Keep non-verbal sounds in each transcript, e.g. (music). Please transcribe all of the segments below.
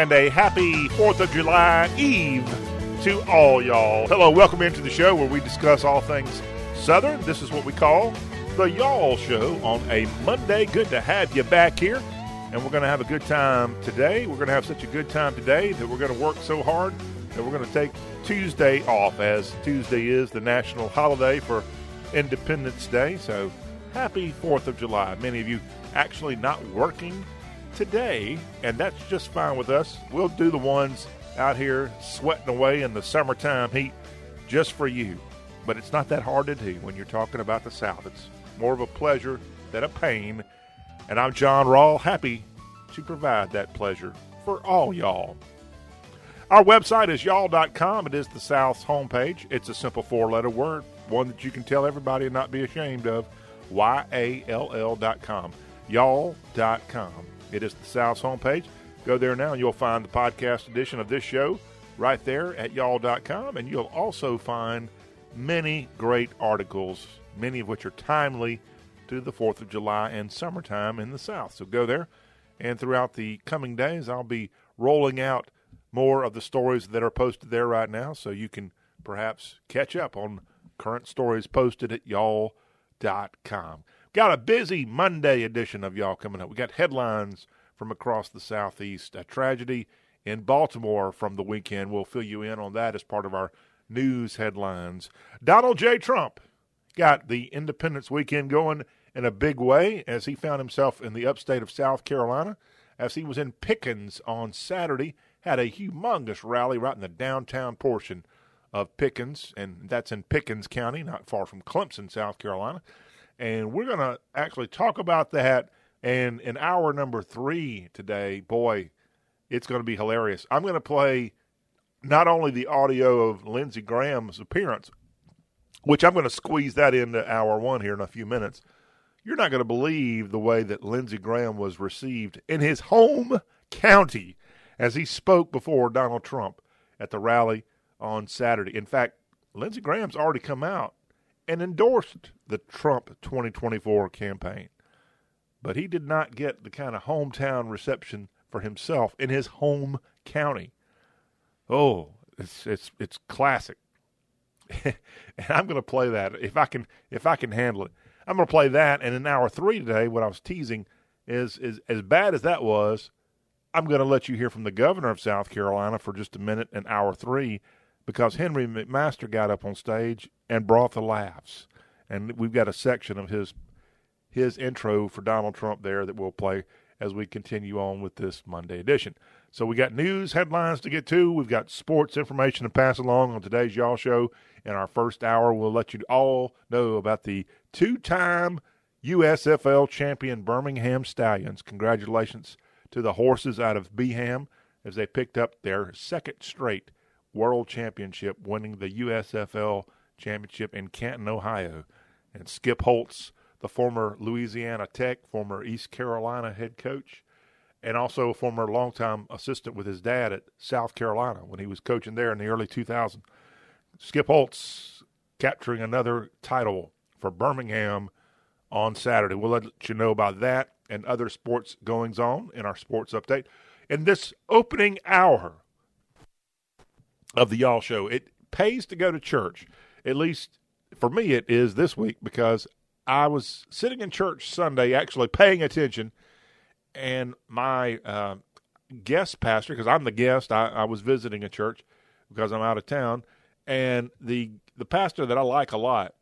and a happy 4th of July Eve to all y'all. Hello, welcome into the show where we discuss all things Southern. This is what we call the Y'all Show on a Monday. Good to have you back here. And we're going to have a good time today. We're going to have such a good time today that we're going to work so hard that we're going to take Tuesday off, as Tuesday is the national holiday for Independence Day. So happy 4th of July. Many of you actually not working today, and that's just fine with us. We'll do the ones out here sweating away in the summertime heat just for you. But it's not that hard to do when you're talking about the South. It's more of a pleasure than a pain. And I'm John Rawl, happy to provide that pleasure for all y'all. Our website is y'all.com. It is the South's homepage. It's a simple four letter word, one that you can tell everybody and not be ashamed of. Y A L L.com. Y'all.com. It is the South's homepage. Go there now and you'll find the podcast edition of this show right there at y'all.com. And you'll also find many great articles, many of which are timely to the 4th of July and summertime in the South. So go there. And throughout the coming days, I'll be rolling out more of the stories that are posted there right now so you can perhaps catch up on current stories posted at y'all.com. Got a busy Monday edition of y'all coming up. We got headlines from across the Southeast, a tragedy in Baltimore from the weekend. We'll fill you in on that as part of our news headlines. Donald J. Trump got the Independence weekend going in a big way as he found himself in the upstate of South Carolina as he was in Pickens on Saturday, had a humongous rally right in the downtown portion of Pickens, and that's in Pickens County, not far from Clemson, South Carolina. And we're going to actually talk about that. And in hour number three today, boy, it's going to be hilarious. I'm going to play not only the audio of Lindsey Graham's appearance, which I'm going to squeeze that into hour one here in a few minutes. You're not going to believe the way that Lindsey Graham was received in his home county as he spoke before Donald Trump at the rally on Saturday. In fact, Lindsey Graham's already come out and endorsed the Trump 2024 campaign. But he did not get the kind of hometown reception for himself in his home county. Oh, it's it's it's classic. (laughs) and I'm going to play that if I can if I can handle it. I'm going to play that and in hour 3 today what I was teasing is is as bad as that was, I'm going to let you hear from the governor of South Carolina for just a minute in hour 3 because Henry McMaster got up on stage and brought the laughs. And we've got a section of his his intro for Donald Trump there that we'll play as we continue on with this Monday edition. So we got news headlines to get to. We've got sports information to pass along on today's Y'all Show. In our first hour, we'll let you all know about the two-time USFL champion Birmingham Stallions. Congratulations to the horses out of Beeham as they picked up their second straight world championship, winning the USFL championship in Canton, Ohio. And Skip Holtz, the former Louisiana Tech, former East Carolina head coach, and also a former longtime assistant with his dad at South Carolina when he was coaching there in the early 2000s. Skip Holtz capturing another title for Birmingham on Saturday. We'll let you know about that and other sports goings on in our sports update. In this opening hour of the Y'all Show, it pays to go to church. At least for me, it is this week because I was sitting in church Sunday, actually paying attention, and my uh, guest pastor, because I'm the guest, I, I was visiting a church because I'm out of town, and the the pastor that I like a lot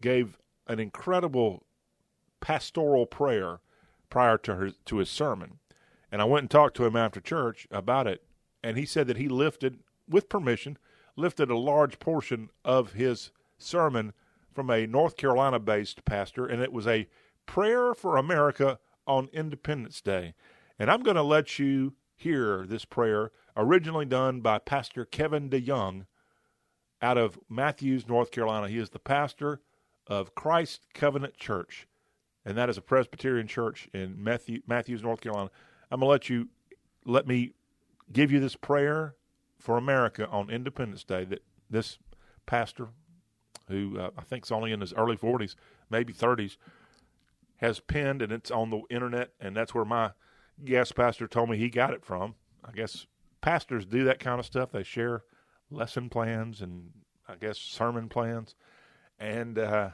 gave an incredible pastoral prayer prior to her to his sermon. And I went and talked to him after church about it, and he said that he lifted, with permission, lifted a large portion of his sermon from a North Carolina based pastor, and it was a prayer for America on Independence Day. And I'm going to let you hear this prayer, originally done by Pastor Kevin DeYoung out of Matthews, North Carolina. He is the pastor of Christ Covenant Church, and that is a Presbyterian church in Matthew, Matthews, North Carolina. I'm going to let you let me give you this prayer for America on Independence Day that this pastor, who uh, I think is only in his early 40s, maybe 30s, has penned, and it's on the internet, and that's where my guest pastor told me he got it from. I guess pastors do that kind of stuff. They share lesson plans and I guess sermon plans. And uh,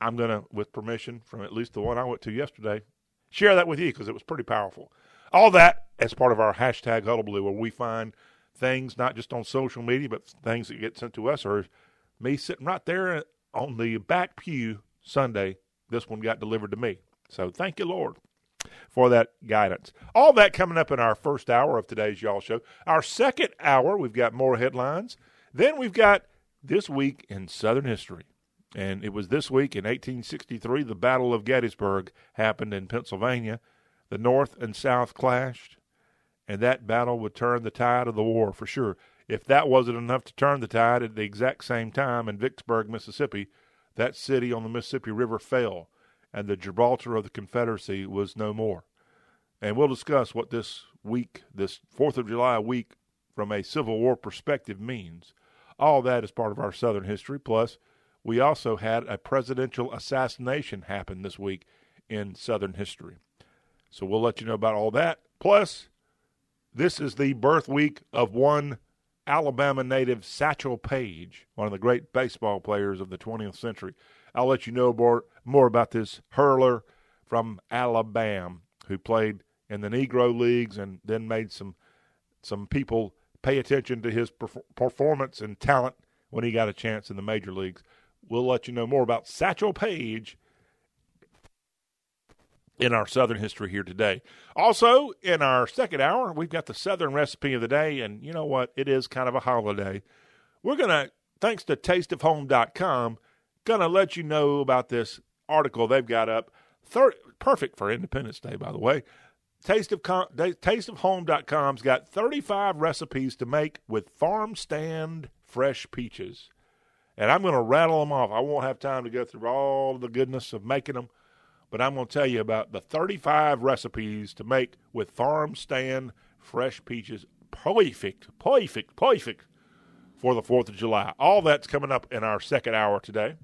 I'm going to, with permission from at least the one I went to yesterday, share that with you because it was pretty powerful. All that as part of our hashtag Hullabaloo, where we find things not just on social media, but things that get sent to us, or me sitting right there on the back pew Sunday. This one got delivered to me. So thank you, Lord, for that guidance. All that coming up in our first hour of today's Y'all Show. Our second hour, we've got more headlines. Then we've got This Week in Southern History. And it was this week in 1863, the Battle of Gettysburg happened in Pennsylvania. The North and South clashed, and that battle would turn the tide of the war for sure. If that wasn't enough to turn the tide, at the exact same time in Vicksburg, Mississippi, that city on the Mississippi River fell, and the Gibraltar of the Confederacy was no more. And we'll discuss what this week, this 4th of July week, from a Civil War perspective means. All that is part of our Southern history. Plus, we also had a presidential assassination happen this week in Southern history. So we'll let you know about all that. Plus, this is the birth week of one Alabama native Satchel Paige, one of the great baseball players of the 20th century. I'll let you know more, more about this hurler from Alabama who played in the Negro leagues and then made some some people pay attention to his performance and talent when he got a chance in the major leagues. We'll let you know more about Satchel Paige in our Southern history here today. Also, in our second hour, we've got the Southern recipe of the day, and you know what? It is kind of a holiday. We're going to, thanks to tasteofhome.com, going to let you know about this article they've got up. 30, perfect for Independence Day, by the way. Taste of tasteofhome.com's got 35 recipes to make with farm stand fresh peaches. And I'm going to rattle them off. I won't have time to go through all the goodness of making them but I'm going to tell you about the 35 recipes to make with farm stand fresh peaches. Perfect, perfect, perfect for the 4th of July. All that's coming up in our second hour today.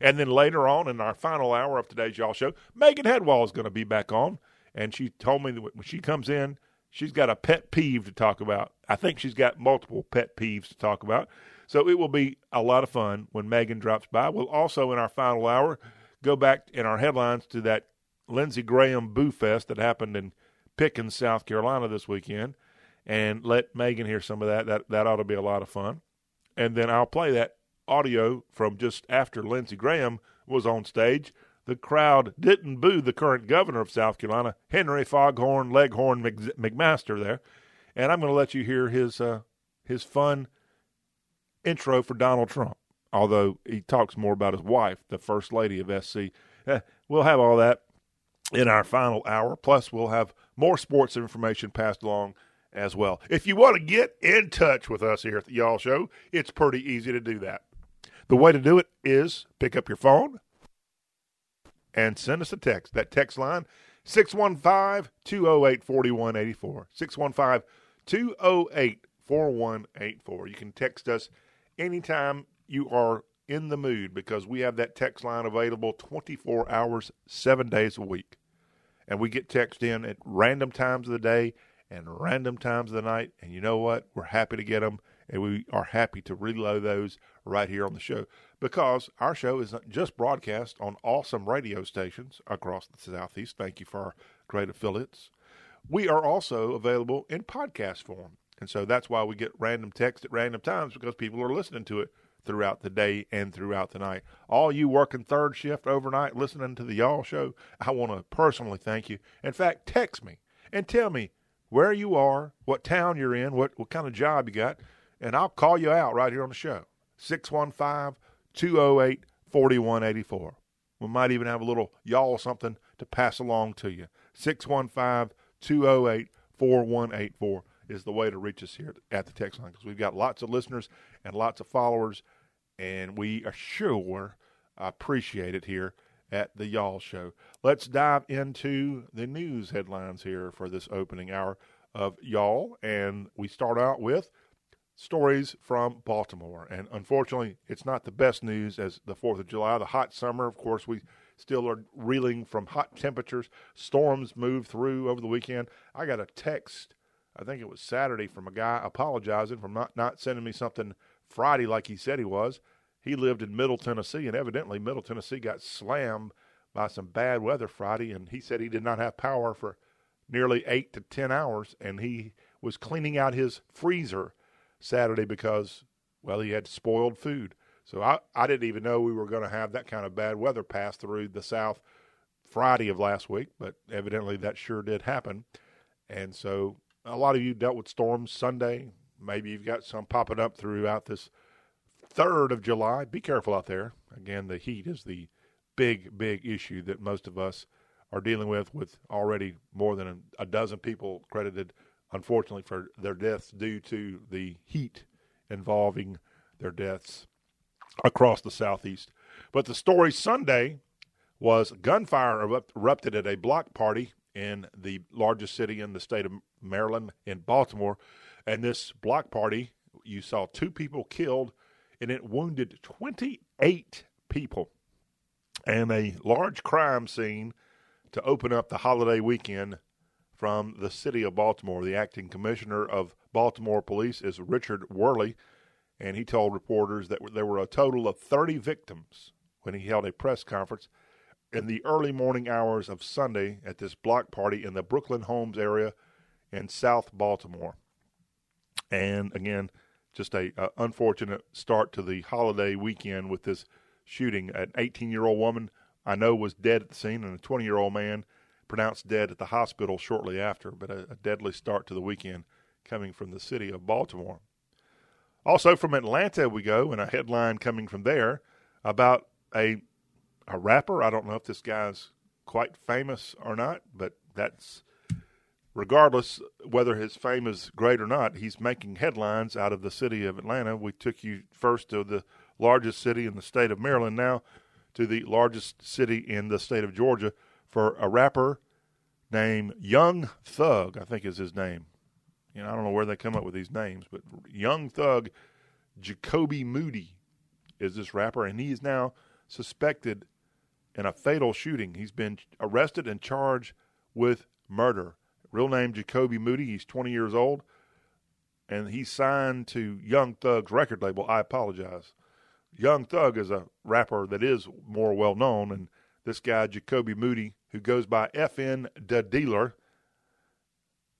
And then later on in our final hour of today's Y'all Show, Megan Hedwall is going to be back on. And she told me that when she comes in, she's got a pet peeve to talk about. I think she's got multiple pet peeves to talk about. So it will be a lot of fun when Megan drops by. We'll also, in our final hour, go back in our headlines to that Lindsey Graham Boo Fest that happened in Pickens, South Carolina this weekend, and let Megan hear some of that. That that ought to be a lot of fun. And then I'll play that audio from just after Lindsey Graham was on stage. The crowd didn't boo the current governor of South Carolina, Henry Foghorn Leghorn McMaster, there. And I'm going to let you hear his uh, his fun intro for Donald Trump although he talks more about his wife, the First Lady of SC. Eh, we'll have all that in our final hour. Plus, we'll have more sports information passed along as well. If you want to get in touch with us here at the Y'all Show, it's pretty easy to do that. The way to do it is pick up your phone and send us a text. That text line, 615 208 4184. 615 208 4184. You can text us anytime you are in the mood because we have that text line available 24 hours, seven days a week. And we get text in at random times of the day and random times of the night. And you know what? We're happy to get them and we are happy to reload those right here on the show because our show is just broadcast on awesome radio stations across the Southeast. Thank you for our great affiliates. We are also available in podcast form. And so that's why we get random text at random times because people are listening to it throughout the day and throughout the night. All you working third shift overnight listening to the Y'all Show, I want to personally thank you. In fact, text me and tell me where you are, what town you're in, what, what kind of job you got, and I'll call you out right here on the show. 615 208 4184. We might even have a little y'all something to pass along to you. 615 208 4184 is the way to reach us here at the text line because we've got lots of listeners and lots of followers, and we are sure appreciate it here at the Y'all Show. Let's dive into the news headlines here for this opening hour of Y'all, and we start out with stories from Baltimore. And unfortunately, it's not the best news as the 4th of July, the hot summer. Of course, we still are reeling from hot temperatures. Storms moved through over the weekend. I got a text, I think it was Saturday, from a guy apologizing for not, not sending me something Friday like he said he was. He lived in Middle Tennessee, and evidently Middle Tennessee got slammed by some bad weather Friday, and he said he did not have power for nearly eight to ten hours, and he was cleaning out his freezer Saturday because, well, he had spoiled food. So I, I didn't even know we were going to have that kind of bad weather pass through the South Friday of last week, but evidently that sure did happen. And so a lot of you dealt with storms Sunday. Maybe you've got some popping up throughout this 3rd of July. Be careful out there. Again, the heat is the big, big issue that most of us are dealing with, with already more than a, a dozen people credited, unfortunately, for their deaths due to the heat involving their deaths across the southeast. But the story Sunday was gunfire erupted at a block party in the largest city in the state of Maryland, in Baltimore. And this block party, you saw two people killed, and it wounded 28 people. And a large crime scene to open up the holiday weekend from the city of Baltimore. The acting commissioner of Baltimore Police is Richard Worley and he told reporters that there were a total of 30 victims when he held a press conference in the early morning hours of Sunday at this block party in the Brooklyn Homes area in South Baltimore. And again, just a, a unfortunate start to the holiday weekend with this shooting. An 18 year old woman I know was dead at the scene, and a 20 year old man pronounced dead at the hospital shortly after. But a, a deadly start to the weekend coming from the city of Baltimore. Also from Atlanta, we go, and a headline coming from there about a a rapper. I don't know if this guy's quite famous or not, but that's regardless whether his fame is great or not. He's making headlines out of the city of Atlanta. We took you first to the largest city in the state of Maryland, now to the largest city in the state of Georgia for a rapper named Young Thug. I think is his name. You know, I don't know where they come up with these names, but Young Thug Jacoby Moody is this rapper, and he is now suspected in a fatal shooting. He's been arrested and charged with murder. Real name Jacoby Moody. He's 20 years old, and he's signed to Young Thug's record label. I apologize. Young Thug is a rapper that is more well known, and this guy Jacoby Moody, who goes by FN the Dealer,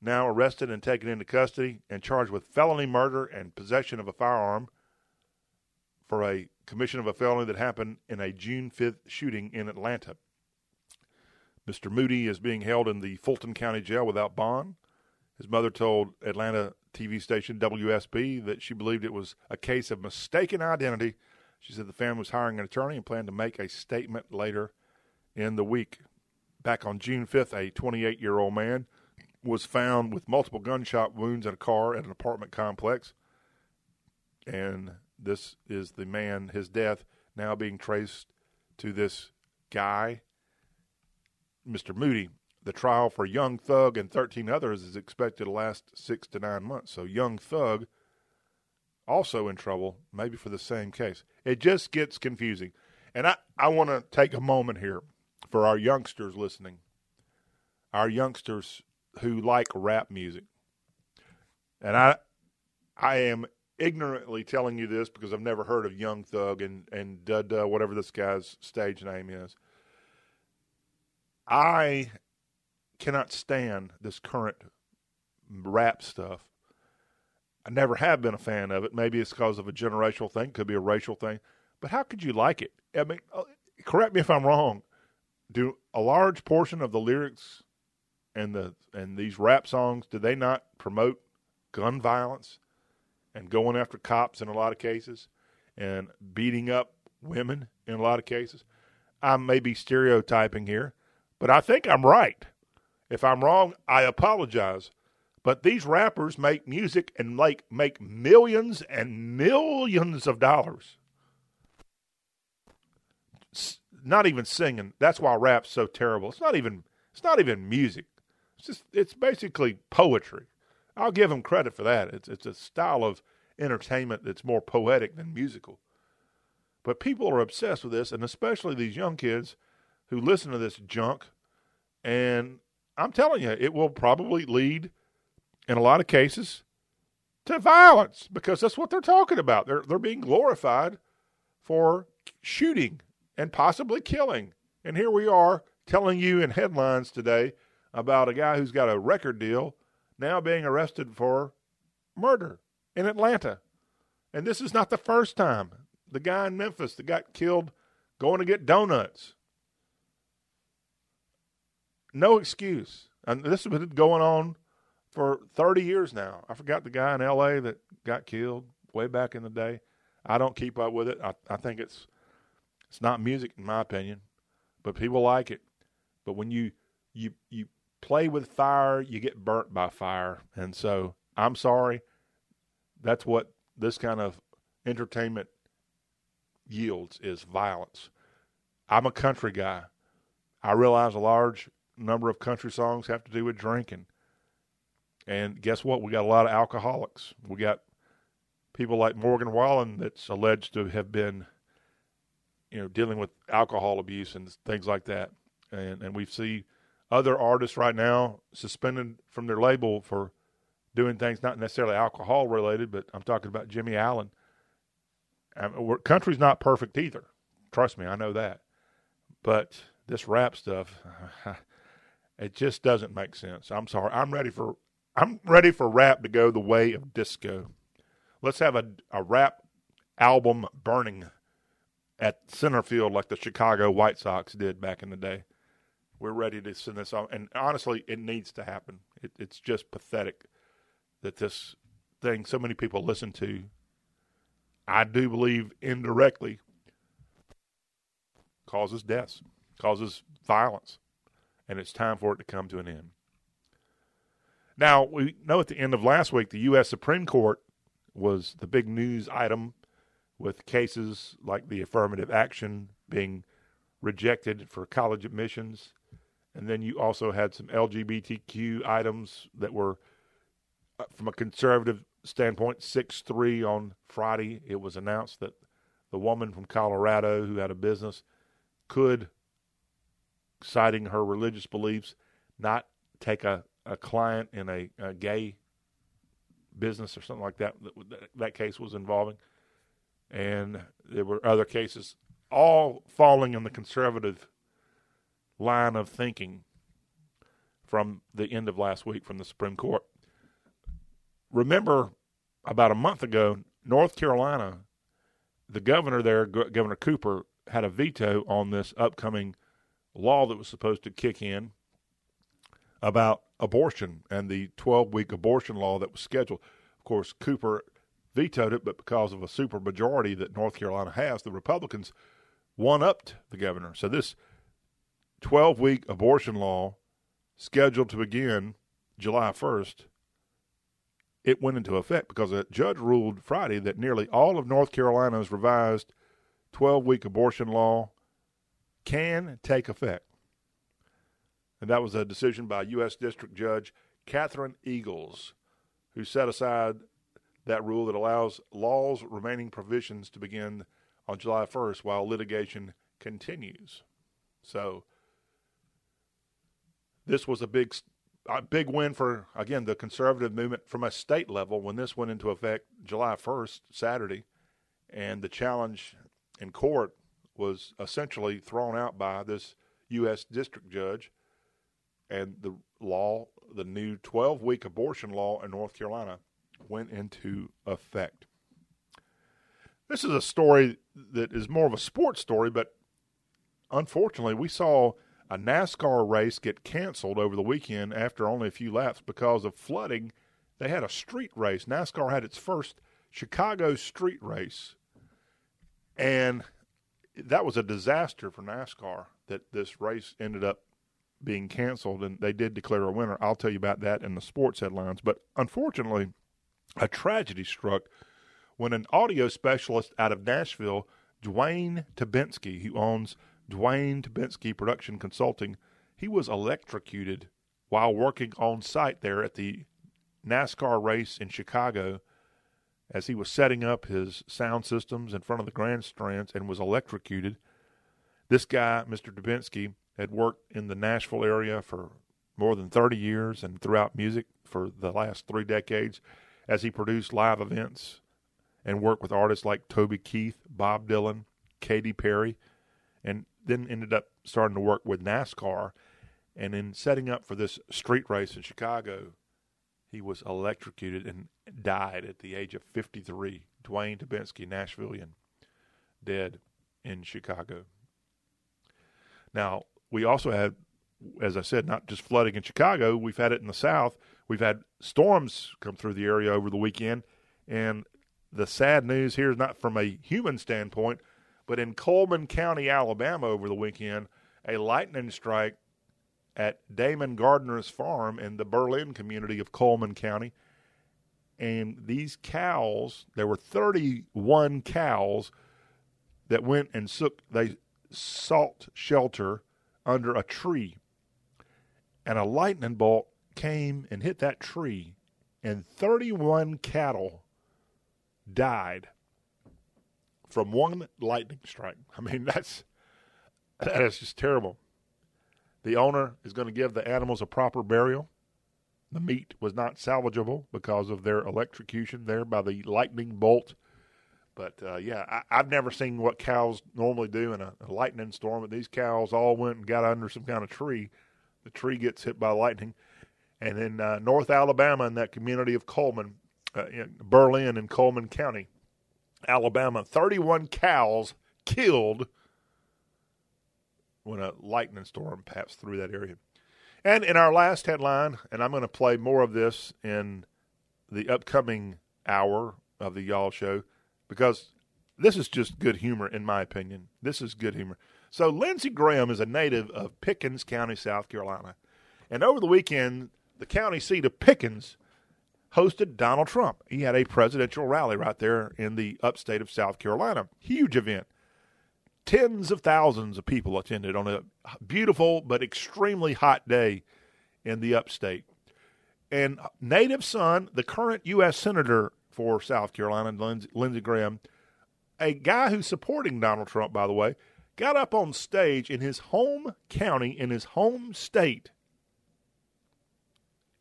now arrested and taken into custody and charged with felony murder and possession of a firearm for a commission of a felony that happened in a June 5th shooting in Atlanta. Mr. Moody is being held in the Fulton County Jail without bond. His mother told Atlanta TV station WSB that she believed it was a case of mistaken identity. She said the family was hiring an attorney and planned to make a statement later in the week. Back on June 5th, a 28 year old man was found with multiple gunshot wounds in a car at an apartment complex. And this is the man, his death now being traced to this guy, Mr. Moody. The trial for Young Thug and 13 others is expected to last six to nine months. So, Young Thug also in trouble, maybe for the same case. It just gets confusing. And I, I want to take a moment here for our youngsters listening. Our youngsters who like rap music. And I I am ignorantly telling you this because I've never heard of Young Thug and and Duh whatever this guy's stage name is. I cannot stand this current rap stuff. I never have been a fan of it. Maybe it's because of a generational thing, could be a racial thing. But how could you like it? I mean, uh, correct me if I'm wrong. Do a large portion of the lyrics and the and these rap songs do they not promote gun violence and going after cops in a lot of cases and beating up women in a lot of cases? I may be stereotyping here, but I think I'm right. If I'm wrong, I apologize. But these rappers make music and like make millions and millions of dollars. not even singing. That's why rap's so terrible. It's not even it's not even music. It's just it's basically poetry. I'll give them credit for that. It's it's a style of entertainment that's more poetic than musical. But people are obsessed with this, and especially these young kids who listen to this junk. And I'm telling you, it will probably lead, in a lot of cases, to violence because that's what they're talking about. They're they're being glorified for shooting and possibly killing. And here we are telling you in headlines today about a guy who's got a record deal now being arrested for murder in Atlanta. And this is not the first time. The guy in Memphis that got killed going to get donuts. No excuse. And this has been going on for 30 years now. I forgot the guy in L.A. that got killed way back in the day. I don't keep up with it. I, I think it's it's not music in my opinion, but people like it. But when you you you play with fire, you get burnt by fire. And so I'm sorry. That's what this kind of entertainment yields is violence. I'm a country guy. I realize a large number of country songs have to do with drinking. And guess what? We got a lot of alcoholics. We got people like Morgan Wallen that's alleged to have been, you know, dealing with alcohol abuse and things like that. And and we see other artists right now suspended from their label for doing things not necessarily alcohol related, but I'm talking about Jimmy Allen. Um, country's not perfect either. Trust me, I know that. But this rap stuff, (laughs) it just doesn't make sense. I'm sorry. I'm ready for I'm ready for rap to go the way of disco. Let's have a, a rap album burning at center field like the Chicago White Sox did back in the day. We're ready to send this on. And honestly, it needs to happen. It, it's just pathetic that this thing so many people listen to, I do believe indirectly causes deaths, causes violence. And it's time for it to come to an end. Now, we know at the end of last week, the U.S. Supreme Court was the big news item with cases like the affirmative action being rejected for college admissions. And then you also had some LGBTQ items that were, uh, from a conservative standpoint, 6 3 on Friday. It was announced that the woman from Colorado who had a business could, citing her religious beliefs, not take a a client in a, a gay business or something like that, that that case was involving. And there were other cases, all falling in the conservative line of thinking from the end of last week from the Supreme Court. Remember, about a month ago, North Carolina, the governor there, Governor Cooper, had a veto on this upcoming law that was supposed to kick in about abortion and the 12 week abortion law that was scheduled. Of course, Cooper vetoed it, but because of a supermajority that North Carolina has, the Republicans one upped the governor. So this 12 week abortion law scheduled to begin July 1st, it went into effect because a judge ruled Friday that nearly all of North Carolina's revised 12 week abortion law can take effect and that was a decision by U.S. District Judge Catherine Eagles, who set aside that rule that allows law's remaining provisions to begin on July 1st while litigation continues. So this was a big a big win for again the conservative movement from a state level when this went into effect July 1st Saturday and the challenge in court was essentially thrown out by this US district judge and the law, the new 12 week abortion law in North Carolina, went into effect. This is a story that is more of a sports story, but unfortunately, we saw a NASCAR race get canceled over the weekend after only a few laps because of flooding. They had a street race. NASCAR had its first Chicago street race, and that was a disaster for NASCAR that this race ended up being canceled, and they did declare a winner. I'll tell you about that in the sports headlines. But unfortunately, a tragedy struck when an audio specialist out of Nashville, Dwayne Tabinski, who owns Dwayne Tabinski Production Consulting, he was electrocuted while working on site there at the NASCAR race in Chicago as he was setting up his sound systems in front of the grandstands and was electrocuted. This guy, Mr. Dubinsky, had worked in the Nashville area for more than 30 years and throughout music for the last three decades as he produced live events and worked with artists like Toby Keith, Bob Dylan, Katy Perry, and then ended up starting to work with NASCAR. And in setting up for this street race in Chicago, he was electrocuted and died at the age of 53. Dwayne Dubinsky, Nashvilleian, dead in Chicago. Now, we also had, as I said, not just flooding in Chicago, we've had it in the South. We've had storms come through the area over the weekend. And the sad news here is not from a human standpoint, but in Cullman County, Alabama, over the weekend, a lightning strike at Damon Gardner's farm in the Berlin community of Cullman County. And these cows, there were 31 cows that went and sook, they sought shelter under a tree. And a lightning bolt came and hit that tree, and 31 cattle died from one lightning strike. I mean, (laughs) that's that is just terrible. The owner is going to give the animals a proper burial. The meat was not salvageable because of their electrocution there by the lightning bolt. But uh, yeah, I, have never seen what cows normally do in a, a, lightning storm. But these cows all went and got under some kind of tree. The tree gets hit by lightning. And in uh, North Alabama, in that community of Cullman, uh, in Berlin and Cullman County, Alabama, 31 cows killed when a lightning storm passed through that area. And in our last headline, and I'm going to play more of this in the upcoming hour of the Y'all Show because this is just good humor, in my opinion. This is good humor. So, Lindsey Graham is a native of Pickens County, South Carolina. And over the weekend, the county seat of Pickens hosted Donald Trump. He had a presidential rally right there in the upstate of South Carolina. Huge event. Tens of thousands of people attended on a beautiful but extremely hot day in the upstate. And native son, the current U.S. Senator for South Carolina, Lindsey, Graham, a guy who's supporting Donald Trump, by the way, got up on stage in his home county, in his home state.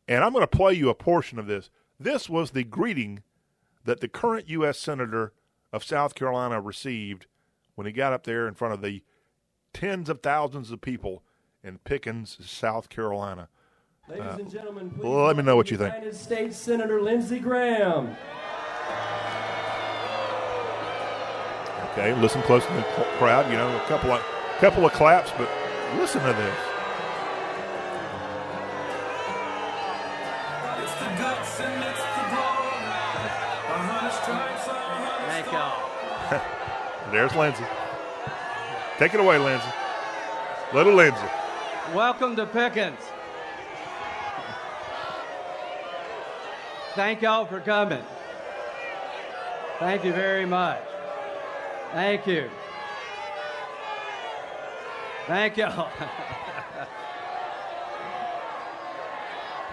And I'm going to play you a portion of this. This was the greeting that the current U.S. Senator of South Carolina received when he got up there in front of the tens of thousands of people in Pickens, South Carolina. Ladies uh, and gentlemen, let me know what you think. United States Senator Lindsey Graham. Okay, listen close to the crowd. You know, a couple of couple of claps, but listen to this. There's Lindsey. Take it away, Lindsey. Little Lindsey. Welcome to Pickens. Thank y'all for coming. Thank you very much. Thank you. Thank y'all.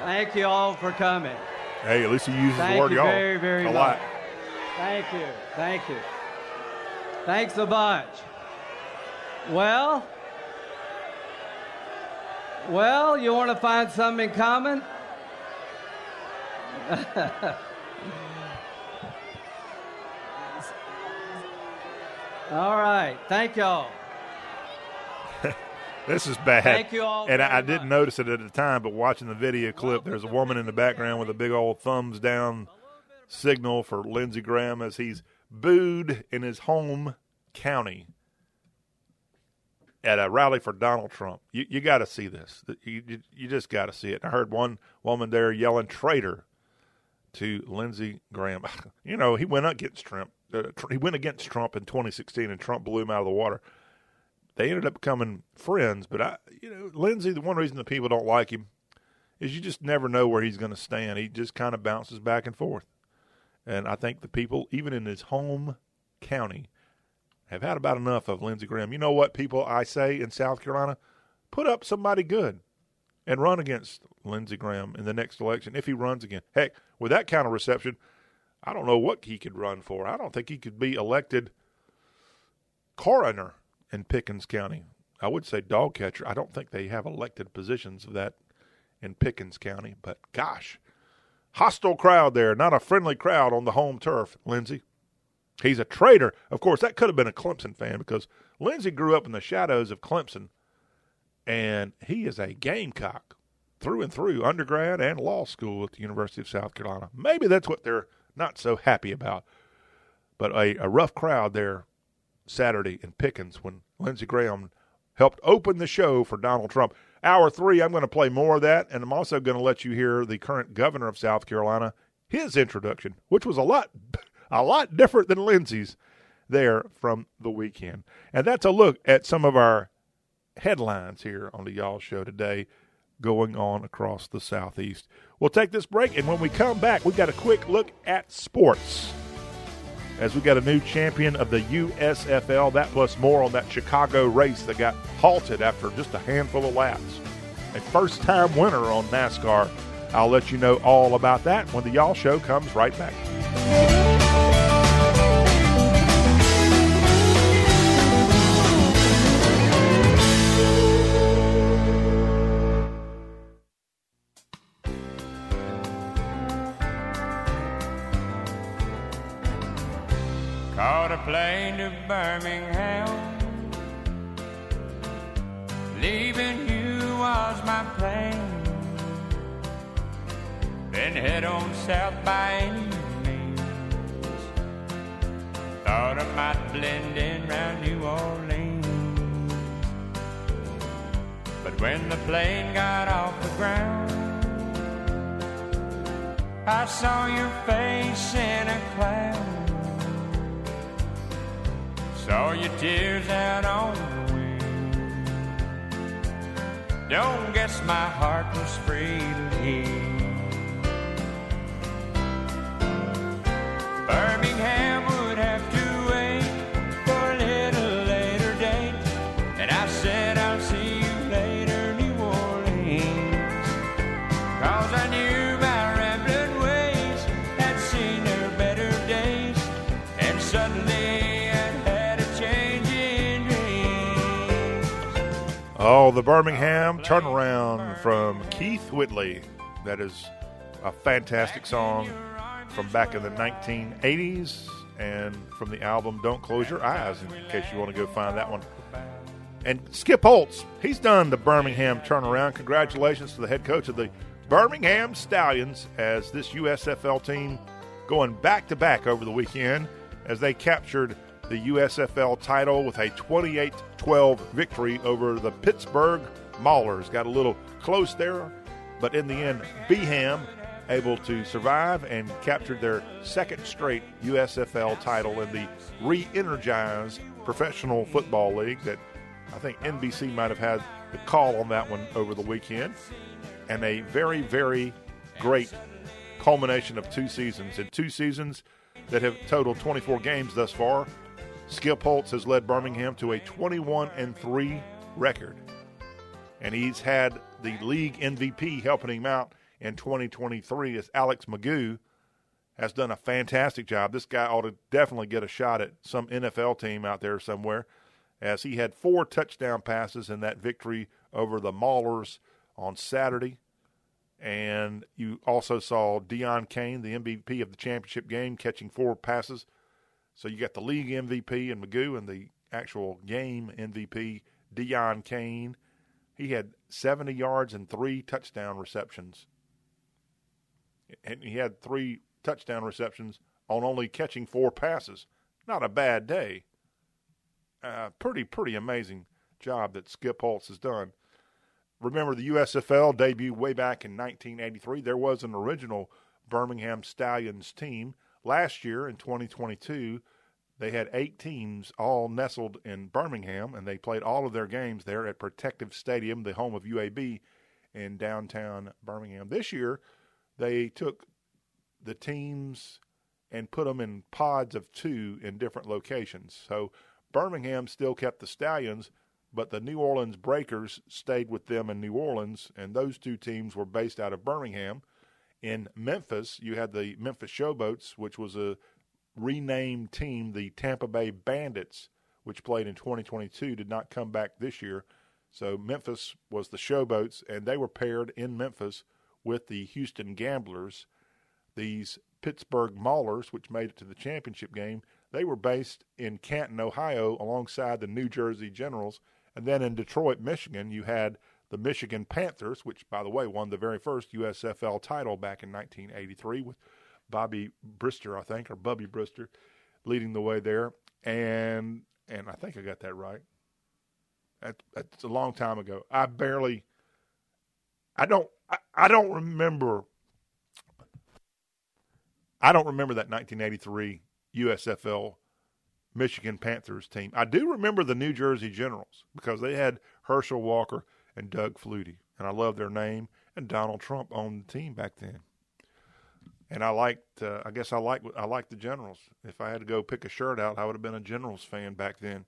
Thank you all for coming. Hey, at least you use the word you y'all very, very a much. lot. Thank you. Thank you. Thanks a bunch. Well, well, you want to find something in common? (laughs) all right. Thank y'all. (laughs) This is bad. Thank you all And I, I didn't much. notice it at the time, but watching the video clip, there's a woman in the background with a big old thumbs down signal for Lindsey Graham as he's booed in his home county at a rally for Donald Trump. You, you got to see this. You, you, you just got to see it. I heard one woman there yelling traitor to Lindsey Graham. (laughs) You know, he went up against Trump. Uh, he went against Trump in 2016, and Trump blew him out of the water. They ended up becoming friends, but I, you know, Lindsey. The one reason the people don't like him is you just never know where he's going to stand. He just kind of bounces back and forth, and I think the people, even in his home county, have had about enough of Lindsey Graham. You know what, people? I say in South Carolina, put up somebody good and run against Lindsey Graham in the next election if he runs again. Heck, with that kind of reception, I don't know what he could run for. I don't think he could be elected coroner in Pickens County. I would say dog catcher. I don't think they have elected positions of that in Pickens County, but gosh, hostile crowd there, not a friendly crowd on the home turf, Lindsey. He's a traitor. Of course, that could have been a Clemson fan because Lindsey grew up in the shadows of Clemson, and he is a gamecock through and through, undergrad and law school at the University of South Carolina. Maybe that's what they're not so happy about. But a, a rough crowd there Saturday in Pickens when Lindsey Graham helped open the show for Donald Trump. Hour three, I'm going to play more of that, and I'm also going to let you hear the current governor of South Carolina, his introduction, which was a lot (laughs) a lot different than Lindsey's there from the weekend. And that's a look at some of our headlines here on the Y'all Show today going on across the Southeast. We'll take this break, and when we come back, we've got a quick look at sports. As we got a new champion of the USFL, that plus more on that Chicago race that got halted after just a handful of laps. A first time winner on NASCAR. I'll let you know all about that when the Y'all Show comes right back. Plane to Birmingham. Leaving you was my plan. Then head on south by any means. Thought I might blend in round New Orleans. But when the plane got off the ground, I saw your face in a cloud. Saw your tears out on the wind. Don't guess my heart was free to heal. Birmingham Oh, the Birmingham turnaround from Keith Whitley. That is a fantastic song from back in the 1980s and from the album Don't Close Your Eyes, in case you want to go find that one. And Skip Holtz, he's done the Birmingham turnaround. Congratulations to the head coach of the Birmingham Stallions as this USFL team going back to back over the weekend as they captured the USFL title with a 28 12 victory over the Pittsburgh Maulers. Got a little close there, but in the end, Beham able to survive and captured their second straight USFL title in the re energized Professional Football League that I think NBC might have had the call on that one over the weekend. And a very, very great culmination of two seasons. In two seasons that have totaled 24 games thus far, Skip Holtz has led Birmingham to a 21 and 3 record. And he's had the league MVP helping him out in 2023 as Alex McGough has done a fantastic job. This guy ought to definitely get a shot at some NFL team out there somewhere as he had four touchdown passes in that victory over the Maulers on Saturday. And you also saw Deon Cain, the MVP of the championship game, catching four passes. So you got the league MVP and McGough and the actual game MVP, Deon Cain. He had 70 yards and three touchdown receptions. And he had three touchdown receptions on only catching four passes. Not a bad day. Uh, pretty, pretty amazing job that Skip Holtz has done. Remember, the USFL debuted way back in 1983. There was an original Birmingham Stallions team. Last year in 2022, they had eight teams all nestled in Birmingham, and they played all of their games there at Protective Stadium, the home of UAB in downtown Birmingham. This year, they took the teams and put them in pods of two in different locations. So Birmingham still kept the Stallions, but the New Orleans Breakers stayed with them in New Orleans, and those two teams were based out of Birmingham. In Memphis, you had the Memphis Showboats, which was a renamed team, the Tampa Bay Bandits, which played in 2022, did not come back this year. So Memphis was the Showboats, and they were paired in Memphis with the Houston Gamblers. These Pittsburgh Maulers, which made it to the championship game, they were based in Canton, Ohio, alongside the New Jersey Generals. And then in Detroit, Michigan, you had the Michigan Panthers, which, by the way, won the very first USFL title back in 1983 with Bobby Brister, I think, or Bubby Brister, leading the way there. And and I think I got that right. That, that's a long time ago. I barely, I don't, I, I don't remember. I don't remember that 1983 USFL Michigan Panthers team. I do remember the New Jersey Generals because they had Herschel Walker and Doug Flutie, and I love their name. And Donald Trump owned the team back then. And I liked, uh, I guess I like, I liked the Generals. If I had to go pick a shirt out, I would have been a Generals fan back then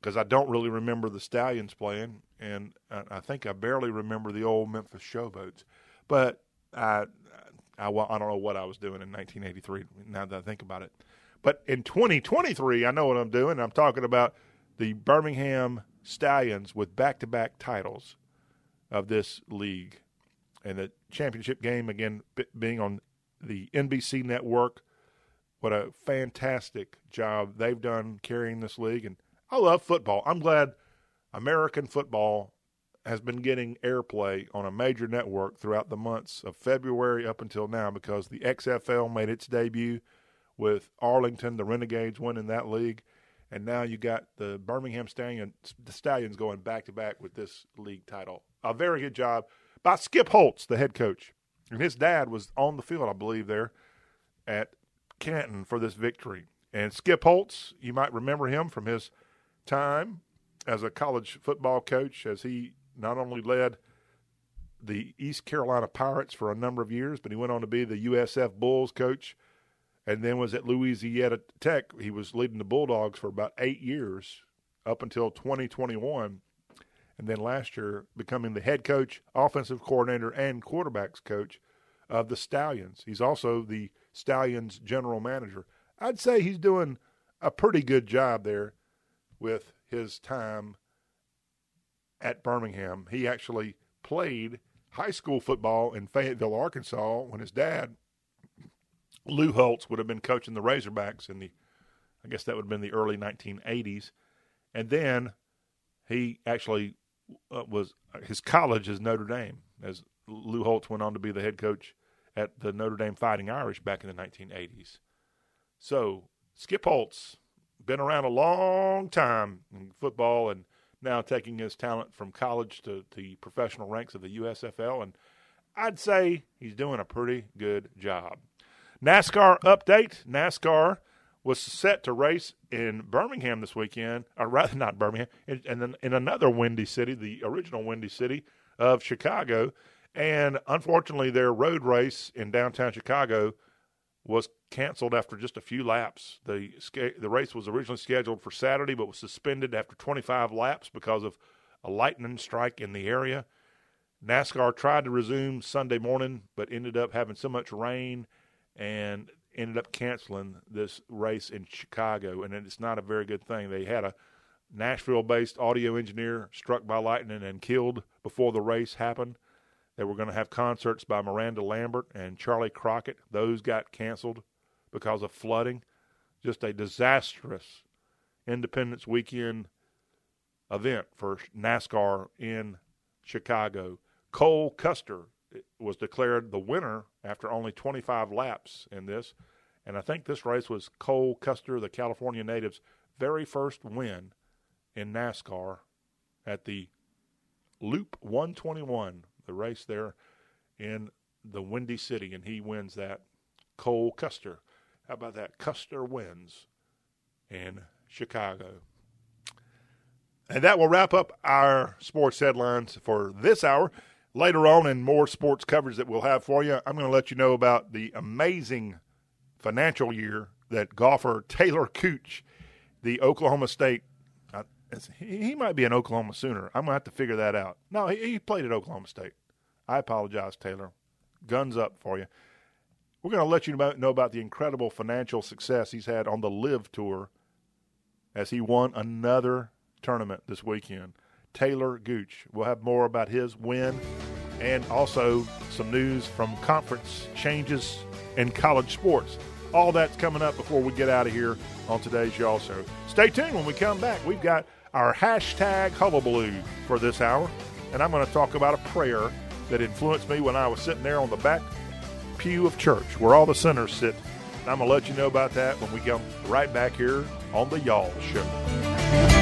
because I don't really remember the Stallions playing, and I, think I barely remember the old Memphis Showboats. But I, I, I don't know what I was doing in 1983. Now that I think about it, but in 2023, I know what I'm doing. I'm talking about the Birmingham Stallions with back-to-back titles of this league, and the championship game again being on the NBC network. What a fantastic job they've done carrying this league, and I love football. I'm glad American football has been getting airplay on a major network throughout the months of February up until now because the XFL made its debut with Arlington, the Renegades winning that league, and now you got the Birmingham Stallions, the Stallions going back to back with this league title. A very good job by Skip Holtz, the head coach, and his dad was on the field, I believe, there at Canton for this victory. And Skip Holtz, you might remember him from his time as a college football coach, as he not only led the East Carolina Pirates for a number of years, but he went on to be the USF Bulls coach and then was at Louisiana Tech. He was leading the Bulldogs for about eight years up until 2021. And then last year, becoming the head coach, offensive coordinator, and quarterbacks coach of the Stallions. He's also the Stallions general manager. I'd say he's doing a pretty good job there with his time at Birmingham. He actually played high school football in Fayetteville, Arkansas, when his dad, Lou Holtz, would have been coaching the Razorbacks in the, I guess that would have been the early 1980s. And then he actually uh, was, his college is Notre Dame, as Lou Holtz went on to be the head coach at the Notre Dame Fighting Irish back in the 1980s. So, Skip Holtz, been around a long time in football and now taking his talent from college to the professional ranks of the USFL. And I'd say he's doing a pretty good job. NASCAR update NASCAR was set to race in Birmingham this weekend, or rather (laughs) not Birmingham, and then in another windy city, the original windy city of Chicago. And unfortunately, their road race in downtown Chicago was canceled after just a few laps. The the race was originally scheduled for Saturday, but was suspended after 25 laps because of a lightning strike in the area. NASCAR tried to resume Sunday morning, but ended up having so much rain and ended up canceling this race in Chicago. And it's not a very good thing. They had a Nashville based audio engineer struck by lightning and killed before the race happened. They were going to have concerts by Miranda Lambert and Charley Crockett. Those got canceled because of flooding. Just a disastrous Independence Weekend event for NASCAR in Chicago. Cole Custer was declared the winner after only 25 laps in this. And I think this race was Cole Custer, the California native's very first win in NASCAR at the Loop 121 the race there in the Windy City, and he wins that. Cole Custer. How about that? Custer wins in Chicago. And that will wrap up our sports headlines for this hour. Later on, in more sports coverage that we'll have for you, I'm going to let you know about the amazing financial year that golfer Taylor Gooch, the Oklahoma State uh, he might be an Oklahoma Sooner. I'm gonna have to figure that out. No, he, he played at Oklahoma State. I apologize, Taylor. Guns up for you. We're going to let you know about the incredible financial success he's had on the LIV Tour as he won another tournament this weekend. Taylor Gooch. We'll have more about his win and also some news from conference changes in college sports. All that's coming up before we get out of here on today's Y'all Show. Stay tuned when we come back. We've got our hashtag hullabaloo for this hour, and I'm going to talk about a prayer that influenced me when I was sitting there on the back pew of church where all the sinners sit. And I'm going to let you know about that when we come right back here on the Y'all Show.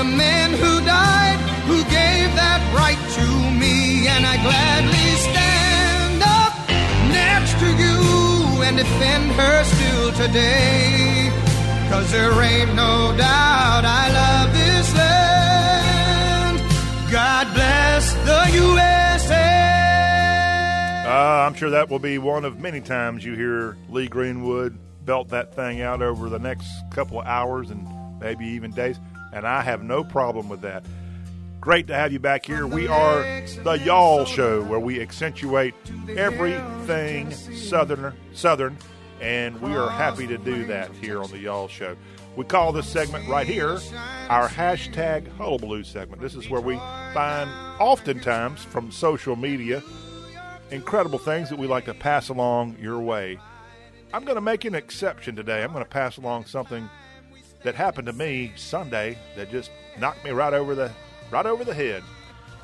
the men who died, who gave that right to me. And I gladly stand up next to you and defend her still today. Cause there ain't no doubt I love this land. God bless the USA. Uh, I'm sure that will be one of many times you hear Lee Greenwood belt that thing out over the next couple of hours and maybe even days, and I have no problem with that. Great to have you back here. We are the Y'all Show, where we accentuate everything Southern, Southern, and we are happy to do that here on the Y'all Show. We call this segment right here our hashtag Hullabaloo segment. This is where we find, oftentimes from social media, incredible things that we like to pass along your way. I'm going to make an exception today. I'm going to pass along something that happened to me Sunday that just knocked me right over the right over the head.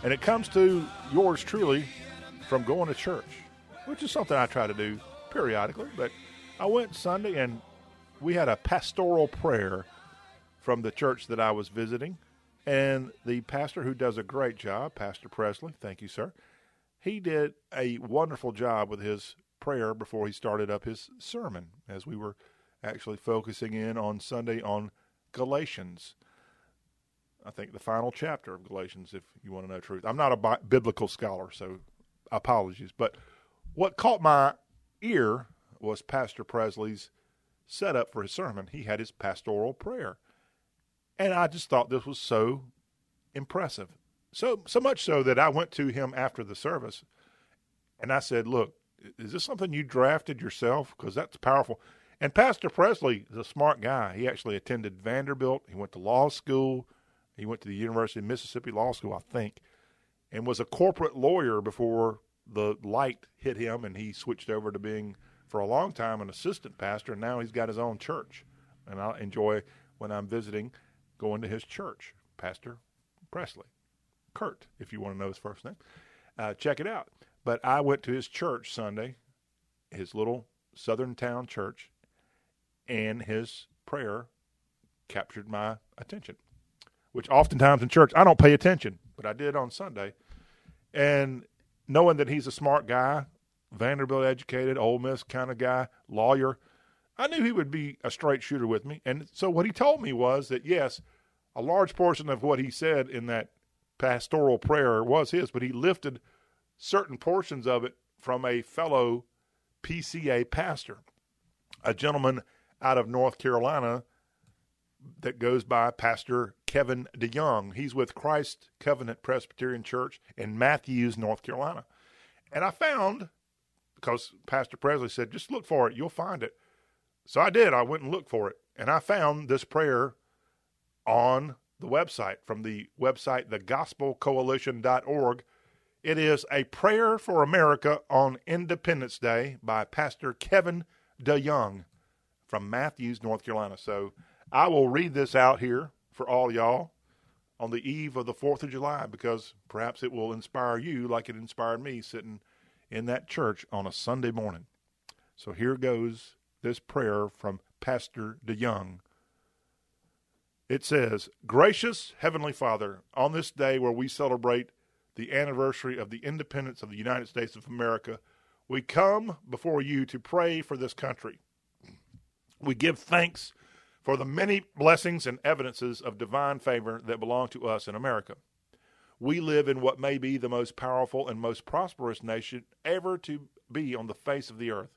And it comes to yours truly from going to church, which is something I try to do periodically, but I went Sunday and we had a pastoral prayer from the church that I was visiting. And the pastor, who does a great job, Pastor Presley, thank you, sir, he did a wonderful job with his prayer before he started up his sermon as we were actually focusing in on Sunday on Galatians. I think the final chapter of Galatians, if you want to know truth. I'm not a bi- biblical scholar, so apologies. But what caught my ear was Pastor Presley's setup for his sermon. He had his pastoral prayer. And I just thought this was so impressive. So so much so that I went to him after the service and I said, "Look, is this something you drafted yourself because that's powerful." And Pastor Presley is a smart guy. He actually attended Vanderbilt. He went to law school. He went to the University of Mississippi Law School, I think, and was a corporate lawyer before the light hit him and he switched over to being for a long time an assistant pastor and now he's got his own church. And I enjoy when I'm visiting going to his church, Pastor Presley. Kurt, if you want to know his first name. Uh, check it out. But I went to his church Sunday, his little southern town church, and his prayer captured my attention, which oftentimes in church I don't pay attention, but I did on Sunday. And knowing that he's a smart guy, Vanderbilt educated, Ole Miss kind of guy, lawyer, I knew he would be a straight shooter with me. And so what he told me was that, yes, a large portion of what he said in that pastoral prayer was his, but he lifted certain portions of it from a fellow PCA pastor, a gentleman out of North Carolina that goes by Pastor Kevin DeYoung. He's with Christ Covenant Presbyterian Church in Matthews, North Carolina. And I found, because Pastor Presley said, just look for it, you'll find it. So I did. I went and looked for it. And I found this prayer on the website from the website thegospelcoalition.org. It is a prayer for America on Independence Day by Pastor Kevin DeYoung. From Matthews, North Carolina. So I will read this out here for all y'all on the eve of the 4th of July because perhaps it will inspire you like it inspired me sitting in that church on a Sunday morning. So here goes this prayer from Pastor DeYoung. It says, Gracious Heavenly Father, on this day where we celebrate the anniversary of the independence of the United States of America, we come before you to pray for this country. We give thanks for the many blessings and evidences of divine favor that belong to us in America. We live in what may be the most powerful and most prosperous nation ever to be on the face of the earth.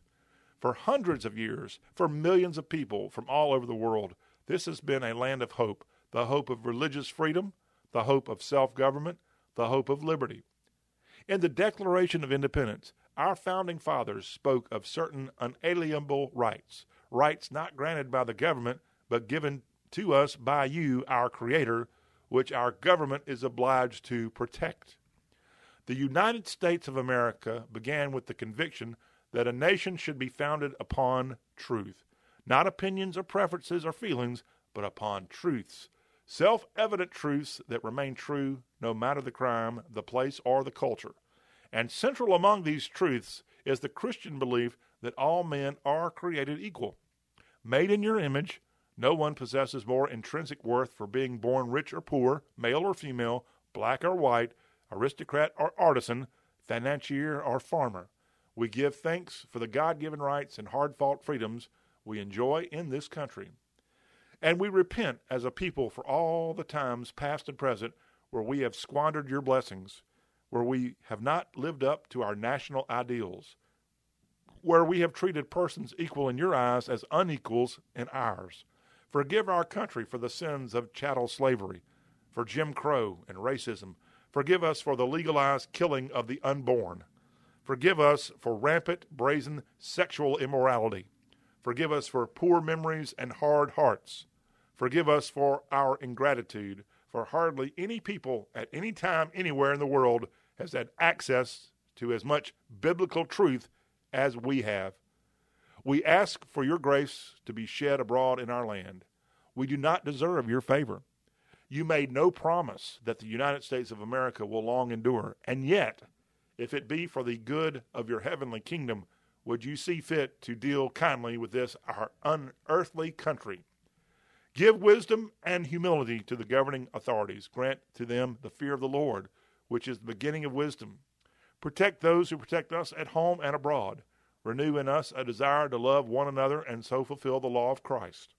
For hundreds of years, for millions of people from all over the world, this has been a land of hope the hope of religious freedom, the hope of self government, the hope of liberty. In the Declaration of Independence, our founding fathers spoke of certain unalienable rights, rights not granted by the government, but given to us by you, our Creator, which our government is obliged to protect. The United States of America began with the conviction that a nation should be founded upon truth, not opinions or preferences or feelings, but upon truths, self evident truths that remain true no matter the crime, the place, or the culture. And central among these truths is the Christian belief that all men are created equal. Made in your image, no one possesses more intrinsic worth for being born rich or poor, male or female, black or white, aristocrat or artisan, financier or farmer. We give thanks for the God given rights and hard fought freedoms we enjoy in this country. And we repent as a people for all the times, past and present, where we have squandered your blessings, where we have not lived up to our national ideals, where we have treated persons equal in your eyes as unequals in ours. Forgive our country for the sins of chattel slavery, for Jim Crow and racism. Forgive us for the legalized killing of the unborn. Forgive us for rampant, brazen sexual immorality. Forgive us for poor memories and hard hearts. Forgive us for our ingratitude, for hardly any people at any time anywhere in the world has had access to as much biblical truth as we have. We ask for your grace to be shed abroad in our land. We do not deserve your favor. You made no promise that the United States of America will long endure, and yet, if it be for the good of your heavenly kingdom, would you see fit to deal kindly with this our unearthly country? Give wisdom and humility to the governing authorities. Grant to them the fear of the Lord, which is the beginning of wisdom. Protect those who protect us at home and abroad. Renew in us a desire to love one another and so fulfill the law of Christ.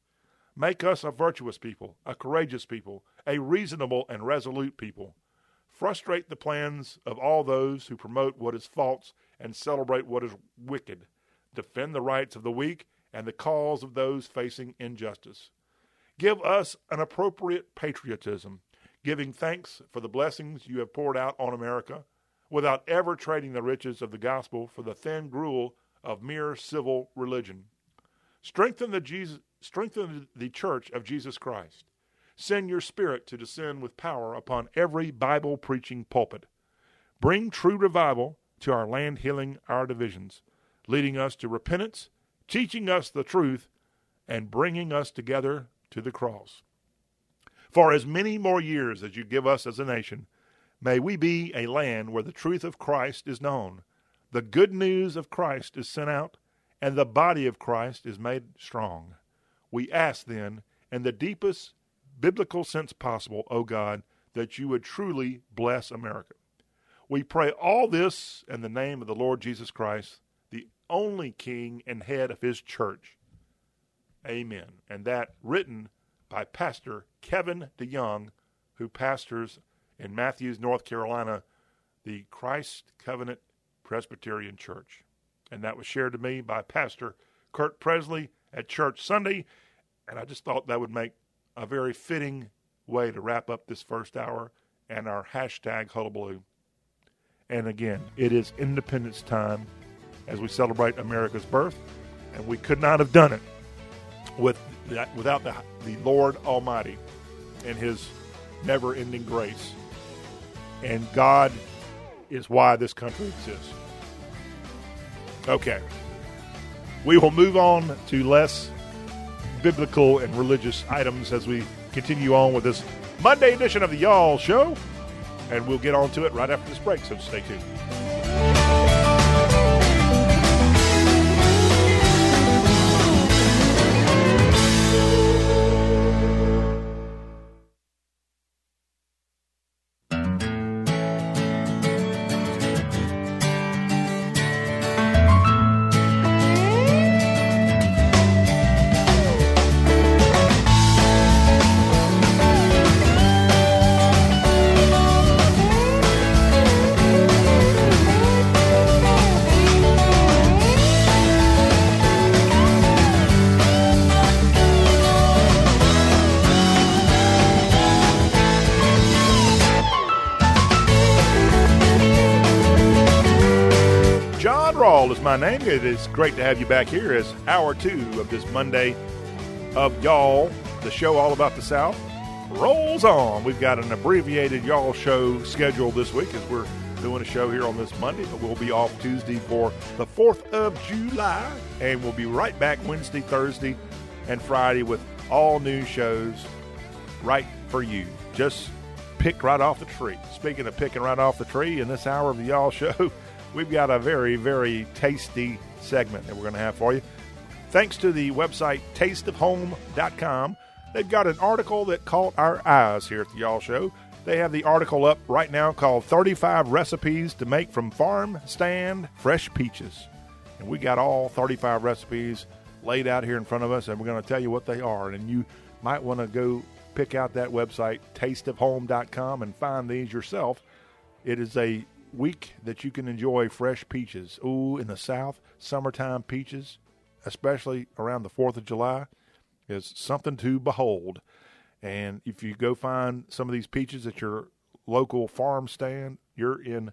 Make us a virtuous people, a courageous people, a reasonable and resolute people. Frustrate the plans of all those who promote what is false and celebrate what is wicked. Defend the rights of the weak and the cause of those facing injustice. Give us an appropriate patriotism, giving thanks for the blessings you have poured out on America, without ever trading the riches of the gospel for the thin gruel of mere civil religion. Strengthen the, Jesus, strengthen the church of Jesus Christ. Send your spirit to descend with power upon every Bible preaching pulpit. Bring true revival to our land, healing our divisions, leading us to repentance, teaching us the truth, and bringing us together to the cross. For as many more years as you give us as a nation, may we be a land where the truth of Christ is known, the good news of Christ is sent out, and the body of Christ is made strong. We ask then, in the deepest biblical sense possible, O God, that you would truly bless America. We pray all this in the name of the Lord Jesus Christ, the only King and head of his church. Amen. And that written by Pastor Kevin DeYoung, who pastors in Matthews, North Carolina, the Christ Covenant Presbyterian Church. And that was shared to me by Pastor Kurt Presley at Church Sunday. And I just thought that would make a very fitting way to wrap up this first hour and our hashtag hullabaloo. And again, it is Independence Time as we celebrate America's birth, and we could not have done it with without the, the Lord Almighty and His never-ending grace. And God is why this country exists. Okay, we will move on to less biblical and religious items as we continue on with this Monday edition of the Y'all Show. And we'll get on to it right after this break, so stay tuned. It is great to have you back here as hour two of this Monday of Y'all, the show all about the South, rolls on. We've got an abbreviated Y'all show scheduled this week as we're doing a show here on this Monday, but we'll be off Tuesday for the 4th of July, and we'll be right back Wednesday, Thursday, and Friday with all new shows right for you. Just pick right off the tree. Speaking of picking right off the tree, in this hour of the Y'all Show, (laughs) we've got a very, very tasty segment that we're going to have for you. Thanks to the website tasteofhome.com, they've got an article that caught our eyes here at the Y'all Show. They have the article up right now called 35 Recipes to Make from Farm Stand Fresh Peaches. And we got all 35 recipes laid out here in front of us, and we're going to tell you what they are. And you might want to go pick out that website, tasteofhome.com, and find these yourself. It is a week that you can enjoy fresh peaches. Ooh, in the South, summertime peaches, especially around the 4th of July, is something to behold. And if you go find some of these peaches at your local farm stand, you're in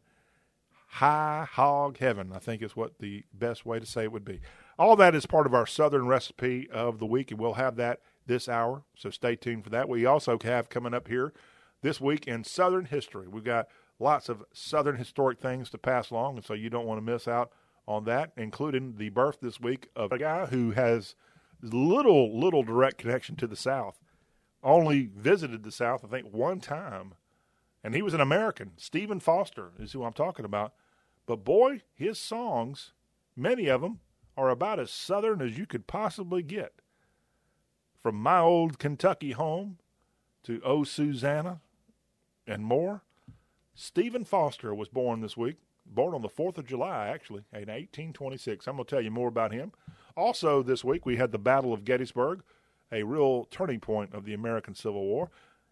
high hog heaven, I think is what the best way to say it would be. All that is part of our Southern recipe of the week, and we'll have that this hour. So stay tuned for that. We also have coming up here this week in Southern history. We've got lots of Southern historic things to pass along, and so you don't want to miss out on that, including the birth this week of a guy who has little, little direct connection to the South. Only visited the South, I think, one time, and he was an American. Stephen Foster is who I'm talking about. But boy, his songs, many of them, are about as Southern as you could possibly get. From My Old Kentucky Home to Oh Susanna and more. Stephen Foster was born this week, born on the 4th of July, actually, in 1826. I'm going to tell you more about him. Also, this week, we had the Battle of Gettysburg, a real turning point of the American Civil War.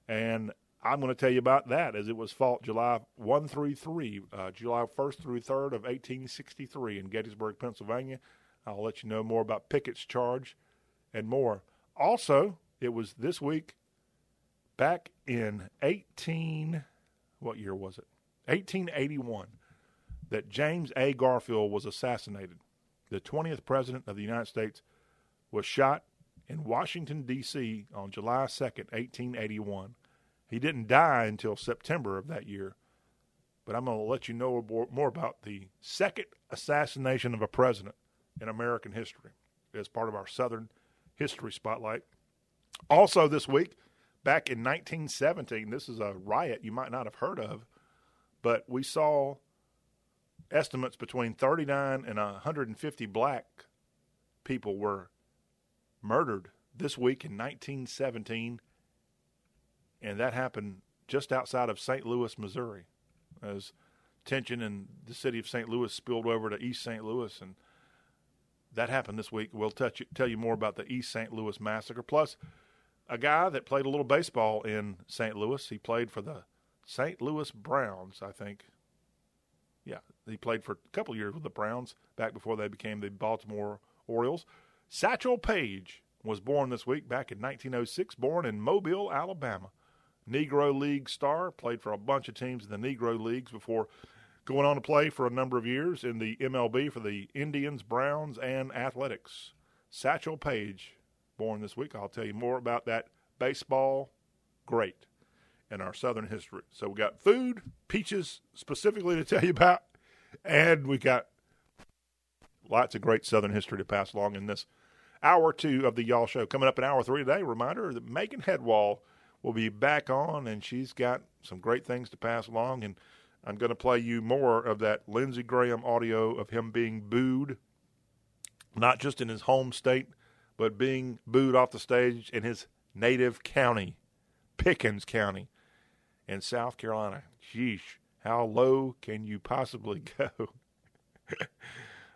And I'm going to tell you about that as it was fought July 1 through 3, uh, July 1st through 3rd of 1863 in Gettysburg, Pennsylvania. I'll let you know more about Pickett's charge and more. Also, it was this week, back in 18, what year was it? 1881, that James A. Garfield was assassinated. The 20th president of the United States was shot in Washington, D.C. on July 2nd, 1881. He didn't die until September of that year. But I'm going to let you know more, about the second assassination of a president in American history as part of our Southern History Spotlight. Also, this week, back in 1917, this is a riot you might not have heard of, but we saw estimates between 39 and 150 black people were murdered this week in 1917, and that happened just outside of St. Louis, Missouri, as tension in the city of St. Louis spilled over to East St. Louis, and that happened this week. We'll touch, tell you more about the East St. Louis massacre. Plus, a guy that played a little baseball in St. Louis. He played for the St. Louis Browns, I think. Yeah, he played for a couple years with the Browns back before they became the Baltimore Orioles. Satchel Paige was born this week back in 1906, born in Mobile, Alabama. Negro League star, played for a bunch of teams in the Negro Leagues before going on to play for a number of years in the MLB for the Indians, Browns, and Athletics. Satchel Paige, born this week. I'll tell you more about that baseball great in our Southern history. So we got food, peaches specifically to tell you about, and we got lots of great Southern history to pass along in this hour two of the Y'all Show. Coming up in hour three today, reminder that Megan Hedwall will be back on, and she's got some great things to pass along. And I'm going to play you more of that Lindsey Graham audio of him being booed, not just in his home state, but being booed off the stage in his native county, Pickens County in South Carolina. Sheesh, how low can you possibly (laughs) go?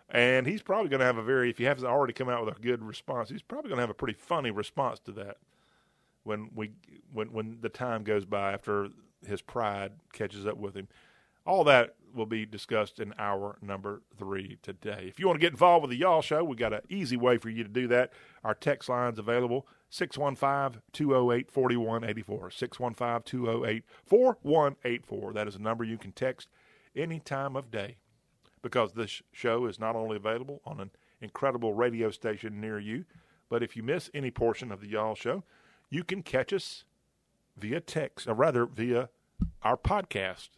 and he's probably going to have a very, if he hasn't already come out with a good response, he's probably going to have a pretty funny response to that when we when when the time goes by after his pride catches up with him. All that will be discussed in hour number three today. If you want to get involved with the Y'all Show, we got an easy way for you to do that. Our text line's available 615 208 4184. 615 208 4184. That is a number you can text any time of day because this show is not only available on an incredible radio station near you, but if you miss any portion of the Y'all Show, you can catch us via text, or rather via our podcast.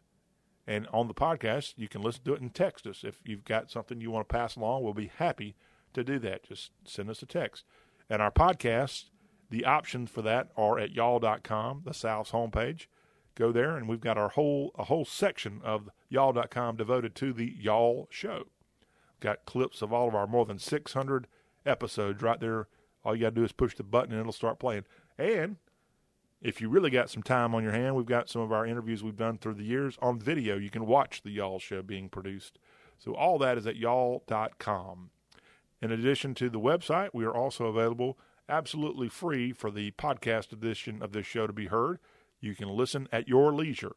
And on the podcast, you can listen to it and text us. If you've got something you want to pass along, we'll be happy to do that. Just send us a text. And our podcast, the options for that are at y'all.com, the South's homepage. Go there, and we've got our whole a whole section of y'all.com devoted to the Y'all Show. Got clips of all of our more than 600 episodes right there. All you got to do is push the button, and it'll start playing. And if you really got some time on your hand, we've got some of our interviews we've done through the years on video. You can watch the Y'all show being produced. So all that is at y'all.com. In addition to the website, we are also available absolutely free for the podcast edition of this show to be heard. You can listen at your leisure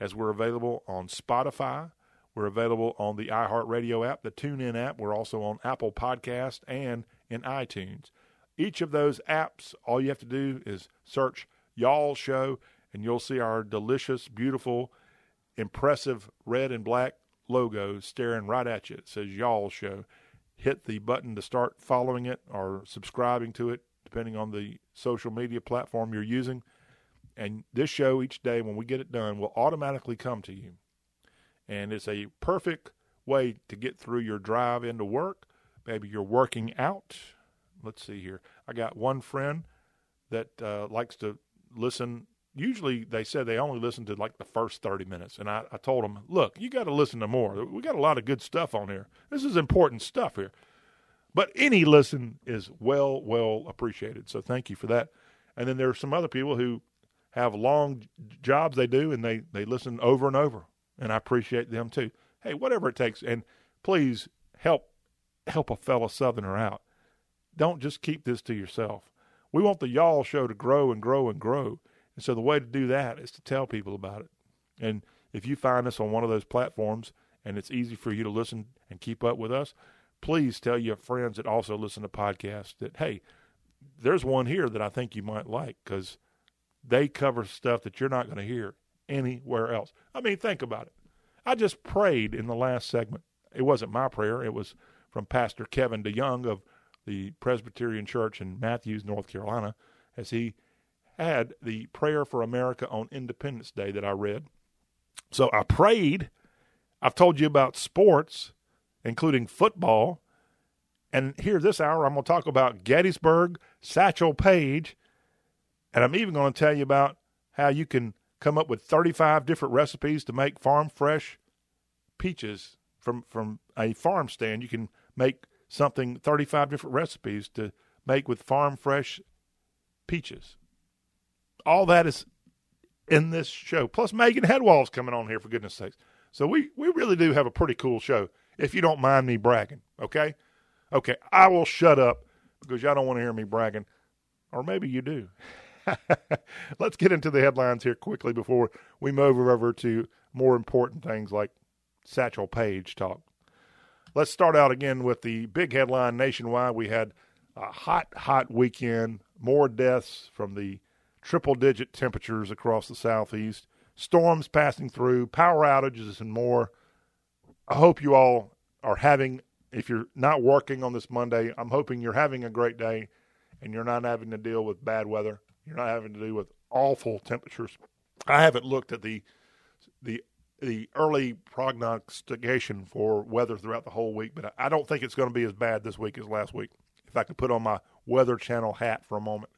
as we're available on Spotify. We're available on the iHeartRadio app, the TuneIn app. We're also on Apple Podcast and in iTunes. Each of those apps, all you have to do is search Y'all Show, and you'll see our delicious, beautiful, impressive red and black logo staring right at you. It says Y'all Show. Hit the button to start following it or subscribing to it, depending on the social media platform you're using. And this show each day, when we get it done, will automatically come to you. And it's a perfect way to get through your drive into work. Maybe you're working out. Let's see here. I got one friend that uh, likes to listen. Usually, they said they only listened to like the first 30 minutes. And I, I told them, look, you got to listen to more. We got a lot of good stuff on here. This is important stuff here. But any listen is well, well appreciated. So thank you for that. And then there are some other people who have long jobs they do and they, they listen over and over. And I appreciate them too. Hey, whatever it takes. And please help help a fellow Southerner out. Don't just keep this to yourself. We want the Y'all show to grow and grow and grow. And so the way to do that is to tell people about it. And if you find us on one of those platforms and it's easy for you to listen and keep up with us, please tell your friends that also listen to podcasts that, hey, there's one here that I think you might like because they cover stuff that you're not going to hear anywhere else. I mean, think about it. I just prayed in the last segment. It wasn't my prayer, it was from Pastor Kevin DeYoung of the Presbyterian Church in Matthews, North Carolina, as he had the prayer for America on Independence Day that I read. So I prayed. I've told you about sports, including football. And here this hour, I'm going to talk about Gettysburg, Satchel Paige, and I'm even going to tell you about how you can come up with 35 different recipes to make farm fresh peaches from from a farm stand. You can make something 35 different recipes to make with farm fresh peaches. All that is in this show. Plus Megan Hedwall's coming on here for goodness sakes. So we we really do have a pretty cool show if you don't mind me bragging, okay? Okay, I will shut up because y'all don't want to hear me bragging or maybe you do. (laughs) Let's get into the headlines here quickly before we move over to more important things like Satchel Paige talk. Let's start out again with the big headline nationwide. We had a hot, hot weekend, more deaths from the triple digit temperatures across the southeast, storms passing through, power outages, and more. I hope you all are having, if you're not working on this Monday, I'm hoping you're having a great day and you're not having to deal with bad weather. You're not having to deal with awful temperatures. I haven't looked at the the the early prognostication for weather throughout the whole week, but I don't think it's going to be as bad this week as last week. If I could put on my Weather Channel hat for a moment.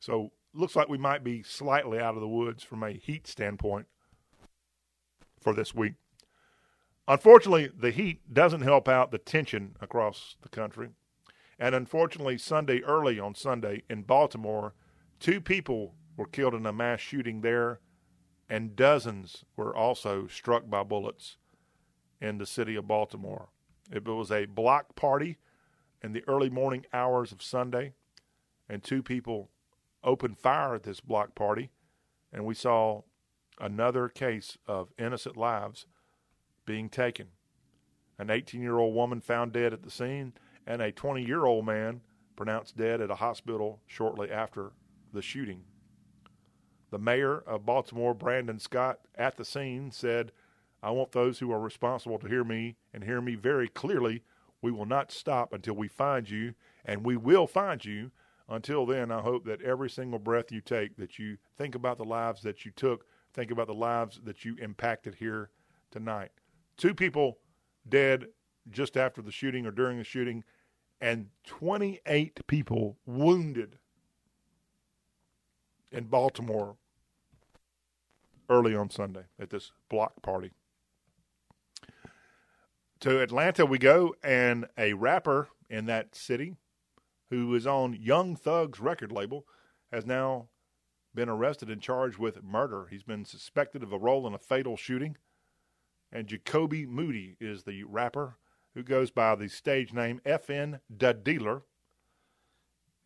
So looks like we might be slightly out of the woods from a heat standpoint for this week. Unfortunately, the heat doesn't help out the tension across the country. And unfortunately, Sunday, early on Sunday in Baltimore, two people were killed in a mass shooting there, and dozens were also struck by bullets in the city of Baltimore. It was a block party in the early morning hours of Sunday, and two people opened fire at this block party, and we saw another case of innocent lives being taken. An 18 year old woman found dead at the scene, and a 20 year old man pronounced dead at a hospital shortly after the shooting. The mayor of Baltimore, Brandon Scott, at the scene said, I want those who are responsible to hear me and hear me very clearly. We will not stop until we find you, and we will find you. Until then, I hope that every single breath you take, that you think about the lives that you took, think about the lives that you impacted here tonight. Two people dead just after the shooting or during the shooting, and 28 people wounded in Baltimore early on Sunday at this block party. To Atlanta we go, and a rapper in that city who is on Young Thug's record label has now been arrested and charged with murder. He's been suspected of a role in a fatal shooting. And Jacoby Moody is the rapper who goes by the stage name FN Da Dealer.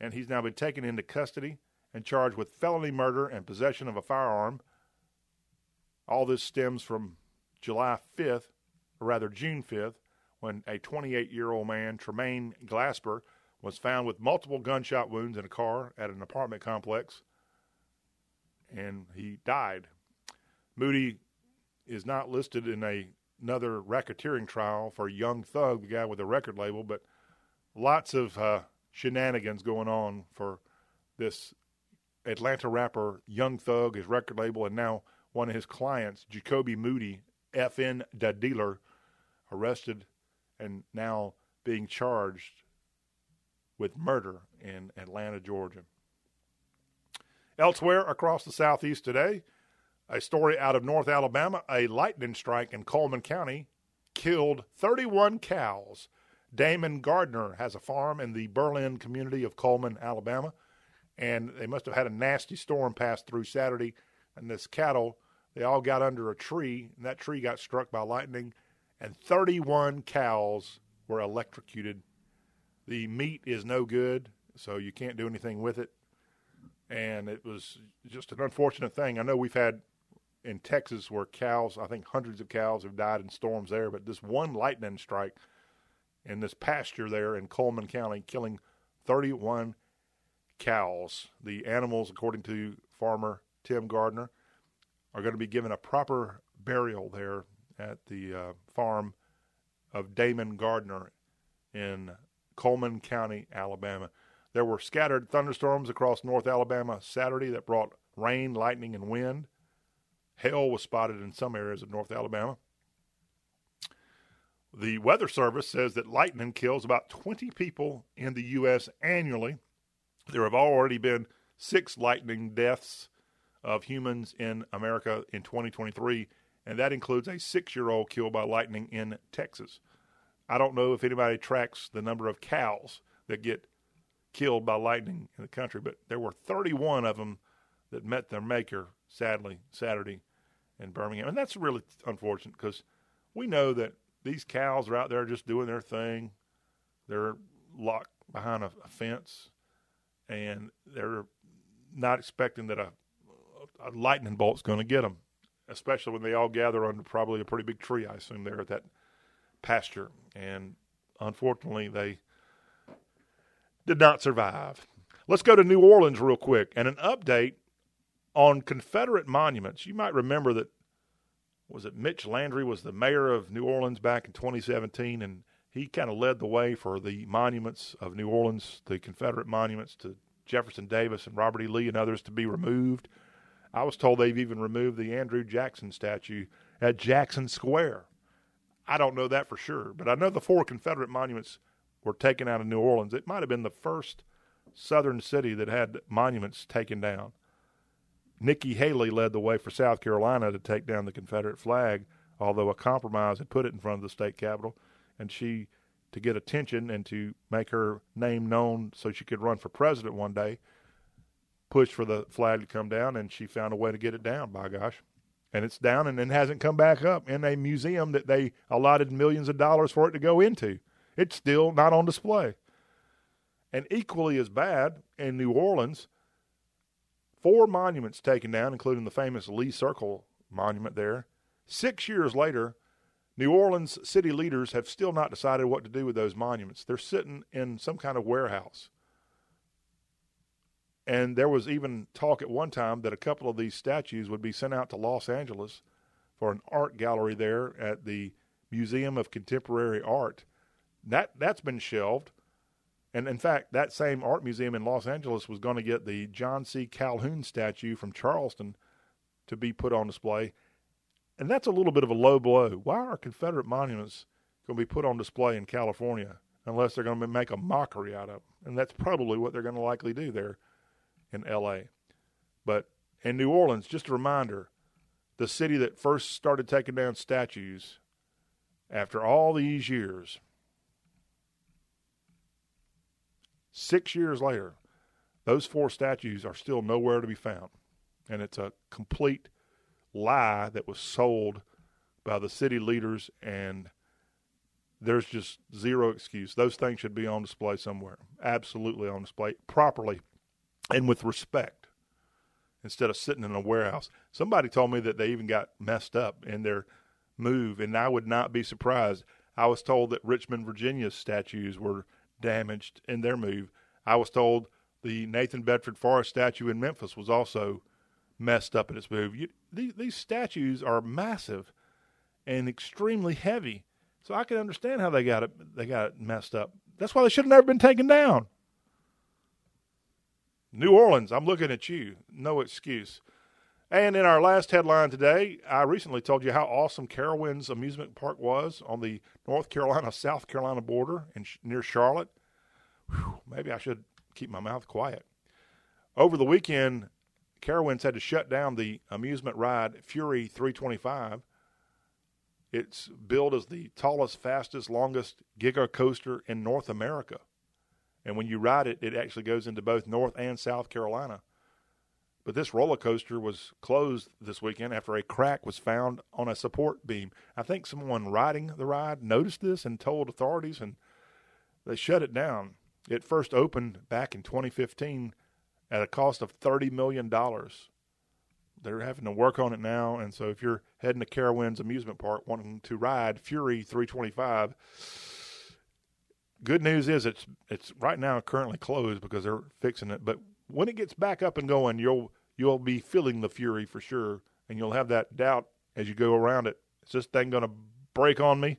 And he's now been taken into custody and charged with felony murder and possession of a firearm. All this stems from July 5th, or rather June 5th, when a 28 year old man, Tremaine Glasper, was found with multiple gunshot wounds in a car at an apartment complex, and he died. Moody is not listed in a, another racketeering trial for Young Thug, the guy with the record label, but lots of uh, shenanigans going on for this Atlanta rapper Young Thug, his record label, and now one of his clients, Jacoby Moody, FN Da Dealer, arrested and now being charged with murder in Atlanta, Georgia. Elsewhere across the southeast today, a story out of North Alabama a lightning strike in Cullman County killed 31 cows. Damon Gardner has a farm in the Berlin community of Cullman, Alabama, and they must have had a nasty storm pass through Saturday. And this cattle, they all got under a tree, and that tree got struck by lightning, and 31 cows were electrocuted. The meat is no good, so you can't do anything with it. And it was just an unfortunate thing. I know we've had in Texas where cows, I think hundreds of cows have died in storms there, but this one lightning strike in this pasture there in Cullman County, killing 31 cows. The animals, according to farmer Tim Gardner, are going to be given a proper burial there at the uh, farm of Damon Gardner in Cullman County, Alabama. There were scattered thunderstorms across North Alabama Saturday that brought rain, lightning, and wind. Hail was spotted in some areas of North Alabama. The Weather Service says that lightning kills about 20 people in the U.S. annually. There have already been six lightning deaths of humans in America in 2023, and that includes a six year old killed by lightning in Texas. I don't know if anybody tracks the number of cows that get killed by lightning in the country, but there were 31 of them that met their maker, sadly, Saturday in Birmingham. And that's really unfortunate because we know that these cows are out there just doing their thing. They're locked behind a, a fence and they're not expecting that a, a lightning bolt's going to get them, especially when they all gather under probably a pretty big tree, I assume, there at that pasture. And unfortunately, they did not survive. Let's go to New Orleans real quick and an update on Confederate monuments. You might remember that was it Mitch Landrieu was the mayor of New Orleans back in 2017, and he kind of led the way for the monuments of New Orleans, the Confederate monuments to Jefferson Davis and Robert E. Lee and others to be removed. I was told they've even removed the Andrew Jackson statue at Jackson Square. I don't know that for sure, but I know the four Confederate monuments were taken out of New Orleans. It might have been the first southern city that had monuments taken down. Nikki Haley led the way for South Carolina to take down the Confederate flag, although a compromise had put it in front of the state capitol, and she, to get attention and to make her name known so she could run for president one day, pushed for the flag to come down, and she found a way to get it down, by gosh. And it's down and then hasn't come back up in a museum that they allotted millions of dollars for it to go into. It's still not on display. And equally as bad, in New Orleans, four monuments taken down, including the famous Lee Circle monument there. Six years later, New Orleans city leaders have still not decided what to do with those monuments. They're sitting in some kind of warehouse. And there was even talk at one time that a couple of these statues would be sent out to Los Angeles for an art gallery there at the Museum of Contemporary Art. That that's been shelved. And in fact, that same art museum in Los Angeles was going to get the John C. Calhoun statue from Charleston to be put on display. And that's a little bit of a low blow. Why are Confederate monuments going to be put on display in California unless they're going to make a mockery out of them? And that's probably what they're going to likely do there in L.A. But in New Orleans, just a reminder the city that first started taking down statues after all these years Six years later, those four statues are still nowhere to be found. And it's a complete lie that was sold by the city leaders, and there's just zero excuse. Those things should be on display somewhere, absolutely on display, properly and with respect, instead of sitting in a warehouse. Somebody told me that they even got messed up in their move, and I would not be surprised. I was told that Richmond, Virginia's statues were damaged in their move. I was told the Nathan Bedford Forrest statue in Memphis was also messed up in its move. You, these, these statues are massive and extremely heavy, so I can understand how they got it. They got it messed up. That's why they should have never been taken down. New Orleans, I'm looking at you. No excuse. And in our last headline today, I recently told you how awesome Carowinds Amusement Park was on the North Carolina South Carolina border in, near Charlotte. Whew, maybe I should keep my mouth quiet. Over the weekend, Carowinds had to shut down the amusement ride Fury 325. It's billed as the tallest, fastest, longest giga coaster in North America. And when you ride it, it actually goes into both North and South Carolina. But this roller coaster was closed this weekend after a crack was found on a support beam. I think someone riding the ride noticed this and told authorities, and they shut it down. It first opened back in 2015 at a cost of $30 million. They're having to work on it now, and so if you're heading to Carowinds Amusement Park wanting to ride Fury 325, good news is it's it's right now currently closed because they're fixing it. But when it gets back up and going, you'll you'll be feeling the fury for sure, and you'll have that doubt as you go around it. Is this thing going to break on me?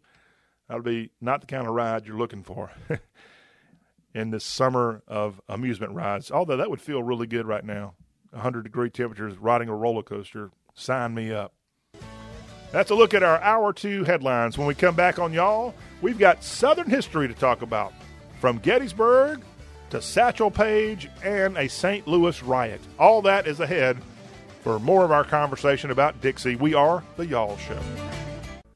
That'll be not the kind of ride you're looking for (laughs) in this summer of amusement rides. Although that would feel really good right now. 100 degree temperatures, riding a roller coaster. Sign me up. That's a look at our hour two headlines. When we come back on y'all, we've got Southern history to talk about. From Gettysburg to Satchel Paige and a St. Louis riot. All that is ahead for more of our conversation about Dixie. We are The Y'all Show.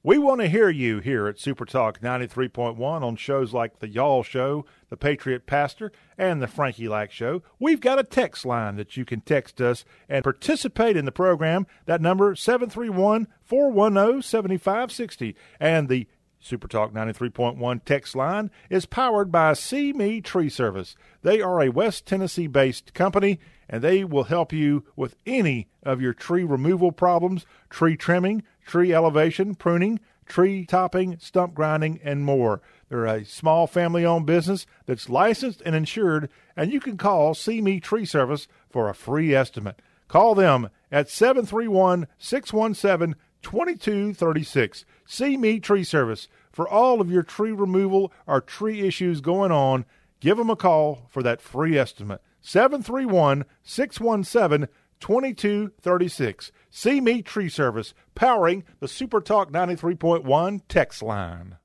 We want to hear you here at Super Talk 93.1 on shows like The Y'all Show, The Patriot Pastor, and The Frankie Lack Show. We've got a text line that you can text us and participate in the program. That number 731 410 7560. And the Super Talk 93.1 text line is powered by See Me Tree Service. They are a West Tennessee based company and they will help you with any of your tree removal problems, tree trimming, tree elevation, pruning, tree topping, stump grinding, and more. They're a small family owned business that's licensed and insured, and you can call See Me Tree Service for a free estimate. Call them at 731 617 2236. See Me Tree Service. For all of your tree removal or tree issues going on, give them a call for that free estimate. 731 617 2236. See Me Tree Service, powering the Super Talk 93.1 text line.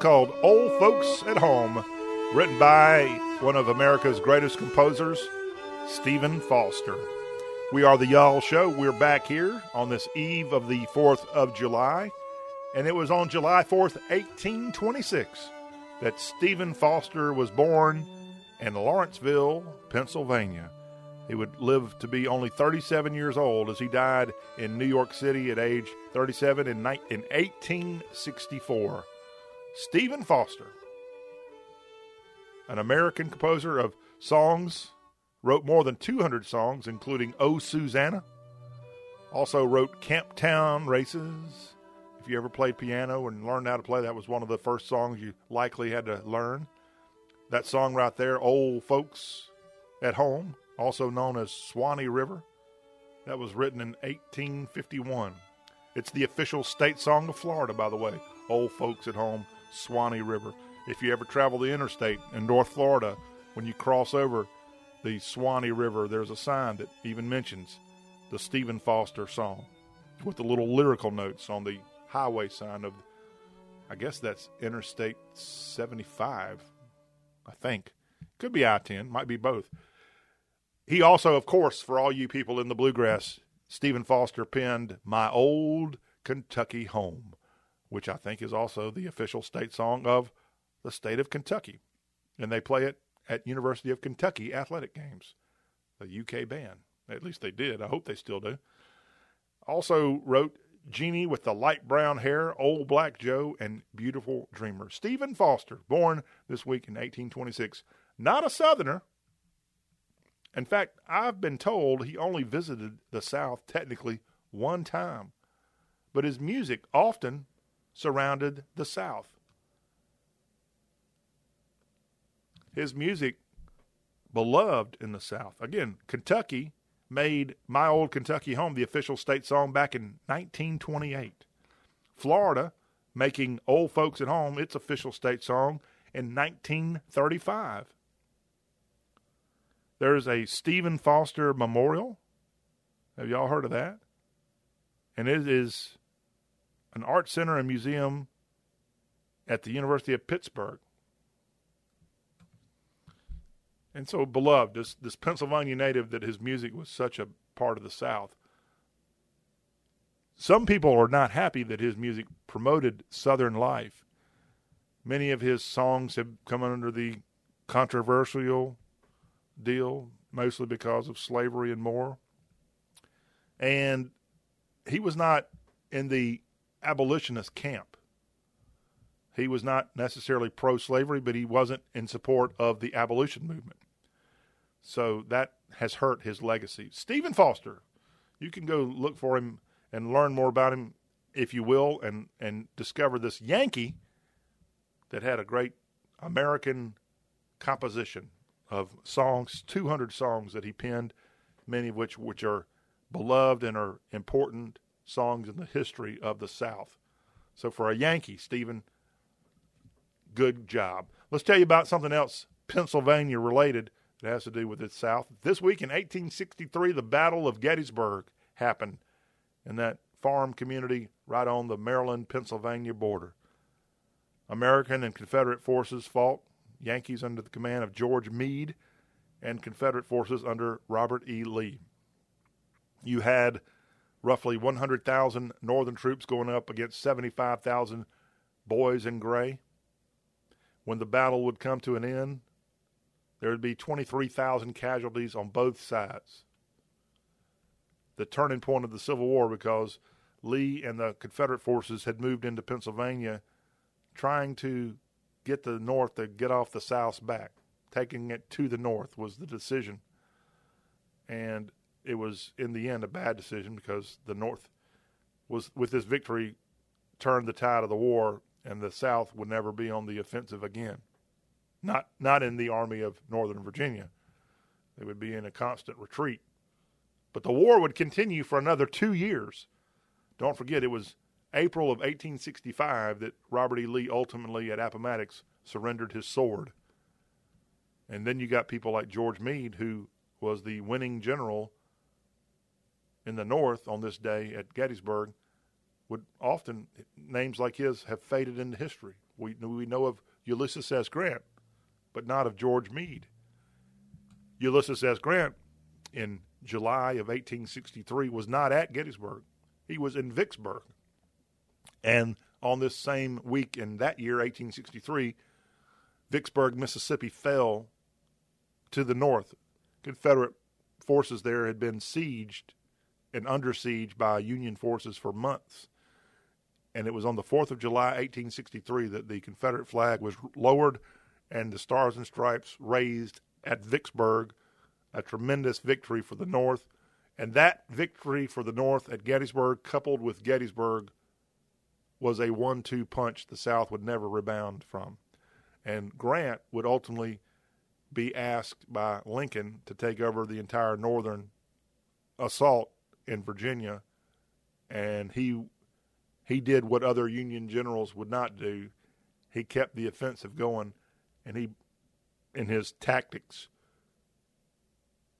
Called Old Folks at Home, written by one of America's greatest composers, Stephen Foster. We are the Y'all Show. We're back here on this eve of the 4th of July, and it was on July 4th, 1826, that Stephen Foster was born in Lawrenceville, Pennsylvania. He would live to be only 37 years old as he died in New York City at age 37 in, ni- in 1864. Stephen Foster, an American composer of songs, wrote more than 200 songs, including Oh Susanna. Also wrote Camptown Races. If you ever played piano and learned how to play, that was one of the first songs you likely had to learn. That song right there, Old Folks at Home, also known as Swanee River, that was written in 1851. It's the official state song of Florida, by the way. Old Folks at Home, Swanee River. If you ever travel the interstate in North Florida, when you cross over the Swanee River, there's a sign that even mentions the Stephen Foster song with the little lyrical notes on the highway sign of, I guess that's Interstate 75, I think. Could be I 10, might be both. He also, of course, for all you people in the bluegrass, Stephen Foster penned My Old Kentucky Home, which I think is also the official state song of the state of Kentucky. And they play it at University of Kentucky athletic games, the UK band. At least they did. I hope they still do. Also wrote Jeannie with the light brown hair, Old Black Joe, and Beautiful Dreamer. Stephen Foster, born this week in 1826. Not a Southerner. In fact, I've been told he only visited the South technically one time, but his music often surrounded the South. His music beloved in the South. Again, Kentucky made My Old Kentucky Home the official state song back in 1928. Florida making Old Folks at Home its official state song in 1935. There's a Stephen Foster Memorial. Have y'all heard of that? And it is an art center and museum at the University of Pittsburgh. And so beloved, this this Pennsylvania native that his music was such a part of the South. Some people are not happy that his music promoted Southern life. Many of his songs have come under the controversial deal, mostly because of slavery and more. And he was not in the abolitionist camp. He was not necessarily pro slavery, but he wasn't in support of the abolition movement. So that has hurt his legacy. Stephen Foster, you can go look for him and learn more about him if you will, and, and discover this Yankee that had a great American composition of songs, 200 songs that he penned, many of which which are beloved and are important songs in the history of the South. So for a Yankee, Stephen, good job. Let's tell you about something else Pennsylvania related that has to do with the South. This week in 1863, the Battle of Gettysburg happened in that farm community right on the Maryland Pennsylvania border. American and Confederate forces fought, Yankees under the command of George Meade, and Confederate forces under Robert E. Lee. You had roughly 100,000 Northern troops going up against 75,000 boys in gray. When the battle would come to an end, there would be 23,000 casualties on both sides. The turning point of the Civil War because Lee and the Confederate forces had moved into Pennsylvania trying to get the North to get off the South's back. Taking it to the North was the decision. And it was, in the end, a bad decision because the North was, with this victory, turned the tide of the war, and the South would never be on the offensive again. Not, not in the Army of Northern Virginia. They would be in a constant retreat. But the war would continue for another two years. Don't forget, it was April of 1865 that Robert E. Lee ultimately at Appomattox surrendered his sword. And then you got people like George Meade, who was the winning general in the North on this day at Gettysburg, would often, names like his have faded into history. We we know of Ulysses S. Grant, but not of George Meade. Ulysses S. Grant in July of 1863 was not at Gettysburg. He was in Vicksburg. And on this same week in that year, 1863, Vicksburg, Mississippi fell to the north. Confederate forces there had been sieged and under siege by Union forces for months. And it was on the 4th of July, 1863, that the Confederate flag was lowered and the Stars and Stripes raised at Vicksburg, a tremendous victory for the North. And that victory for the North at Gettysburg, coupled with Gettysburg, was a one two punch the South would never rebound from. And Grant would ultimately be asked by Lincoln to take over the entire northern assault in Virginia, and he he did what other Union generals would not do. He kept the offensive going, and he, in his tactics,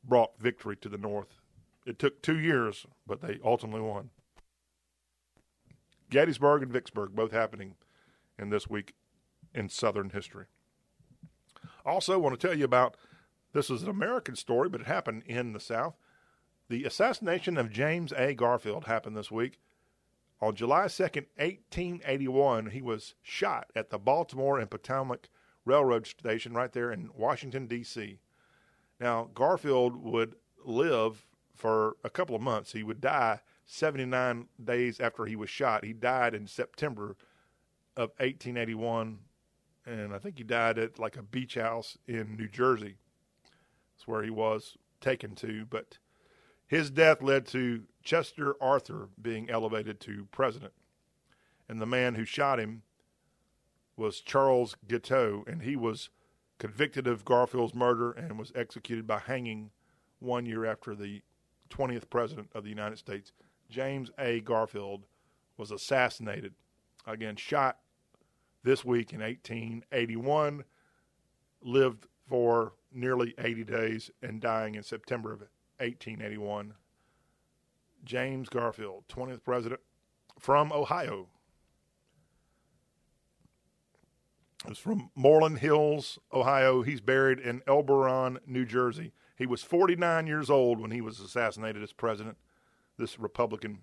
brought victory to the North. It took two years, but they ultimately won. Gettysburg and Vicksburg both happening in this week in Southern history. Also, want to tell you about this is an American story, but it happened in the South. The assassination of James A. Garfield happened this week. On July 2nd, 1881, he was shot at the Baltimore and Potomac Railroad Station right there in Washington, D.C. Now, Garfield would live for a couple of months. He would die 79 days after he was shot. He died in September of 1881 and I think he died at like a beach house in New Jersey. That's where he was taken to. But his death led to Chester Arthur being elevated to president. And the man who shot him was Charles Guiteau, and he was convicted of Garfield's murder and was executed by hanging one year after the 20th president of the United States, James A. Garfield, was assassinated. Again, shot this week in 1881, lived for nearly 80 days and dying in September of 1881. James Garfield, 20th president from Ohio. Is from Moreland Hills, Ohio. He's buried in Elberon, New Jersey. He was 49 years old when he was assassinated as president, this Republican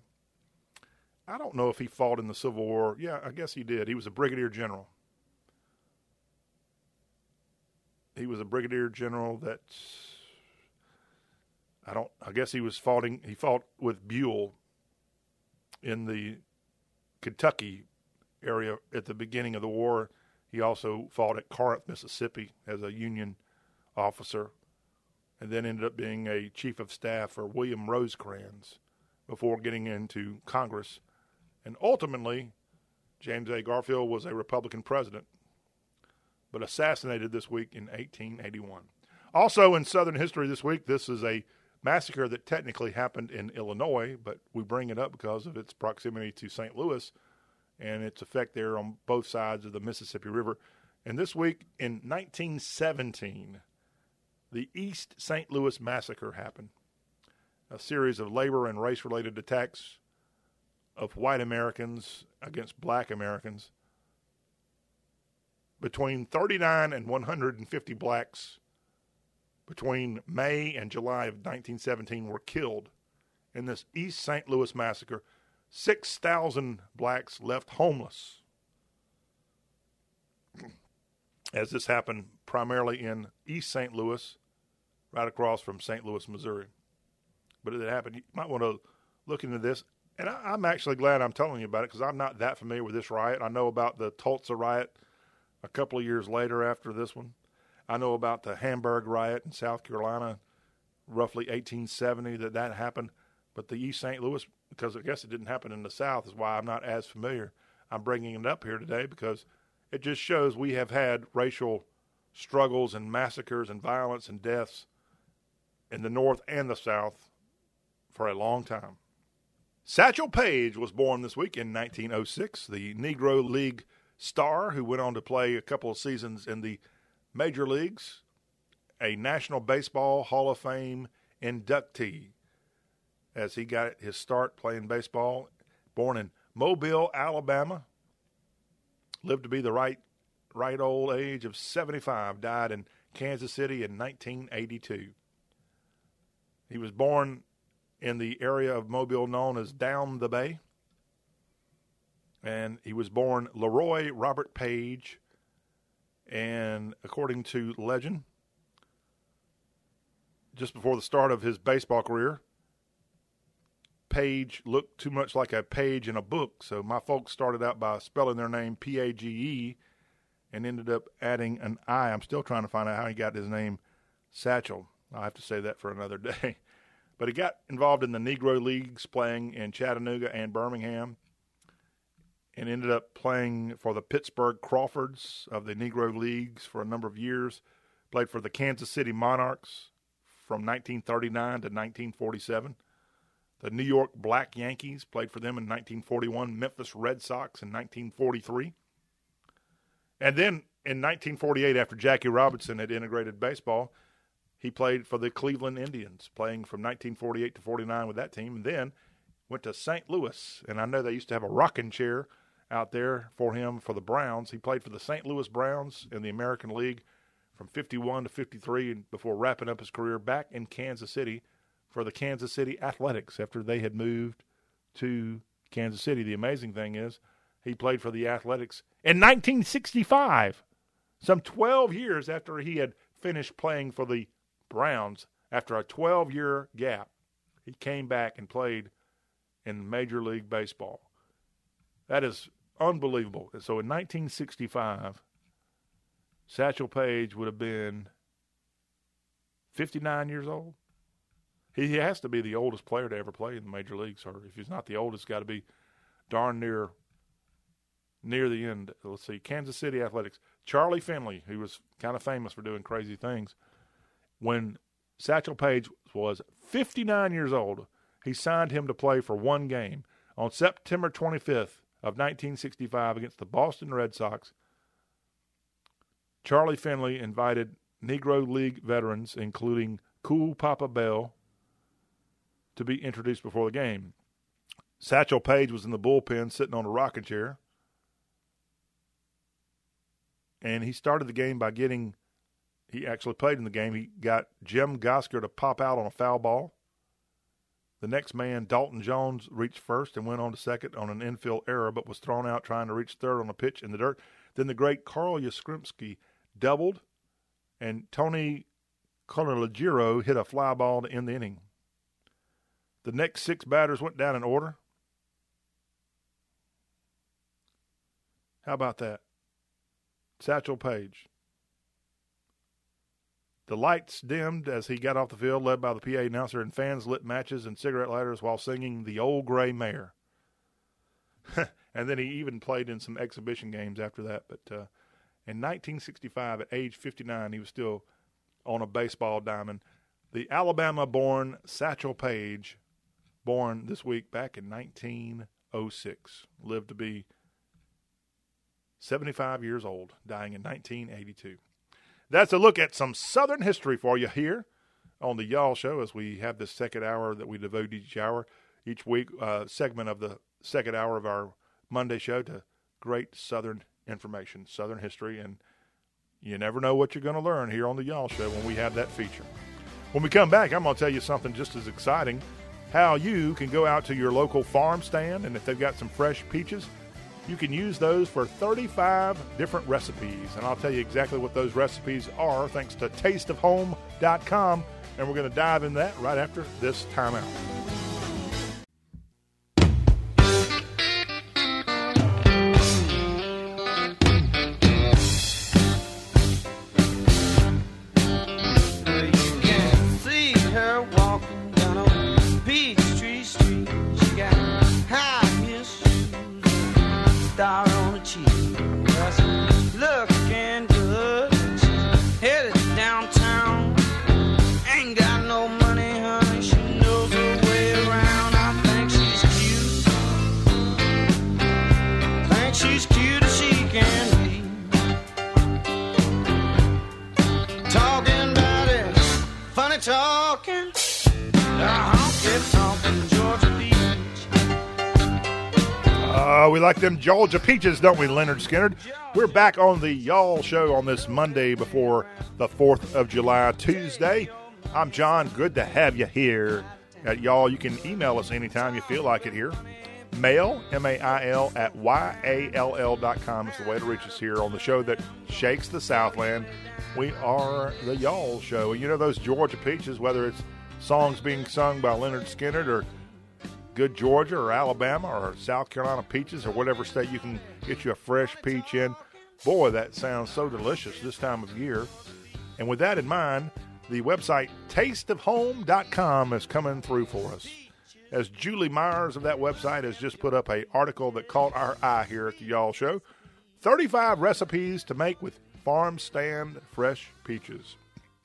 I don't know if he fought in the Civil War. Yeah, I guess he did. He was a brigadier general. He was a brigadier general that I don't. I guess he was fighting. He fought with Buell in the Kentucky area at the beginning of the war. He also fought at Corinth, Mississippi, as a Union officer, and then ended up being a chief of staff for William Rosecrans before getting into Congress and ultimately, James A. Garfield was a Republican president, but assassinated this week in 1881. Also, in Southern history this week, this is a massacre that technically happened in Illinois, but we bring it up because of its proximity to St. Louis and its effect there on both sides of the Mississippi River. And this week in 1917, the East St. Louis Massacre happened. A series of labor and race related attacks of white Americans against black Americans. Between 39 and 150 blacks between May and July of 1917 were killed in this East St. Louis massacre. 6,000 blacks left homeless. (clears throat) As this happened primarily in East St. Louis, right across from St. Louis, Missouri. But it happened. You might want to look into this and I, am actually glad I'm telling you about it because I'm not that familiar with this riot. I know about the Tulsa riot a couple of years later after this one. I know about the Hamburg riot in South Carolina, roughly 1870, that that happened. But the East St. Louis, because I guess it didn't happen in the South, is why I'm not as familiar. I'm bringing it up here today because it just shows we have had racial struggles and massacres and violence and deaths in the North and the South for a long time. Satchel Paige was born this week in 1906, the Negro League star who went on to play a couple of seasons in the major leagues, a National Baseball Hall of Fame inductee as he got his start playing baseball. Born in Mobile, Alabama, lived to be the right right old age of 75, died in Kansas City in 1982. He was born in the area of Mobile known as Down the Bay. And he was born Leroy Robert Page. And according to legend, just before the start of his baseball career, Page looked too much like a page in a book. So my folks started out by spelling their name P A G E and ended up adding an I. I'm still trying to find out how he got his name Satchel. I'll have to say that for another (laughs) day. But he got involved in the Negro Leagues playing in Chattanooga and Birmingham and ended up playing for the Pittsburgh Crawfords of the Negro Leagues for a number of years. Played for the Kansas City Monarchs from 1939 to 1947. The New York Black Yankees played for them in 1941. Memphis Red Sox in 1943. And then in 1948, after Jackie Robinson had integrated baseball, he played for the Cleveland Indians, playing from 1948 to 49 with that team, and then went to St. Louis. And I know they used to have a rocking chair out there for him for the Browns. He played for the St. Louis Browns in the American League from 51 to 53 and before wrapping up his career back in Kansas City for the Kansas City Athletics after they had moved to Kansas City. The amazing thing is he played for the Athletics in 1965, some 12 years after he had finished playing for the Browns after a 12 year gap. He came back and played in Major League Baseball. That is unbelievable. So in 1965, Satchel Paige would have been 59 years old. He has to be the oldest player to ever play in the major leagues, or if he's not the oldest, got to be darn near near the end. Let's see, Kansas City Athletics. Charlie Finley, who was kind of famous for doing crazy things, when Satchel Paige was 59 years old, he signed him to play for one game on September 25th of 1965 against the Boston Red Sox. Charlie Finley invited Negro League veterans, including Cool Papa Bell, to be introduced before the game. Satchel Paige was in the bullpen sitting on a rocking chair. And he started the game by getting he actually played in the game. He got Jim Gosger to pop out on a foul ball. The next man, Dalton Jones, reached first and went on to second on an infield error, but was thrown out trying to reach third on a pitch in the dirt. Then the great Carl Yastrzemski doubled, and Tony Conigliaro hit a fly ball to end the inning. The next six batters went down in order. How about that? Satchel Paige, the lights dimmed as he got off the field, led by the PA announcer, and fans lit matches and cigarette lighters while singing The Old Gray Mare. (laughs) and then he even played in some exhibition games after that. But uh, in 1965, at age 59, he was still on a baseball diamond. The Alabama born Satchel Paige, born this week back in 1906, lived to be 75 years old, dying in 1982. That's a look at some Southern history for you here on the Y'all Show as we have this second hour that we devote each hour, each week, uh, segment of the second hour of our Monday show to great Southern information, Southern history, and you never know what you're going to learn here on the Y'all Show when we have that feature. When we come back, I'm going to tell you something just as exciting how you can go out to your local farm stand, and if they've got some fresh peaches, you can use those for 35 different recipes. And I'll tell you exactly what those recipes are thanks to tasteofhome.com. And we're going to dive in that right after this timeout. Them Georgia peaches, don't we, Lynyrd Skynyrd? We're back on the Y'all Show on this Monday before the 4th of July, Tuesday. I'm John. Good to have you here. At Y'all, you can email us anytime you feel like it here. Mail, M A I L, at Y A L L dot com is the way to reach us here on the show that shakes the Southland. We are the Y'all Show. And you know those Georgia peaches, whether it's songs being sung by Lynyrd Skynyrd or good Georgia or Alabama or South Carolina peaches or whatever state you can get you a fresh peach in. Boy, that sounds so delicious this time of year. And with that in mind, the website tasteofhome.com is coming through for us. As Julie Myers of that website has just put up a article that caught our eye here at the Y'all Show 35 recipes to make with farm stand fresh peaches.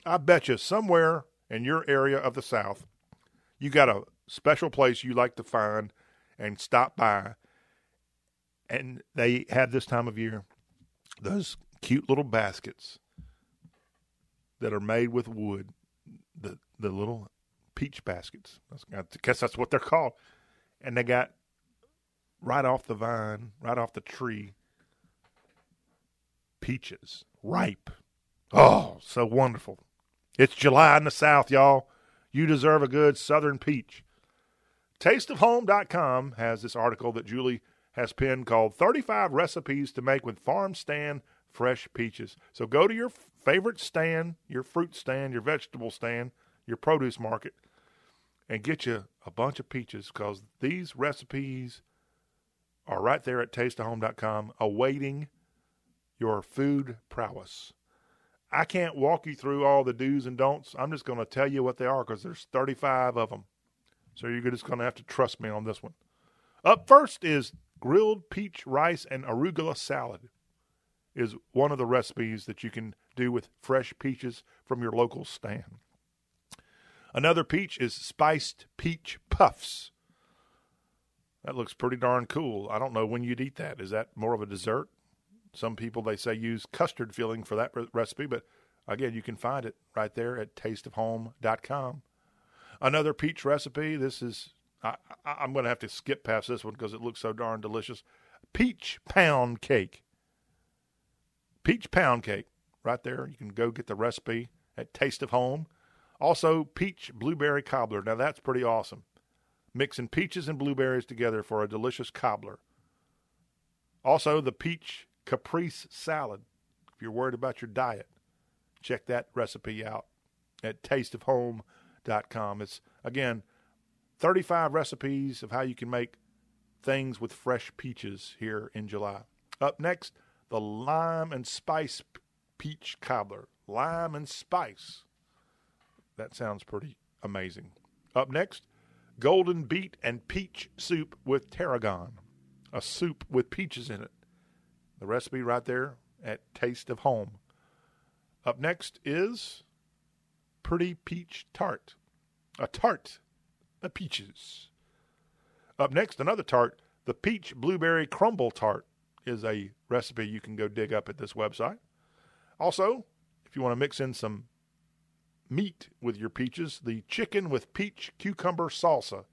I bet you somewhere in your area of the South, you got a special place you like to find and stop by. And they have this time of year those cute little baskets that are made with wood, the the little peach baskets. I guess that's what they're called. And they got right off the vine, right off the tree, peaches, ripe. Oh, so wonderful. It's July in the South, y'all. You deserve a good Southern peach. TasteOfHome.com has this article that Julie has penned called 35 Recipes to Make with Farm Stand Fresh Peaches. So go to your favorite stand, your fruit stand, your vegetable stand, your produce market, and get you a bunch of peaches because these recipes are right there at tasteofhome.com awaiting your food prowess. I can't walk you through all the do's and don'ts. I'm just going to tell you what they are because there's 35 of them. So you're just going to have to trust me on this one. Up first is grilled peach rice and arugula salad. Is one of the recipes that you can do with fresh peaches from your local stand. Another peach is spiced peach puffs. That looks pretty darn cool. I don't know when you'd eat that. Is that more of a dessert? Some people they say use custard filling for that re- recipe, but again, you can find it right there at tasteofhome.com. Another peach recipe. This is I, am going to have to skip past this one because it looks so darn delicious. Peach pound cake. Peach pound cake, right there. You can go get the recipe at Taste of Home. Also, peach blueberry cobbler. Now that's pretty awesome. Mixing peaches and blueberries together for a delicious cobbler. Also, the peach caprese salad. If you're worried about your diet, check that recipe out at tasteofhome.com. It's again 35 recipes of how you can make things with fresh peaches here in July. Up next, the lime and spice peach cobbler. Lime and spice. That sounds pretty amazing. Up next, golden beet and peach soup with tarragon. A soup with peaches in it. The recipe right there at Taste of Home. Up next is pretty peach tart. A tart the peaches. Up next, another tart. The peach blueberry crumble tart is a recipe you can go dig up at this website. Also, if you want to mix in some meat with your peaches, the chicken with peach cucumber salsa.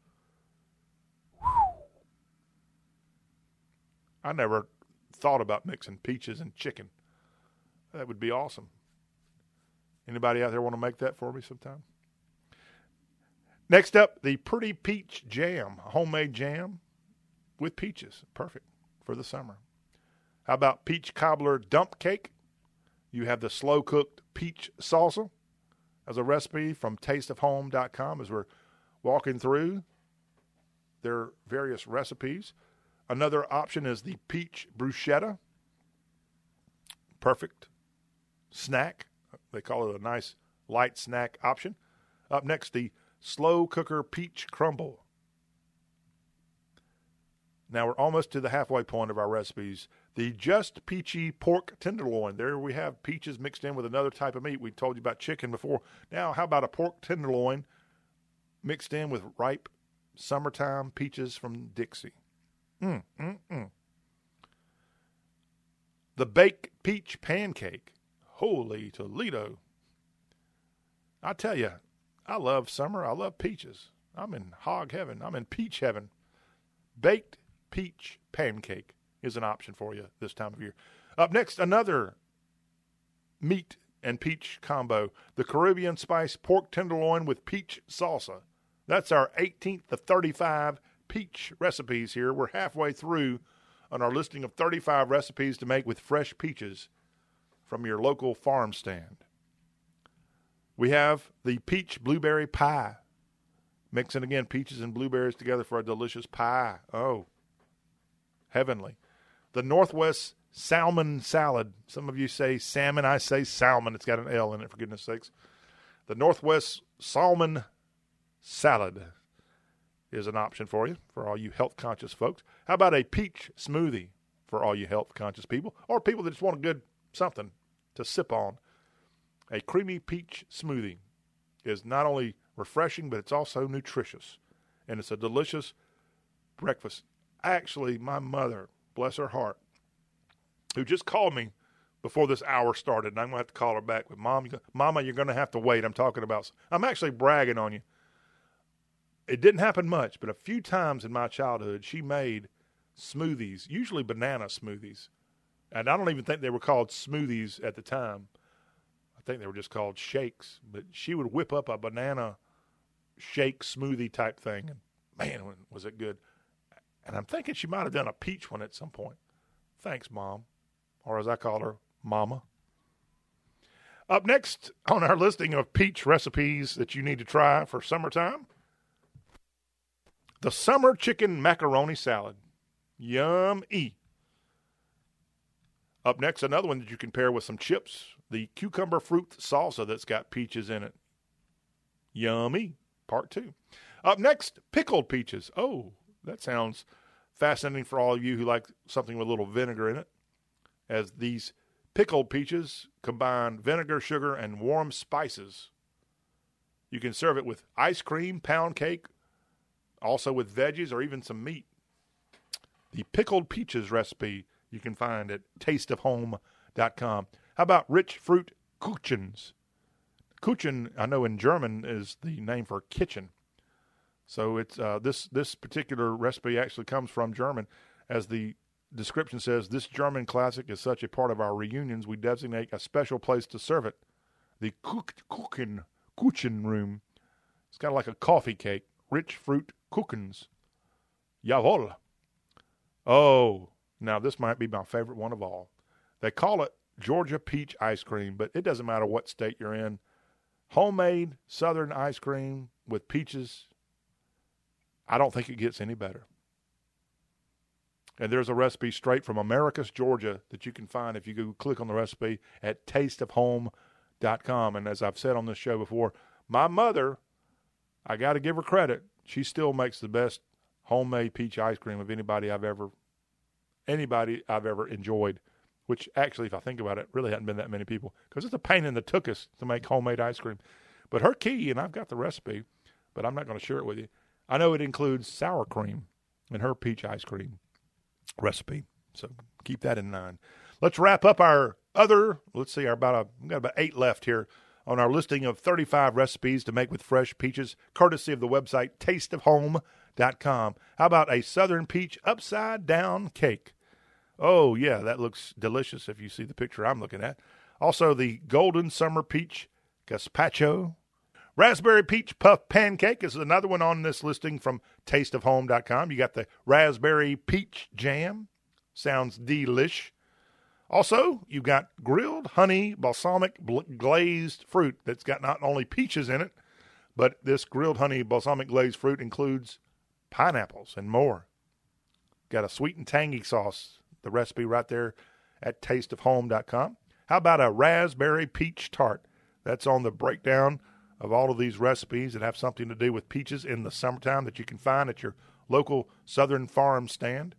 I never thought about mixing peaches and chicken. That would be awesome. Anybody out there want to make that for me sometime? Next up, the Pretty Peach Jam, homemade jam with peaches. Perfect for the summer. How about peach cobbler dump cake? You have the slow cooked peach salsa as a recipe from tasteofhome.com as we're walking through their various recipes. Another option is the peach bruschetta. Perfect snack. They call it a nice light snack option. Up next, the slow cooker peach crumble. Now we're almost to the halfway point of our recipes. The just peachy pork tenderloin. There we have peaches mixed in with another type of meat. We told you about chicken before. Now, how about a pork tenderloin mixed in with ripe summertime peaches from Dixie? Mm, mm, mm. The baked peach pancake. Holy Toledo. I tell you, I love summer. I love peaches. I'm in hog heaven. I'm in peach heaven. Baked peach pancake is an option for you this time of year. Up next, another meat and peach combo the Caribbean spice pork tenderloin with peach salsa. That's our 18th of 35 peach recipes here. We're halfway through on our listing of 35 recipes to make with fresh peaches from your local farm stand. We have the peach blueberry pie. Mixing again peaches and blueberries together for a delicious pie. Oh, heavenly. The Northwest salmon salad. Some of you say salmon. I say salmon. It's got an L in it, for goodness sakes. The Northwest salmon salad is an option for you, for all you health conscious folks. How about a peach smoothie for all you health conscious people, or people that just want a good something to sip on? A creamy peach smoothie is not only refreshing, but it's also nutritious. And it's a delicious breakfast. Actually, my mother, bless her heart, who just called me before this hour started, and I'm going to have to call her back. But mom, mama, you're going to have to wait. I'm talking about. I'm actually bragging on you. It didn't happen much, but a few times in my childhood, she made smoothies, usually banana smoothies, and I don't even think they were called smoothies at the time. I think they were just called shakes. But she would whip up a banana shake smoothie type thing, and man, was it good! And I'm thinking she might have done a peach one at some point. Thanks, mom or as I call her, Mama. Up next on our listing of peach recipes that you need to try for summertime the summer chicken macaroni salad. Yum E. Up next, another one that you can pair with some chips the cucumber fruit salsa that's got peaches in it. Yummy. Part two. Up next, pickled peaches. Oh, that sounds fascinating for all of you who like something with a little vinegar in it as these pickled peaches combine vinegar, sugar, and warm spices. You can serve it with ice cream, pound cake, also with veggies or even some meat. The pickled peaches recipe you can find at tasteofhome.com. How about rich fruit kuchens? Kuchen, I know in German is the name for kitchen. So it's uh, this this particular recipe actually comes from German, as the description says this German classic is such a part of our reunions, we designate a special place to serve it. The Kuchen, Kuchen room. It's kind of like a coffee cake. Rich fruit Kuchens. Jawohl. Oh, now this might be my favorite one of all. They call it Georgia peach ice cream, but it doesn't matter what state you're in. Homemade southern ice cream with peaches. I don't think it gets any better. And there's a recipe straight from Americus, Georgia that you can find if you go click on the recipe at tasteofhome.com. And as I've said on this show before, my mother, I got to give her credit. She still makes the best homemade peach ice cream of anybody I've ever anybody I've ever enjoyed. Which actually, if I think about it, really hadn't been that many people because it's a pain in the tuchus to make homemade ice cream. But her key, and I've got the recipe, but I'm not going to share it with you. I know it includes sour cream in her peach ice cream recipe. So keep that in mind. Let's wrap up our other. Let's see, our about a, we got about eight left here on our listing of 35 recipes to make with fresh peaches, courtesy of the website tasteofhome.com. How about a southern peach upside down cake? Oh, yeah, that looks delicious if you see the picture I'm looking at. Also, the golden summer peach gazpacho. Raspberry peach puff pancake is another one on this listing from tasteofhome.com. You got the raspberry peach jam. Sounds delish. Also, you've got grilled honey balsamic glazed fruit that's got not only peaches in it, but this grilled honey balsamic glazed fruit includes pineapples and more. Got a sweet and tangy sauce. The recipe right there at tasteofhome.com. How about a raspberry peach tart? That's on the breakdown of all of these recipes that have something to do with peaches in the summertime that you can find at your local Southern Farm stand.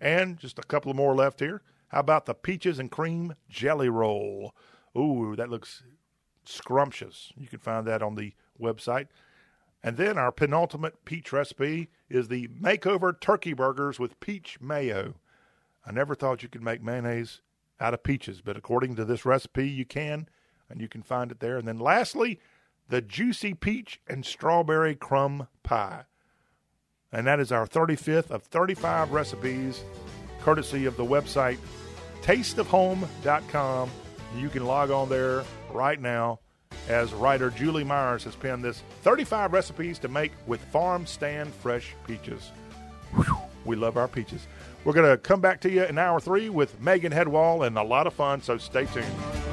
And just a couple more left here. How about the peaches and cream jelly roll? Ooh, that looks scrumptious. You can find that on the website. And then our penultimate peach recipe is the makeover turkey burgers with peach mayo. I never thought you could make mayonnaise out of peaches, but according to this recipe, you can, and you can find it there. And then lastly, the juicy peach and strawberry crumb pie. and that is our 35th of 35 recipes, courtesy of the website tasteofhome.com. You can log on there right now as writer Julie Myers has penned this 35 recipes to make with farm stand fresh peaches. Whew, we love our peaches. We're going to come back to you in hour three with Megan Hedwall and a lot of fun, so stay tuned.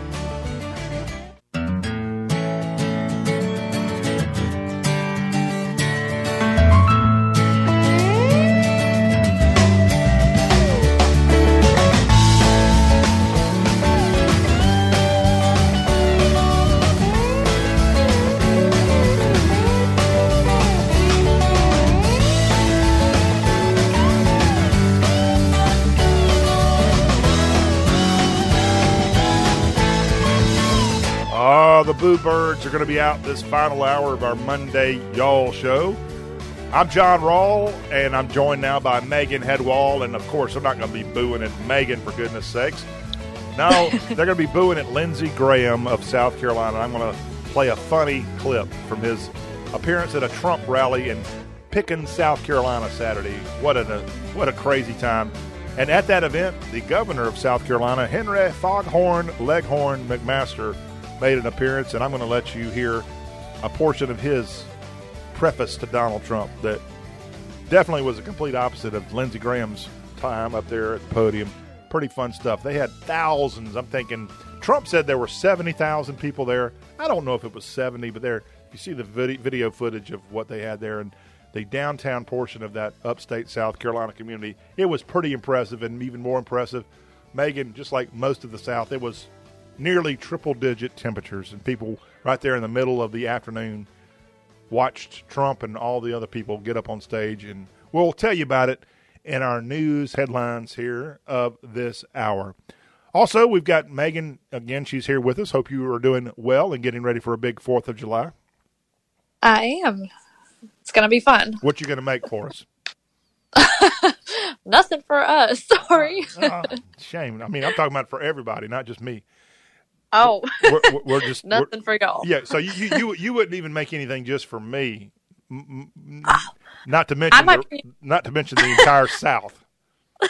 Birds are going to be out this final hour of our Monday Y'all show. I'm John Rawl, and I'm joined now by Megan Hedwall. And of course, I'm not going to be booing at Megan, for goodness sakes. No, (laughs) they're going to be booing at Lindsey Graham of South Carolina. I'm going to play a funny clip from his appearance at a Trump rally in Pickens, South Carolina Saturday. What a, what a crazy time. And at that event, the governor of South Carolina, Henry Foghorn Leghorn McMaster, made an appearance, and I'm going to let you hear a portion of his preface to Donald Trump that definitely was a complete opposite of Lindsey Graham's time up there at the podium. Pretty fun stuff. They had thousands. I'm thinking Trump said there were 70,000 people there. I don't know if it was 70, but there you see the video footage of what they had there and the downtown portion of that upstate South Carolina community. It was pretty impressive and even more impressive. Megan, just like most of the South, it was nearly triple digit temperatures, and people right there in the middle of the afternoon watched Trump and all the other people get up on stage. And we'll tell you about it in our news headlines here of this hour. Also, we've got Megan again. She's here with us. Hope you are doing well and getting ready for a big Fourth of July. I am. It's gonna be fun. What you going to make for us? (laughs) Nothing for us. (laughs) Sorry. Ah, shame. I mean, I'm talking about for everybody, not just me. Oh, We're, we're- we're (laughs) just we're- nothing for y'all. Yeah, so you, you you you wouldn't even make anything just for me. (gasps) Not to mention the, be- not to mention the entire (laughs) South. (laughs)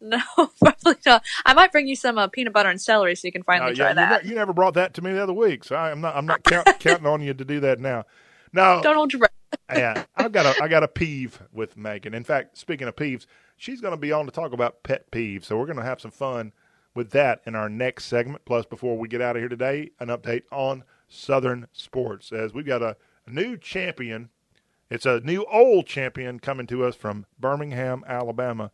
No, probably not. I might bring you some uh, peanut butter and celery so you can Uh, finally yeah, try that. ne- you never brought that to me the other week, so I'm not I'm not count, counting on you to do that now. No, Don't hold your breath. yeah, I've got a I got a peeve with Megan. In fact, speaking of peeves, she's going to be on to talk about pet peeves. So we're going to have some fun with that in our next segment. Plus, before we get out of here today, an update on Southern sports as we've got a, a new champion. It's a new old champion coming to us from Birmingham, Alabama.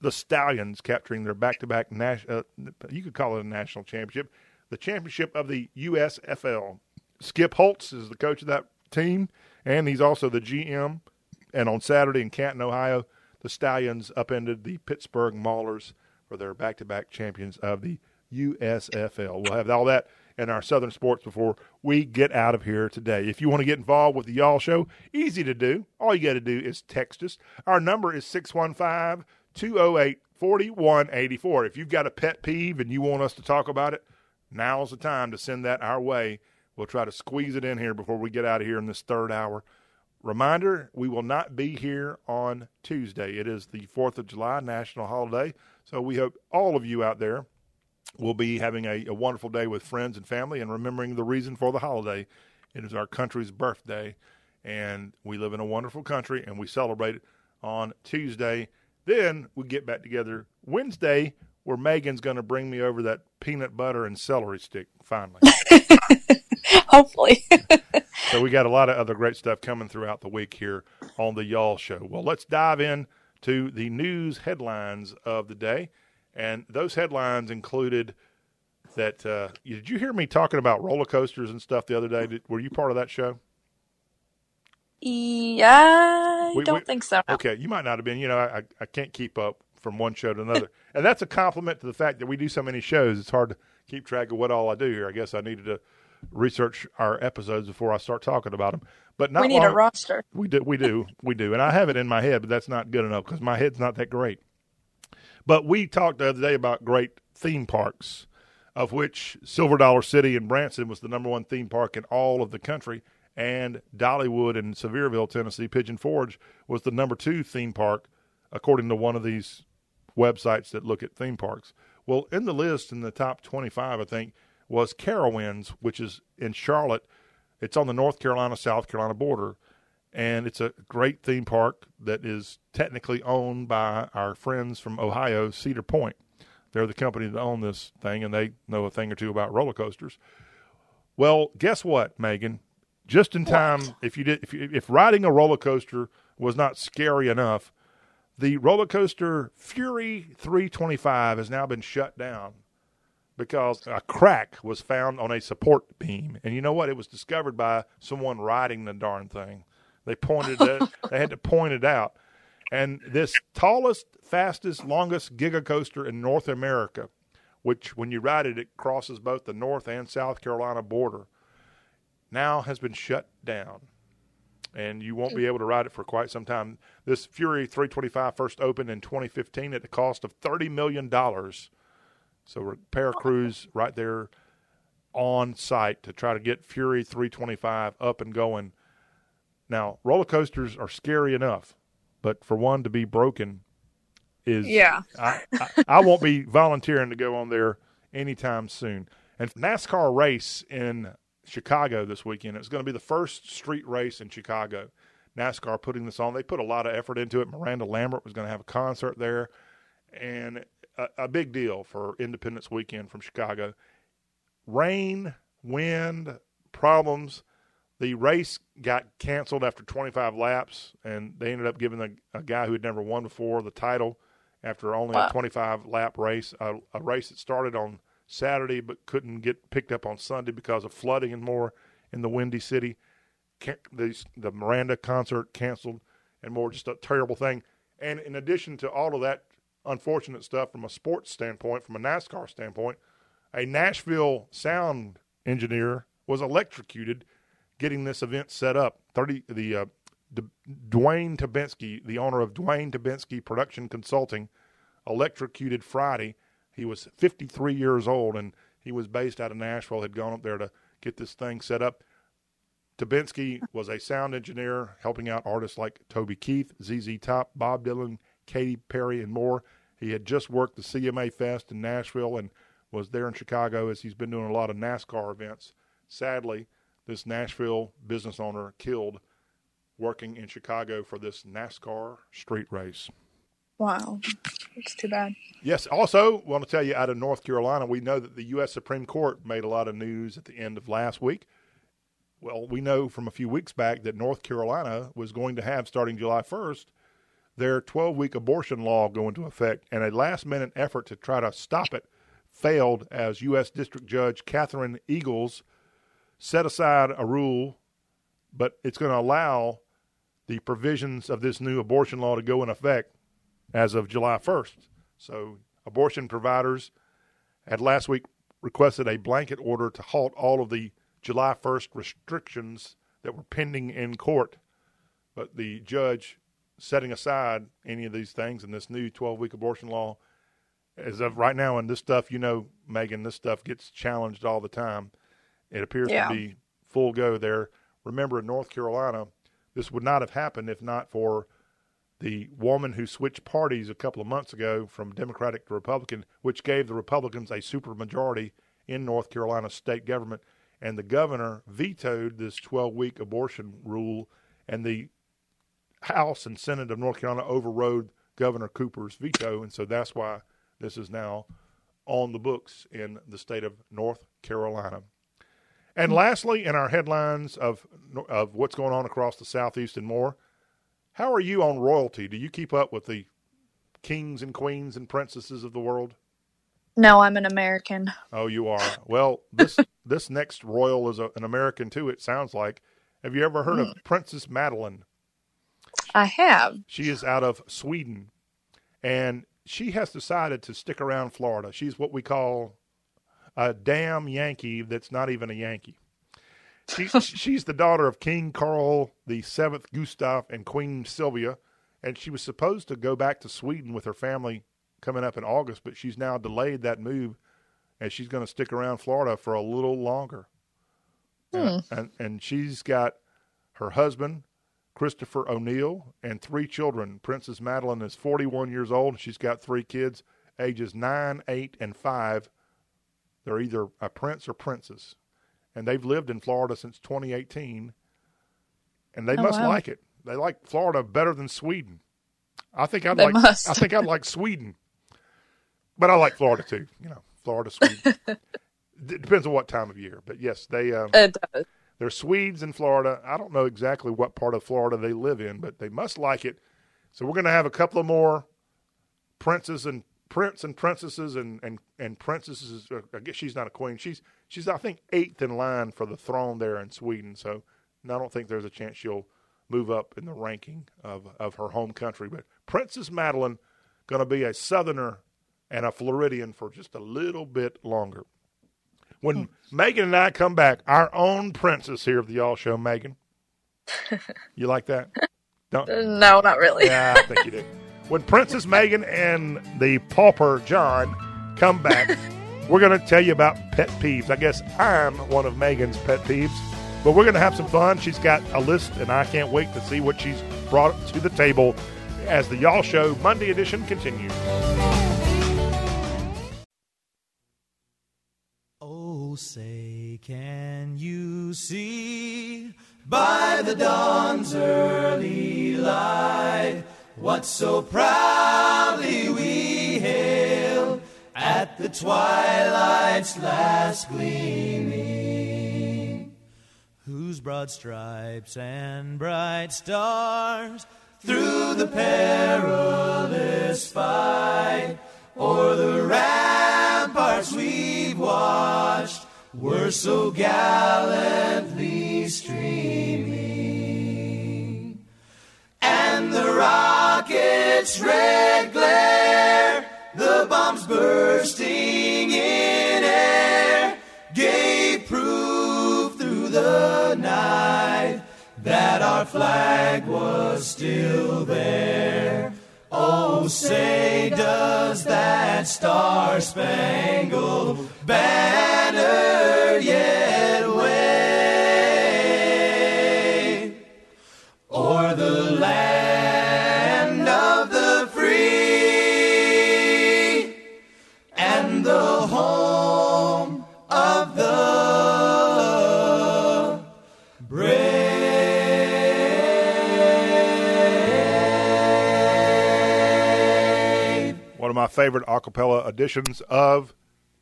The Stallions capturing their back-to-back national. Uh, you could call it a national championship, the championship of the USFL. Skip Holtz is the coach of that team, and he's also the GM. And on Saturday in Canton, Ohio, the Stallions upended the Pittsburgh Maulers for their back-to-back champions of the USFL. We'll have all that in our Southern Sports before we get out of here today. If you want to get involved with the Y'all Show, easy to do. All you got to do is text us. Our number is 615 208 4184. If you've got a pet peeve and you want us to talk about it, now's the time to send that our way. We'll try to squeeze it in here before we get out of here in this third hour. Reminder we will not be here on Tuesday. It is the 4th of July, national holiday. So we hope all of you out there will be having a, a wonderful day with friends and family and remembering the reason for the holiday. It is our country's birthday, and we live in a wonderful country, and we celebrate it on Tuesday. Then we get back together Wednesday, where Megan's going to bring me over that peanut butter and celery stick finally. (laughs) Hopefully. So we got a lot of other great stuff coming throughout the week here on the Y'all Show. Well, let's dive in to the news headlines of the day, and those headlines included that. Uh, did you hear me talking about roller coasters and stuff the other day? Did, were you part of that show? yeah, I We- don't we- think so. no. Okay, you might not have been. You know, I, I can't keep up from one show to another, (laughs) and that's a compliment to the fact that we do so many shows. It's hard to keep track of what all I do here. I guess I needed to research our episodes before I start talking about them. But not We need long, a roster. We do, we do, we do, and I have it in my head, but that's not good enough because my head's not that great. But we talked the other day about great theme parks, of which Silver Dollar City in Branson was the number one theme park in all of the country, and Dollywood in Sevierville, Tennessee, Pigeon Forge was the number two theme park, according to one of these websites that look at theme parks. Well, in the list in the top 25, I think, was Carowinds, which is in Charlotte. It's on the North Carolina South Carolina border, and it's a great theme park that is technically owned by our friends from Ohio, Cedar Point. They're the company that own this thing, and they know a thing or two about roller coasters. Well, guess what, Megan? Just in time, if you did, if you, if riding a roller coaster was not scary enough, the roller coaster Fury 325 has now been shut down because a crack was found on a support beam. And you know what? It was discovered by someone riding the darn thing. They pointed it, (laughs) they had to point it out. And this tallest, fastest, longest giga coaster in North America, which when you ride it, it crosses both the North and South Carolina border, now has been shut down. And you won't be hmm. able to ride it for quite some time. This Fury 325 first opened in 2015 at the cost of $30 million. So repair crews right there on site to try to get Fury 325 up and going. Now, roller coasters are scary enough, but for one to be broken is Yeah. I, I, I won't be volunteering to go on there anytime soon. And NASCAR race in Chicago this weekend. It's going to be the first street race in Chicago. NASCAR putting this on. They put a lot of effort into it. Miranda Lambert was going to have a concert there, and a, a big deal for Independence Weekend from Chicago. Rain, wind, problems. The race got canceled after 25 laps, and they ended up giving a, a guy who had never won before the title after only Wow. a 25 lap race. A, a race that started on Saturday but couldn't get picked up on Sunday because of flooding and more in the Windy City. Can, the, the Miranda concert canceled and more. Just a terrible thing. And in addition to all of that unfortunate stuff from a sports standpoint, from a NASCAR standpoint, a Nashville sound engineer was electrocuted getting this event set up. Thirty the uh, D- Dwayne Tabinski, the owner of Dwayne Tabinski Production Consulting, electrocuted Friday. He was 53 years old and he was based out of Nashville. Had gone up there to get this thing set up. Tabinski was a sound engineer helping out artists like Toby Keith, ZZ Top, Bob Dylan, Katy Perry, and more. He had just worked the CMA Fest in Nashville and was there in Chicago as he's been doing a lot of NASCAR events. Sadly, this Nashville business owner killed working in Chicago for this NASCAR street race. Wow. It's too bad. Yes. Also, want to tell you out of North Carolina, we know that the U.S. Supreme Court made a lot of news at the end of last week. Well, we know from a few weeks back that North Carolina was going to have, starting July 1st, their 12 week abortion law go into effect, and a last minute effort to try to stop it failed as U.S. District Judge Catherine Eagles set aside a rule, but it's going to allow the provisions of this new abortion law to go in effect as of July 1st. So, abortion providers had last week requested a blanket order to halt all of the July 1st restrictions that were pending in court. But the judge setting aside any of these things in this new 12 week abortion law, as of right now, and this stuff, you know, Megan, this stuff gets challenged all the time. It appears Yeah. to be full go there. Remember, in North Carolina, this would not have happened if not for the woman who switched parties a couple of months ago from Democratic to Republican, which gave the Republicans a supermajority in North Carolina state government. And the governor vetoed this 12 week abortion rule, and the House and Senate of North Carolina overrode Governor Cooper's veto. And so that's why this is now on the books in the state of North Carolina. And hmm. lastly, in our headlines of of what's going on across the southeast and more, how are you on royalty? Do you keep up with the kings and queens and princesses of the world? No, I'm an American. Oh, you are. Well, this (laughs) this next royal is a, an American too. It sounds like. Have you ever heard of hmm. Princess Madeleine? I have. She is out of Sweden, and she has decided to stick around Florida. She's what we call a damn Yankee that's not even a Yankee. She, (laughs) she's the daughter of King Carl the Seventh Gustav and Queen Sylvia, and she was supposed to go back to Sweden with her family coming up in August, but she's now delayed that move, and she's going to stick around Florida for a little longer. And, hmm. and and she's got her husband, Christopher O'Neill, and three children. Princess Madeleine is 41 years old, and she's got three kids, ages 9, 8, and 5. They're either a prince or princess. And they've lived in Florida since 2018, and they Oh, must wow. like it. They like Florida better than Sweden. I think I'd They like must. I think I'd like (laughs) Sweden. But I like Florida too. You know, Florida, Sweden. (laughs) it depends on what time of year. But yes, they um, It does. They're Swedes in Florida. I don't know exactly what part of Florida they live in, but they must like it. So we're going to have a couple of more princes and prince and princesses and and and princesses. I guess she's not a queen. She's she's I think eighth in line for the throne there in Sweden. So I don't think there's a chance she'll move up in the ranking of of her home country. But Princess Madeleine going to be a Southerner and a Floridian for just a little bit longer. When hmm. Megan and I come back, our own princess here of the Y'all Show, Megan. (laughs) You like that? Don't? Uh, no, not really. Yeah, I think you do. When Princess (laughs) Megan and the pauper John come back, we're going to tell you about pet peeves. I guess I'm one of Megan's pet peeves, but we're going to have some fun. She's got a list, and I can't wait to see what she's brought to the table as the Y'all Show Monday edition continues. Say, can you see by the dawn's early light what so proudly we hailed at the twilight's last gleaming? Whose broad stripes and bright stars through the perilous fight so gallantly streaming. And the rocket's red glare, the bombs bursting in air, gave proof through the night that our flag was still there. Oh, say, does that star spangled banner yet favorite acapella cappella editions of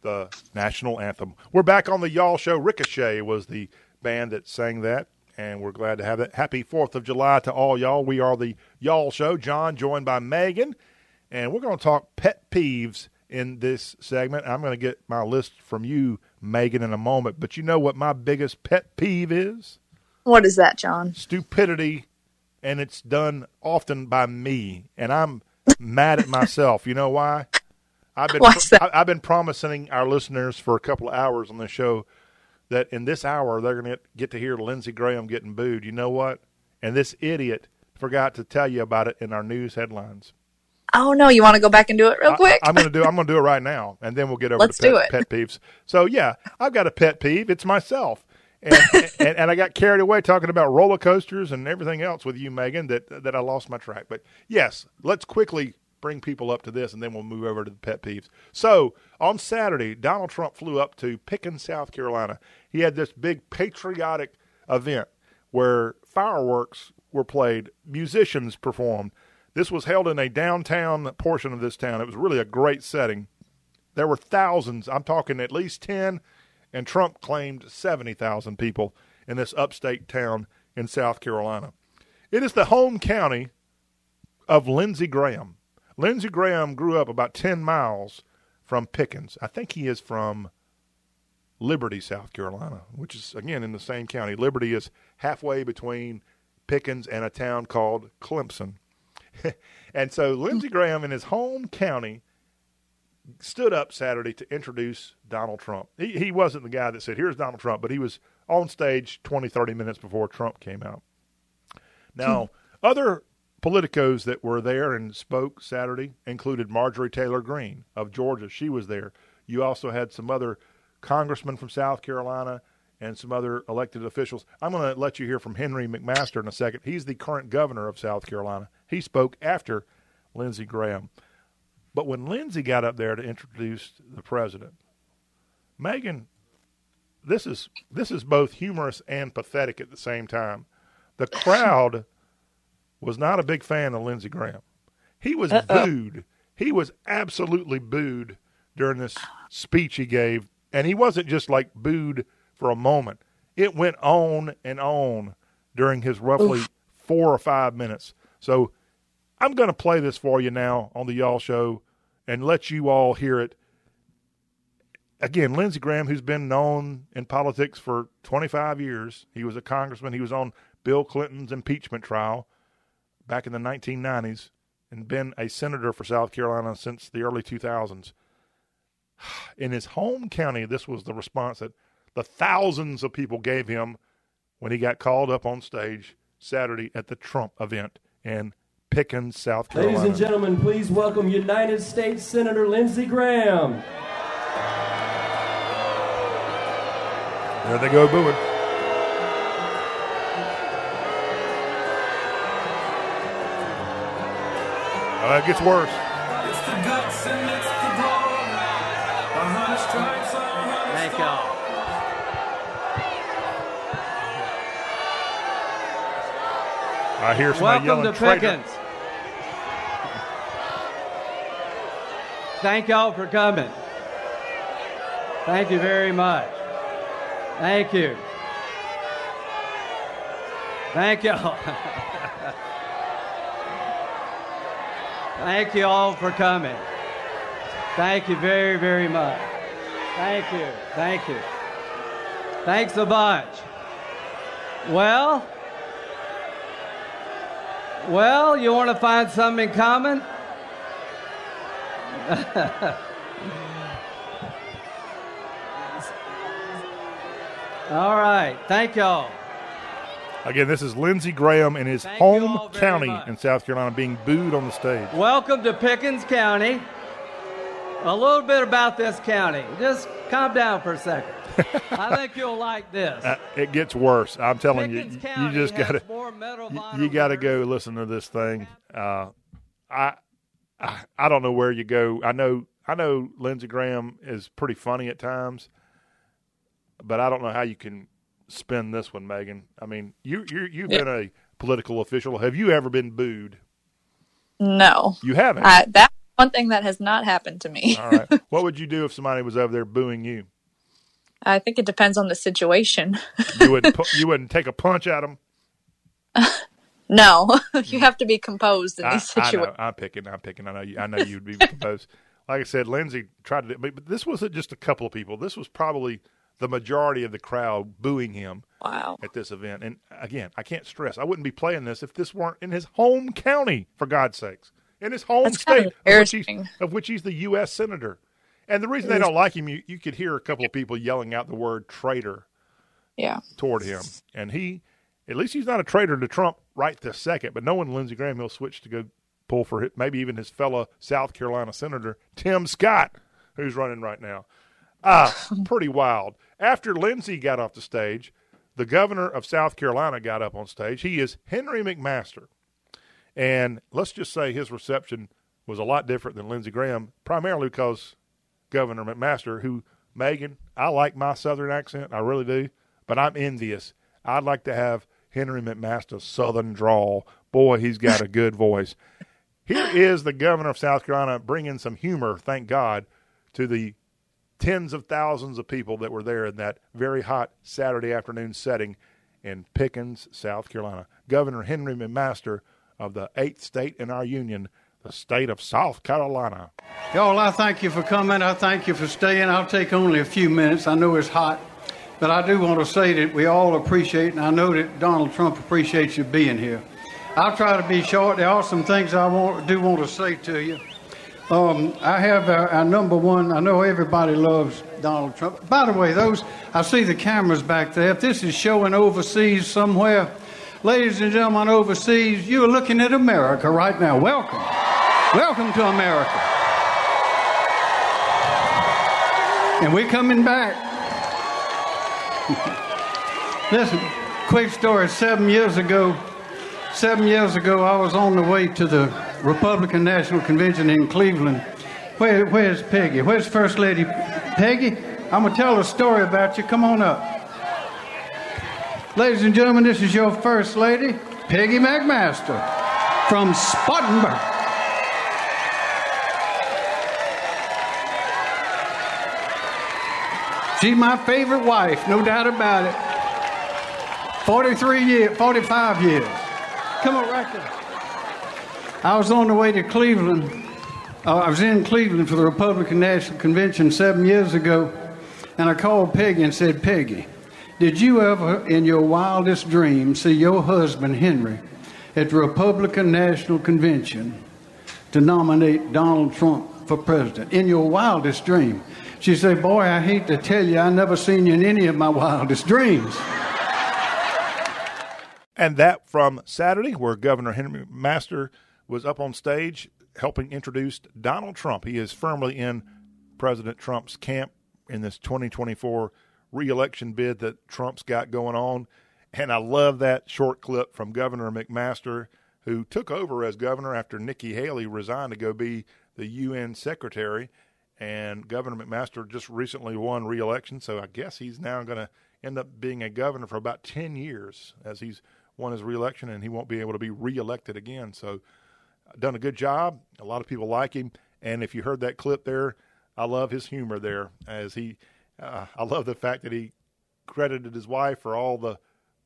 the national anthem. We're back on the Y'all Show. Ricochet was the band that sang that, and we're glad to have it. Happy 4th of July to all y'all. We are the Y'all Show. John joined by Megan, and we're going to talk pet peeves in this segment. I'm going to get my list from you, Megan, in a moment, but you know what my biggest pet peeve is? What is that, John? stupidity, and it's done often by me, and I'm mad at myself. You know why? I've been? I, have been promising our listeners for a couple of hours on the show that in this hour they're going to get to hear Lindsey Graham getting booed. You know what? And this idiot forgot to tell you about it in our news headlines. Oh no, you want to go back and do it real quick? I, am going to do. I'm going to do it right (laughs) now, and then we'll get over Let's to do it. pet peeves. So yeah, I've got a pet peeve. It's myself, and, and and I got carried away talking about roller coasters and everything else with you, Megan. That that I lost my track. But yes, let's quickly bring people up to this, and then we'll move over to the pet peeves. So on Saturday, Donald Trump flew up to Pickens, South Carolina. He had this big patriotic event where fireworks were played, musicians performed. This was held in a downtown portion of this town. It was really a great setting. There were thousands, I'm talking at least 10, and Trump claimed 70,000 people in this upstate town in South Carolina. It is the home county of Lindsey Graham. Lindsey Graham grew up about 10 miles from Pickens. I think he is from Liberty, South Carolina, which is, again, in the same county. Liberty is halfway between Pickens and a town called Clemson. (laughs) and so Lindsey Graham in his home county stood up Saturday to introduce Donald Trump. He, he wasn't the guy that said, Here's Donald Trump, but he was on stage 20, 30 minutes before Trump came out. Now, hmm. other politicos that were there and spoke Saturday included Marjorie Taylor Greene of Georgia. She was there. You also had some other congressmen from South Carolina and some other elected officials. I'm going to let you hear from Henry McMaster in a second. He's the current governor of South Carolina. He spoke after Lindsey Graham. But when Lindsey got up there to introduce the president, Megan, this is this is both humorous and pathetic at the same time. The (laughs) crowd was not a big fan of Lindsey Graham. He was Uh-oh. booed. He was absolutely booed during this speech he gave, and he wasn't just like booed for a moment. It went on and on during his roughly four or five minutes. So I'm going to play this for you now on the Y'all Show and let you all hear it. Again, Lindsey Graham, who's been known in politics for 25 years, he was a congressman. He was on Bill Clinton's impeachment trial back in the 1990s and been a senator for South Carolina since the early 2000s. (sighs) In his home county, this was the response that the thousands of people gave him when he got called up on stage Saturday at the Trump event in Pickens, South Carolina. Ladies and gentlemen, please welcome United States Senator Lindsey Graham. There they go booing. Oh, it gets worse. It's the guts and it's the glory. A hundred stripes on a hundred Thank y'all. I hear somebody Welcome yelling to. Pickens. Thank y'all for coming. Thank you very much. Thank you. Thank y'all. Thank you all for coming. Thank you very, very much. Thank you. Thank you. Thanks a bunch. Well, well, you want to find something in common? (laughs) All right. Thank y'all. Again, this is Lindsey Graham in his Thank home county much. in South Carolina being booed on the stage. Welcome to Pickens County. A little bit about this county. Just calm down for a second. (laughs) I think you'll like this. Uh, it gets worse. I'm telling you, Pickens you County just got to more Medal of you, you got to go listen to this thing. Uh, I, I I don't know where you go. I know I know Lindsey Graham is pretty funny at times, but I don't know how you can spin this one, Megan. I mean, you you you've Yeah. been a political official. Have you ever been booed? No. You haven't. I, that's one thing that has not happened to me. All right. (laughs) what would you do if somebody was over there booing you? I think it depends on the situation. You wouldn't (laughs) pu- you wouldn't take a punch at them. (laughs) no, (laughs) you mm. have to be composed in I, these I situations. I'm picking. I'm picking. I know. You, I know you'd be composed. (laughs) Like I said, Lindsey tried to. But but this wasn't just a couple of people. This was probably the majority of the crowd booing him Wow. at this event. And again, I can't stress. I wouldn't be playing this if this weren't in his home county. For God's sakes, in his home That's kind state, of of which, he's, of which he's the U.S. senator. And the reason they don't like him, you, you could hear a couple of people yelling out the word traitor Yeah. toward him. And he, at least he's not a traitor to Trump right this second, but knowing Lindsey Graham, he'll switch to go pull for it, maybe even his fellow South Carolina Senator, Tim Scott, who's running right now. Ah, (laughs) pretty wild. After Lindsey got off the stage, the governor of South Carolina got up on stage. He is Henry McMaster. And let's just say his reception was a lot different than Lindsey Graham, primarily because Governor McMaster, who, Megan, I like my Southern accent, I really do, but I'm envious. I'd like to have Henry McMaster's Southern drawl. Boy, he's got a good voice. Here is the governor of South Carolina bringing some humor, thank God, to the tens of thousands of people that were there in that very hot Saturday afternoon setting in Pickens, South Carolina. Governor Henry McMaster of the eighth state in our union, the state of South Carolina. Y'all, I thank you for coming. I thank you for staying. I'll take only a few minutes. I know it's hot, but I do want to say that we all appreciate, and I know that Donald Trump appreciates you being here. I'll try to be short. There are some things I want, do want to say to you. Um, I have our, our number one. I know everybody loves Donald Trump. By the way, those I see the cameras back there. If this is showing overseas somewhere, ladies and gentlemen overseas, you're looking at America right now. Welcome, welcome to America. And we're coming back. (laughs) Listen, quick story. Seven years ago, seven years ago, I was on the way to the Republican National Convention in Cleveland. Where, where's Peggy? Where's First Lady Peggy? I'm gonna tell a story about you. Come on up. Ladies and gentlemen, this is your First Lady, Peggy McMaster from Spartanburg. She's my favorite wife, no doubt about it. 43 years, 45 years. Come on, right there. I was on the way to Cleveland. Uh, I was in Cleveland for the Republican National Convention seven years ago, and I called Peggy and said, Peggy, did you ever, in your wildest dreams, see your husband, Henry, at the Republican National Convention to nominate Donald Trump for president? In your wildest dream. She said, Boy, I hate to tell you, I never seen you in any of my wildest dreams. And that from Saturday, where Governor Henry Master was up on stage helping introduce Donald Trump. He is firmly in President Trump's camp in this 2024 reelection bid that Trump's got going on. And I love that short clip from Governor McMaster, who took over as governor after Nikki Haley resigned to go be the UN secretary. And Governor McMaster just recently won reelection, so I guess he's now going to end up being a governor for about 10 years as he's won his reelection and he won't be able to be reelected again. So, done a good job. A lot of people like him. And if you heard that clip there, I love his humor there as he, uh, I love the fact that he credited his wife for all the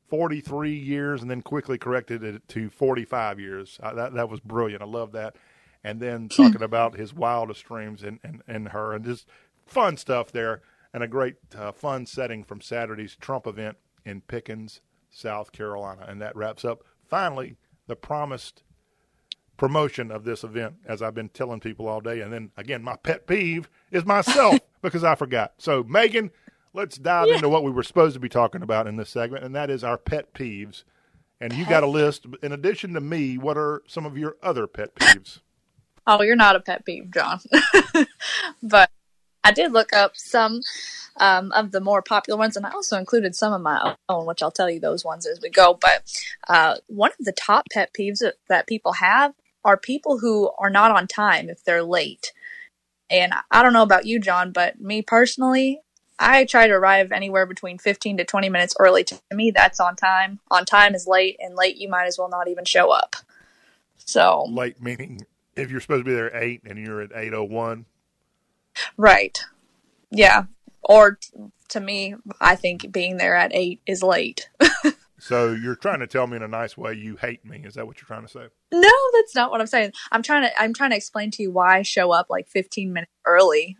43 years and then quickly corrected it to 45 years. Uh, that, that was brilliant. I love that. And then (clears throat) talking about his wildest dreams and, and, and her and just fun stuff there and a great uh, fun setting from Saturday's Trump event in Pickens, South Carolina. And that wraps up finally the promised promotion of this event, as I've been telling people all day. And then again, my pet peeve is myself (laughs) because I forgot. So, Megan, let's dive Yeah. into what we were supposed to be talking about in this segment, and that is our pet peeves. And you got a list. In addition to me, what are some of your other pet peeves? Oh, you're not a pet peeve, John. (laughs) but I did look up some um, of the more popular ones, and I also included some of my own, which I'll tell you those ones as we go. But uh, one of the top pet peeves that, that people have are people who are not on time if they're late. And I don't know about you, John, but me personally, I try to arrive anywhere between 15 to 20 minutes early. To me, that's on time. On time is late, and late, you might as well not even show up. So, Late meaning if you're supposed to be there at eight and you're at eight oh one. Right. Yeah. Or t- to me, I think being there at eight is late. (laughs) So you're trying to tell me in a nice way you hate me. Is that what you're trying to say? no, that's not what I'm saying. I'm trying to I'm trying to explain to you why I show up like 15 minutes early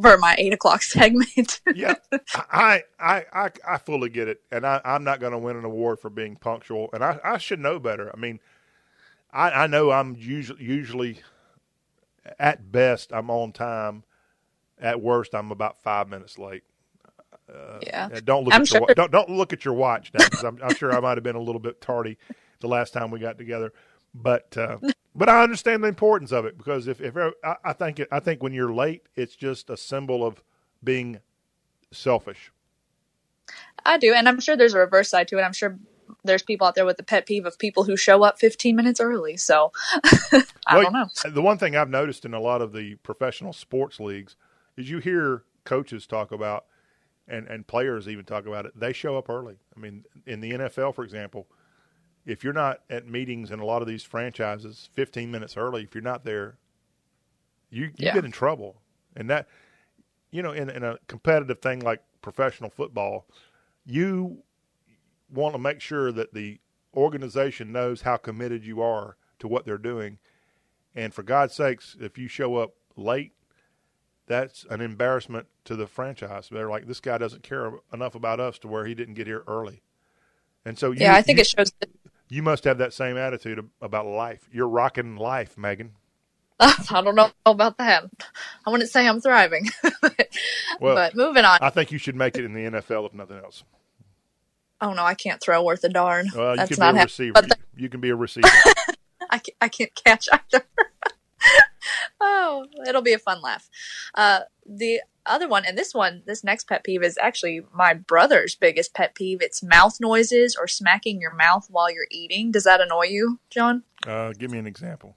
for my eight o'clock (laughs) segment. yeah, I, I, I, I fully get it, and I, I'm not going to win an award for being punctual, and I, I should know better. I mean, I, I know I'm usually, usually, at best, I'm on time. At worst, I'm about five minutes late. yeah. Uh, don't look I'm at your sure- wa- don't don't look at your watch now, 'cause I'm, I'm sure I might have been a little bit tardy the last time we got together, but uh, (laughs) but I understand the importance of it because if if I, I think it, I think when you're late, it's just a symbol of being selfish. I do, and I'm sure there's a reverse side to it. I'm sure there's people out there with the pet peeve of people who show up 15 minutes early. So (laughs) I Well, don't know. The one thing I've noticed in a lot of the professional sports leagues is you hear coaches talk about, and, and players even talk about it, they show up early. I mean, in the NFL, for example, if you're not at meetings in a lot of these franchises 15 minutes early, if you're not there, you, you Yeah. get in trouble. And that, you know, in, in a competitive thing like professional football, you want to make sure that the organization knows how committed you are to what they're doing. And for God's sakes, if you show up late, that's an embarrassment to the franchise. They're like, this guy doesn't care enough about us to where he didn't get here early. And so, you, Yeah, I think you, it shows. That, you must have that same attitude about life. You're rocking life, Megan. (laughs) I don't know about that. I wouldn't say I'm thriving. (laughs) Well, but moving on. I think you should make it in the NFL if nothing else. Oh no, I can't throw worth a darn. Well, you That's can not be a receiver. But the- you can be a receiver. (laughs) I can't, I can't catch either. (laughs) oh, it'll be a fun laugh. Uh, the other one, and this one, this next pet peeve is actually my brother's biggest pet peeve. It's mouth noises or smacking your mouth while you're eating. Does that annoy you, John? Uh, give me an example.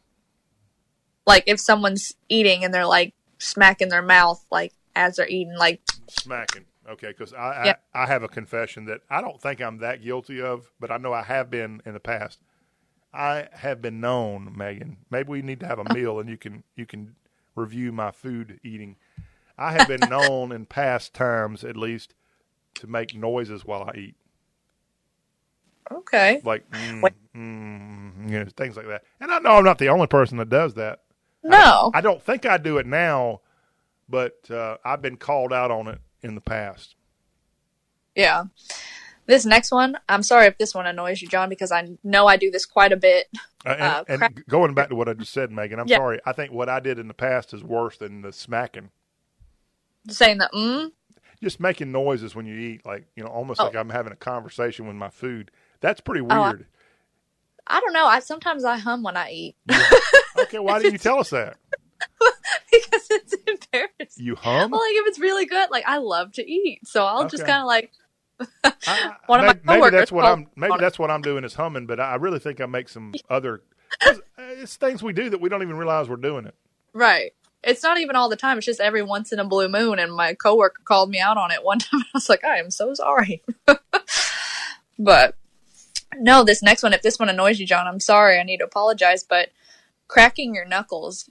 Like if someone's eating and they're like smacking their mouth like as they're eating, like Smacking. Okay, because I, Yeah. I I have a confession that I don't think I'm that guilty of, but I know I have been in the past. I have been known, Megan. Maybe we need to have a (laughs) meal, and you can you can review my food eating. I have been known in past times, at least, to make noises while I eat, okay, like mm, mm, you know, things like that. And I know I'm not the only person that does that. no, I don't think I do it now, but uh, I've been called out on it in the past. yeah. This next one, I'm sorry if this one annoys you, John, because I know I do this quite a bit. Uh, and Uh, and going back to what I just said, Megan, I'm Yeah. sorry. I think what I did in the past is worse than the smacking. Saying that, mm, Just making noises when you eat, like you know, almost Oh. like I'm having a conversation with my food. That's pretty Oh, I- weird. I don't know. I sometimes I hum when I eat okay, why didn't you (laughs) tell us that? (laughs) embarrassing. You hum? Well, like if it's really good, like I love to eat, so I'll just kind of like (laughs) I- one of my maybe, maybe that's what I'm. Maybe that's what I'm doing is humming. But I really think I make some other. uh, It's things we do that we don't even realize we're doing it. right. It's not even all the time. It's just every once in a blue moon. And my coworker called me out on it one (laughs) time. I was like, I am so sorry. but no, this next one, if this one annoys you, John, I'm sorry. I need to apologize. But cracking your knuckles,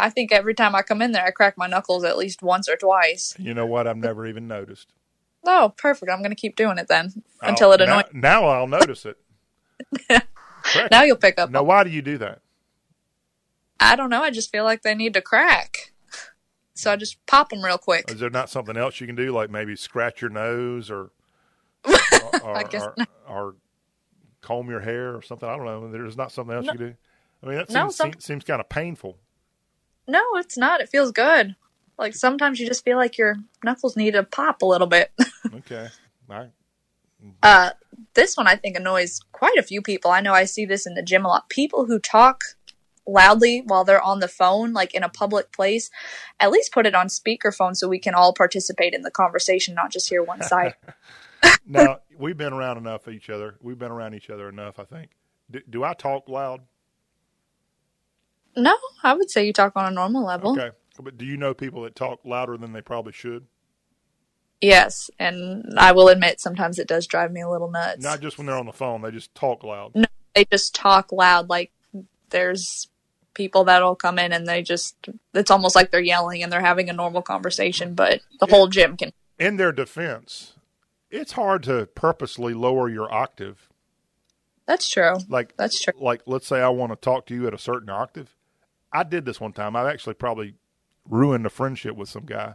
I think every time I come in there, I crack my knuckles at least once or twice. You know what? I've never even noticed. Oh, perfect. I'm going to keep doing it then oh, until it I'll- annoys. Now, now I'll notice it. (laughs) Now you'll pick up. Now, why do you do that? I don't know. I just feel like they need to crack. So I just pop them real quick. Is there not something else you can do, like maybe scratch your nose or (laughs) or, or, or, comb your hair or something? I don't know. There's not something else No. you can do. I mean, that No, some- seems, seems kind of painful. No, it's not. It feels good. Like sometimes you just feel like your knuckles need to pop a little bit. (laughs) Okay, I, Uh, this one I think annoys quite a few people. I know I see this in the gym a lot. People who talk loudly while they're on the phone, like in a public place, at least put it on speakerphone so we can all participate in the conversation, not just hear one side. (laughs) (laughs) now we've been around enough each other. We've been around each other enough. I think. Do, do I talk loud? No, I would say you talk on a normal level. Okay, but do you know people that talk louder than they probably should? Yes, and I will admit sometimes it does drive me a little nuts. Not just when they're on the phone; they just talk loud. No, they just talk loud like there's people that'll come in and they just it's almost like they're yelling and they're having a normal conversation but the whole gym can In their defense, it's hard to purposely lower your octave. that's true Like that's true like let's say I want to talk to you at a certain octave. I did this one time. I've actually probably ruined a friendship with some guy.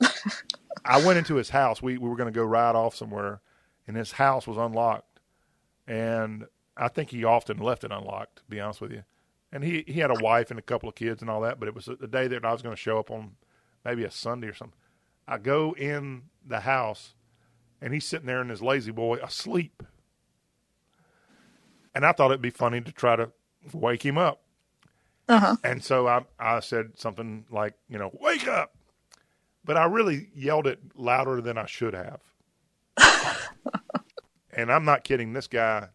(laughs) I went into his house. We we were going to go ride off somewhere, and his house was unlocked. And I think he often left it unlocked. To be honest with you, and he he had a wife and a couple of kids and all that. But it was the day that I was going to show up on maybe a Sunday or something. I go in the house, and he's sitting there in his lazy boy asleep. And I thought it'd be funny to try to wake him up. Uh-huh And so I, I said something like, you know, wake up. But I really yelled it louder than I should have. (laughs) and I'm not kidding. This guy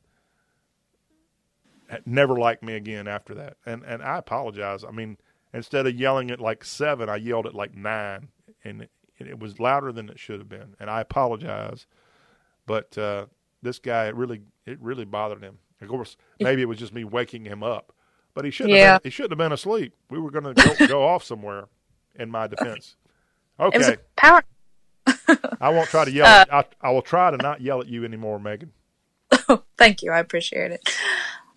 never liked me again after that. And, and I apologize. I mean, instead of yelling it like seven, I yelled it like nine. And it, it was louder than it should have been. And I apologize. But uh, this guy, it really, it really bothered him. Of course, maybe it was just me waking him up. But he shouldn't Yeah. have been, he shouldn't have been asleep. We were going to go, go off somewhere. In my defense, (laughs) okay, power I won't try to yell. at, (laughs) I, I will try to not yell at you anymore, Megan. thank you i appreciate it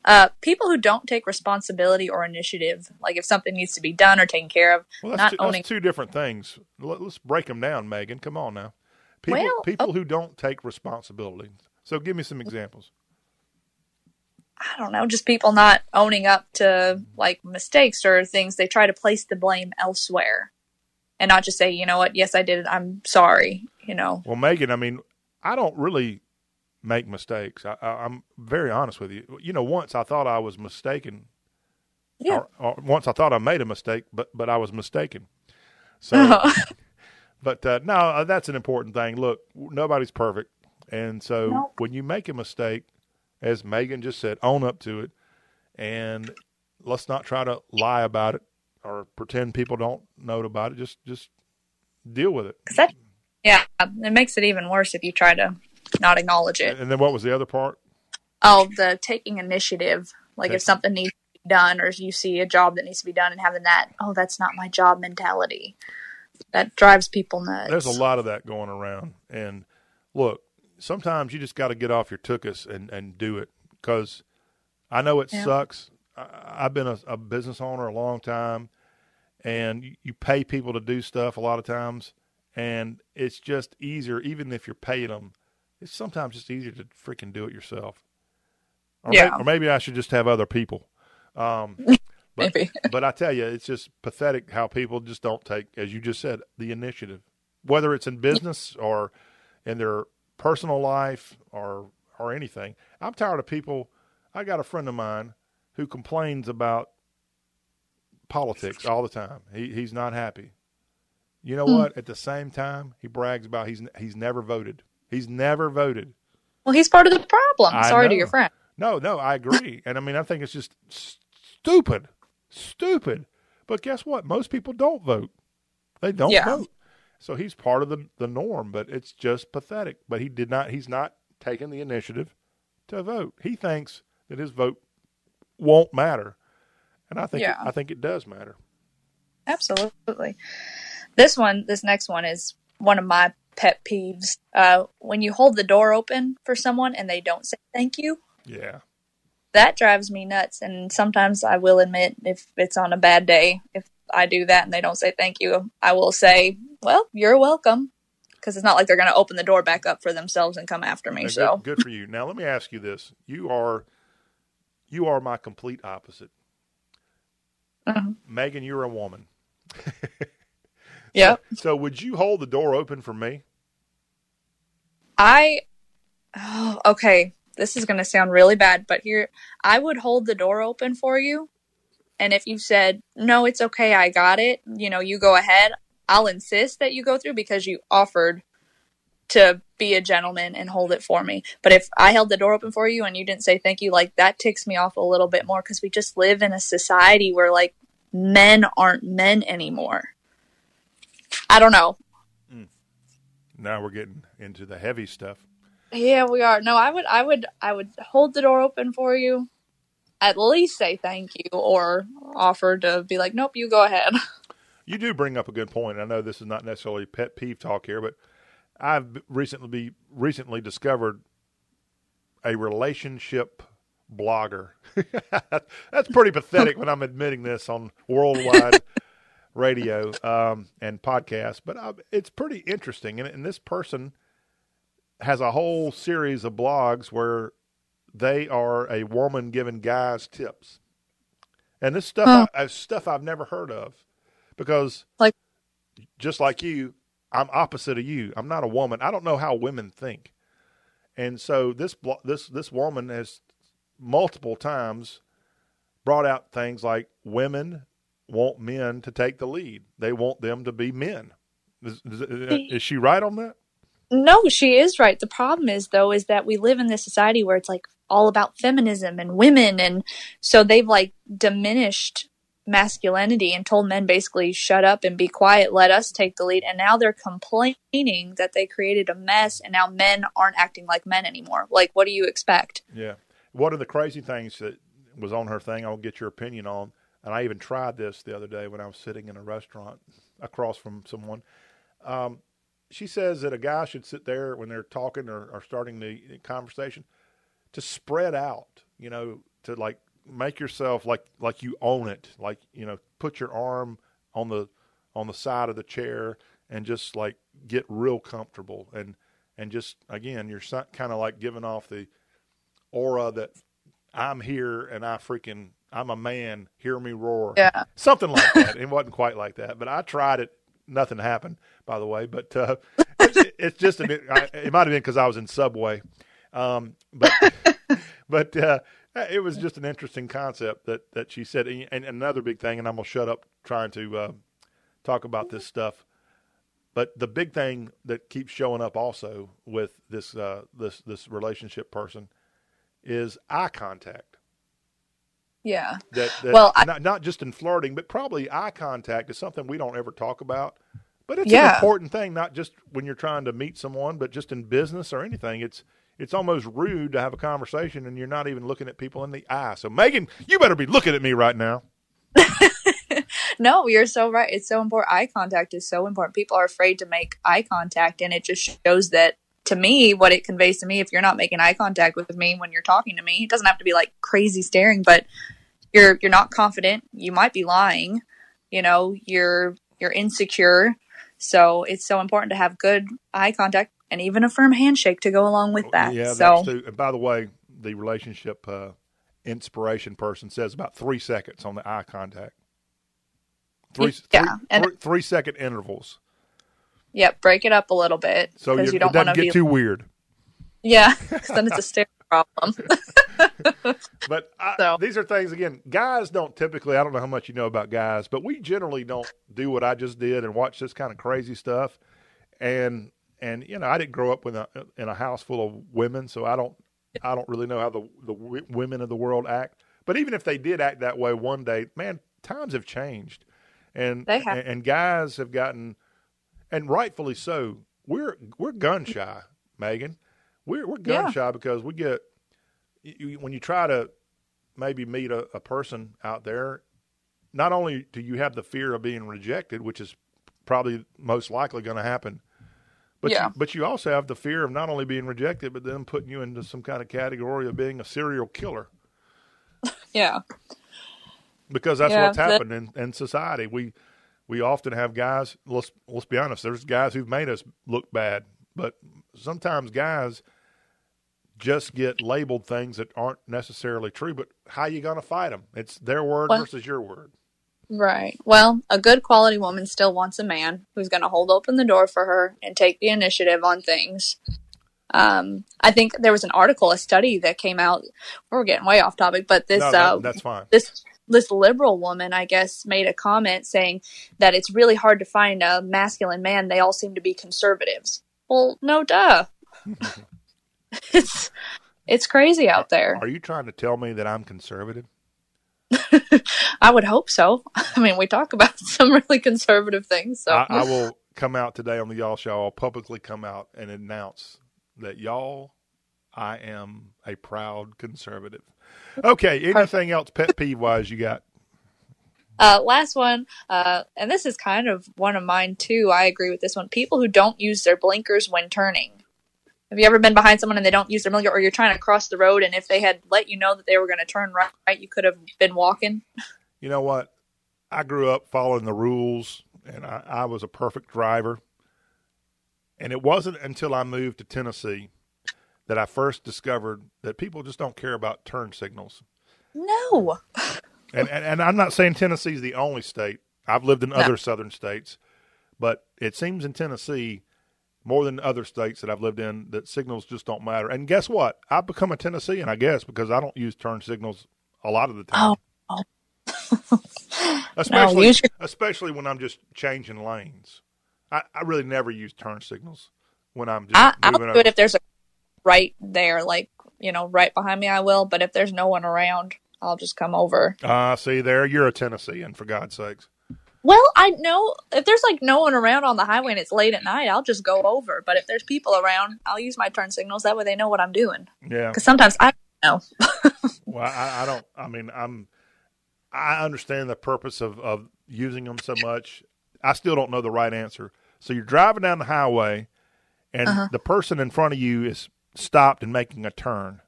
uh, people who don't take responsibility or initiative like if something needs to be done or taken care of Well, that's, not two, owning two different things. Let, us break them down, Megan. Come on now. People, Well, people oh. who don't take responsibility. So, give me some examples. I don't know, just people not owning up to like mistakes or things. They try to place the blame elsewhere and not just say, you know what, yes, I did it. I'm sorry. You know, Well, Megan, I mean, I don't really make mistakes. I, I, I'm very honest with you. You know, once I thought I was mistaken. Yeah. Or, or once I thought I made a mistake, but but I was mistaken. So, (laughs) But uh, no, uh, that's an important thing. Look, nobody's perfect, and so Nope. when you make a mistake, as Megan just said, own up to it, and let's not try to lie about it or pretend people don't know about it. Just just deal with it. that, yeah, it makes it even worse if you try to not acknowledge it. And then what was the other part? Oh, the taking initiative. Like Okay. if something needs to be done, or you see a job that needs to be done, and having that, oh, that's not my job mentality. That drives people nuts. There's a lot of that going around. And look, sometimes you just got to get off your tuchus and, and do it because I know it Yeah. sucks. I, I've been a, a business owner a long time, and you, you pay people to do stuff a lot of times, and it's just easier, even if you're paying them, it's sometimes just easier to freaking do it yourself. Or, Yeah. may, or maybe I should just have other people. Um, (laughs) but, Maybe. (laughs) but I tell you, it's just pathetic how people just don't take, as you just said, the initiative, whether it's in business or in their personal life or or anything. I'm tired of people. I got a friend of mine who complains about politics all the time. He he's not happy. You know hmm. what? At the same time, he brags about he's he's never voted. He's never voted. Well, he's part of the problem. I Sorry to your friend. No, no, I agree. and I mean, I think it's just stupid, stupid. But guess what? Most people don't vote. They don't Yeah. vote. So he's part of the the norm, but it's just pathetic. But he did not. He's not taking the initiative to vote. He thinks that his vote won't matter, and I think Yeah. I think it does matter. Absolutely. This one, this next one is one of my pet peeves. Uh, when you hold the door open for someone and they don't say thank you, Yeah, that drives me nuts. And sometimes I will admit if it's on a bad day, if I do that and they don't say thank you, I will say, well, you're welcome. Because it's not like they're going to open the door back up for themselves and come after me. So, good, good for you. Now let me ask you this: you are you are my complete opposite. Mhm. Megan, you're a woman. (laughs) yeah. So would you hold the door open for me? I, oh, okay, this is going to sound really bad, but here, I would hold the door open for you. And if you said, no, it's okay, I got it, you know, you go ahead, I'll insist that you go through because you offered to be a gentleman and hold it for me. But if I held the door open for you and you didn't say thank you, like that ticks me off a little bit more because we just live in a society where like men aren't men anymore. I don't know. Hmm. Now we're getting into the heavy stuff. Yeah, we are. No, I would, I would, I would hold the door open for you. At least say thank you, or offer to be like, nope, you go ahead. (laughs) You do bring up a good point. I know this is not necessarily pet peeve talk here, but I've recently be, recently discovered a relationship blogger. (laughs) That's pretty pathetic when I'm admitting this on worldwide (laughs) radio um, and podcast, but I, it's pretty interesting. And, and this person has a whole series of blogs where they are a woman giving guys tips, and this stuff Huh. I, stuff I've never heard of because Like- just like you, I'm opposite of you. I'm not a woman. I don't know how women think, and so this this this woman has multiple times brought out things like women want men to take the lead. They want them to be men. Is, is, is she right on that? No, she is right. The problem is though, is that we live in this society where it's like all about feminism and women, and so they've like diminished masculinity and told men basically shut up and be quiet, let us take the lead. And now they're complaining that they created a mess, and now men aren't acting like men anymore. Like, what do you expect? Yeah. One of the crazy things that was on her thing, I'll get your opinion on, and I even tried this the other day when I was sitting in a restaurant across from someone. Um, she says that a guy should sit there when they're talking or, or starting the conversation to spread out, you know, to like make yourself like like you own it, like you know, put your arm on the on the side of the chair and just like get real comfortable and and just again, you're kind of like giving off the aura that I'm here and I freaking I'm a man. Hear me roar. Yeah. Something like that. it wasn't quite like that, but I tried it. Nothing happened, by the way. But uh, (laughs) it's, it's just an, I, it might have been because I was in Subway, um, but (laughs) but uh, it was just an interesting concept that that she said. And another big thing, and I'm gonna shut up trying to uh, talk about this stuff. But the big thing that keeps showing up also with this uh, this this relationship person is eye contact. Yeah. That, that Well, I- not not just in flirting, but probably eye contact is something we don't ever talk about. But it's an important thing, not just when you're trying to meet someone, but just in business or anything. It's it's almost rude to have a conversation and you're not even looking at people in the eye. So Megan, you better be looking at me right now. (laughs) No, you're so right. It's so important. Eye contact is so important. People are afraid to make eye contact, and it just shows that to me, what it conveys to me, if you're not making eye contact with me when you're talking to me, it doesn't have to be like crazy staring, but you're you're not confident. You might be lying. You know, you're you're insecure. So it's so important to have good eye contact and even a firm handshake to go along with that. Yeah, so that's too. And by the way, the relationship uh, inspiration person says about three seconds on the eye contact. Three, Yeah, three, and- three- three second intervals. Yep, break it up a little bit So you, don't want to get be. too weird. yeah, (laughs) then it's a stare problem. (laughs) But I, So- these are things again. Guys don't typically. I don't know how much you know about guys, but we generally don't do what I just did and watch this kind of crazy stuff. And and you know, I didn't grow up with a, in a house full of women, so I don't I don't really know how the the w- women of the world act. But even if they did act that way one day, man, times have changed, and They have. and, and guys have gotten, and rightfully so. We're we're gun shy, Megan. We're we're gun Yeah. shy because we get you, when you try to maybe meet a, a person out there, not only do you have the fear of being rejected, which is probably most likely going to happen, but Yeah. you, but you also have the fear of not only being rejected, but then putting you into some kind of category of being a serial killer (laughs) yeah, because that's Yeah, what's that- happened in, in society. We we often have guys. Let's let's be honest. There's guys who've made us look bad, but sometimes guys just get labeled things that aren't necessarily true. But how you going to fight them? It's their word Well- versus your word. right. Well, a good quality woman still wants a man who's going to hold open the door for her and take the initiative on things. Um, I think there was an article, a study that came out. We're getting way off topic, but this no, that- uh, that's fine. this this liberal woman, I guess, made a comment saying that it's really hard to find a masculine man. They all seem to be conservatives. Well, no, duh. (laughs) (laughs) it's it's crazy out there. Are you trying to tell me that I'm conservative? (laughs) I would hope so. (laughs) I mean, we talk about some really conservative things. So I, I will come out today on the Y'all Show. I'll publicly come out and announce that y'all, I am a proud conservative. Okay. Anything else pet peeve wise you got? Uh, last one, uh, and this is kind of one of mine too. I agree with this one. People who don't use their blinkers when turning. Have you ever been behind someone and they don't use their blinker, or you're trying to cross the road, and if they had let you know that they were going to turn right, right, you could have been walking? (laughs) You know what? I grew up following the rules, and I, I was a perfect driver. And it wasn't until I moved to Tennessee that I first discovered that people just don't care about turn signals. No. (laughs) And, and, and I'm not saying Tennessee's the only state. I've lived in No. other southern states, but it seems in Tennessee more than other states that I've lived in that signals just don't matter. And guess what? I've become a Tennessean, I guess, because I don't use turn signals a lot of the time. Oh. (laughs) especially your- especially when I'm just changing lanes. I, I really never use turn signals when I'm just I, I'll do over. it if there's a right there, like you know, right behind me. I will, but if there's no one around, I'll just come over. Ah, see there, you're a Tennessean for God's sakes. Well, I know if there's like no one around on the highway and it's late at night, I'll just go over. But if there's people around, I'll use my turn signals. That way, they know what I'm doing. Yeah. Because sometimes I don't know. (laughs) Well, I, I don't. I mean, I'm. I understand the purpose of of using them so much. I still don't know the right answer. So you're driving down the highway, and Uh-huh. the person in front of you is stopped and making a turn.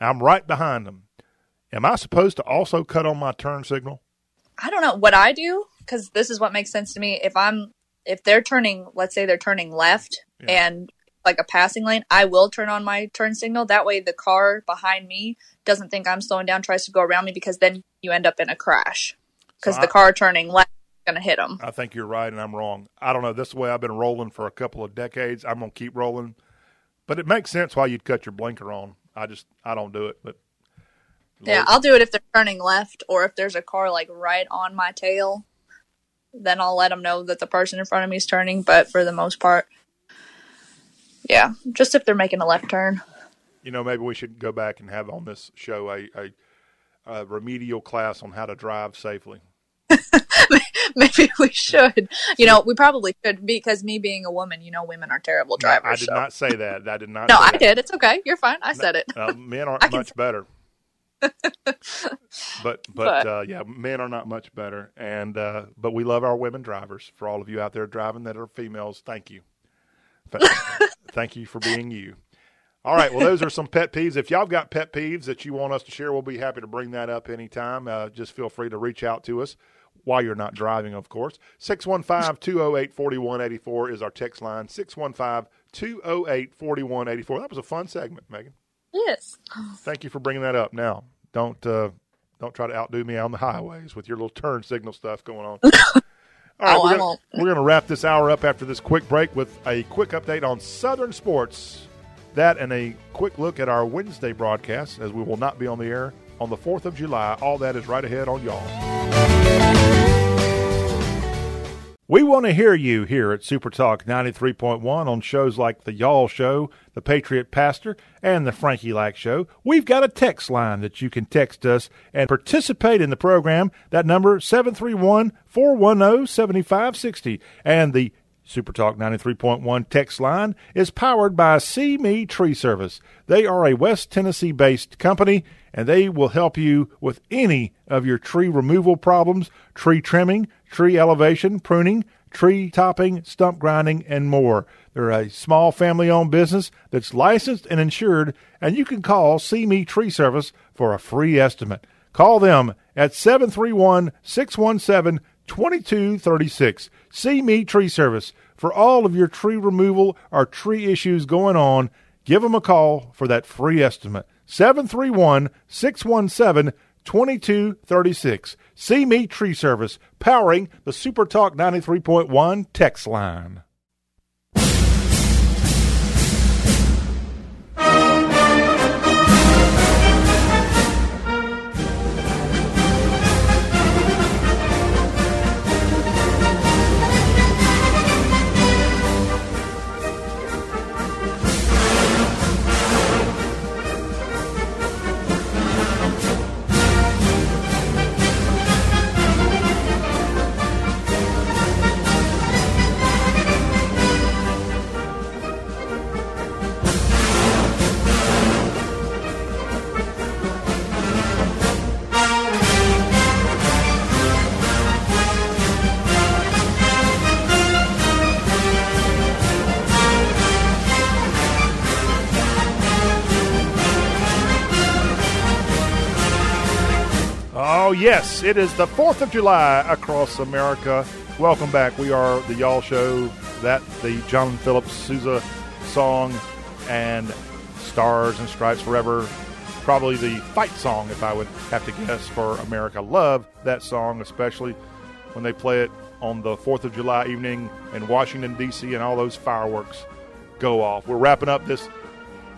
I'm right behind them. Am I supposed to also cut on my turn signal? I don't know what I do because this is what makes sense to me. If I'm if they're turning, let's say they're turning left Yeah. and like a passing lane, I will turn on my turn signal. That way, the car behind me doesn't think I'm slowing down, tries to go around me because then you end up in a crash because So the I- car turning left is going to hit them. I think you're right, and I'm wrong. I don't know. This way I've been rolling for a couple of decades. I'm gonna keep rolling, but it makes sense why you'd cut your blinker on. I just I don't do it, but Yeah, I'll do it if they're turning left or if there's a car like right on my tail. Then I'll let them know that the person in front of me is turning. But for the most part, yeah, just if they're making a left turn. You know, maybe we should go back and have on this show a, a, a remedial class on how to drive safely. (laughs) Maybe we should. You know, we probably should because me being a woman, you know, women are terrible drivers. I did so- not say that. I did not. No, I that. did. It's okay. You're fine. I said it. Uh, men (laughs) aren't much better. (laughs) but but, But- uh, yeah, men are not much better, and uh, but we love our women drivers. For all of you out there driving that are females, thank you, (laughs) thank you for being you. All right, well, those are some pet peeves. If y'all got pet peeves that you want us to share, we'll be happy to bring that up anytime. Uh, just feel free to reach out to us while you're not driving, of course. 615 208 4184 is our text line. 615 208 4184. That was a fun segment, Megan. Yes. Thank you for bringing that up. Now, don't uh, don't try to outdo me on the highways with your little turn signal stuff going on. (laughs) All right, Oh, we're gonna, won't. we're going to wrap this hour up after this quick break with a quick update on Southern sports. That and a quick look at our Wednesday broadcast, as we will not be on the air on the 4th of July. All that is right ahead on y'all. We want to hear you here at Super Talk 93.1 on shows like The Y'all Show, The Patriot Pastor, and The Frankie Lack Show. We've got a text line that you can text us and participate in the program. That number 731-410-7560. And the Super Talk 93.1 text line is powered by See Me Tree Service. They are a West Tennessee based company and they will help you with any of your tree removal problems, tree trimming, tree elevation, pruning, tree topping, stump grinding, and more. They're a small family owned business that's licensed and insured, and you can call See Me Tree Service for a free estimate. Call them at 731 617 2236. See Me Tree Service. For all of your tree removal or tree issues going on, give them a call for that free estimate. 731 617 2236. See Me Tree Service, powering the Super Talk 93.1 text line. Yes, it is the 4th of July across America. Welcome back. We are the Y'all Show. That, the John Phillips Sousa song, and Stars and Stripes Forever. Probably the fight song, if I would have to guess, for America. Love that song, especially when they play it on the 4th of July evening in Washington, D.C., and all those fireworks go off. We're wrapping up this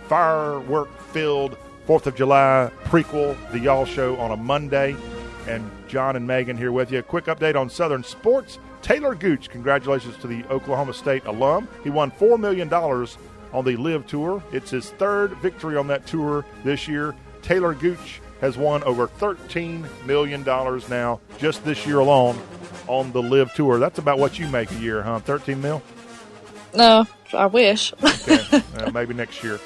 firework filled Fourth of July prequel, The Y'all Show, on a Monday. And John and Megan here with you. A quick update on Southern sports. Taylor Gooch, congratulations to the Oklahoma State alum. He won $4 million on the LIV Tour. It's his third victory on that tour this year. Taylor Gooch has won over $13 million now just this year alone on the LIV Tour. That's about what you make a year, huh? 13 mil? No, I wish. Okay, (laughs) uh, maybe next year.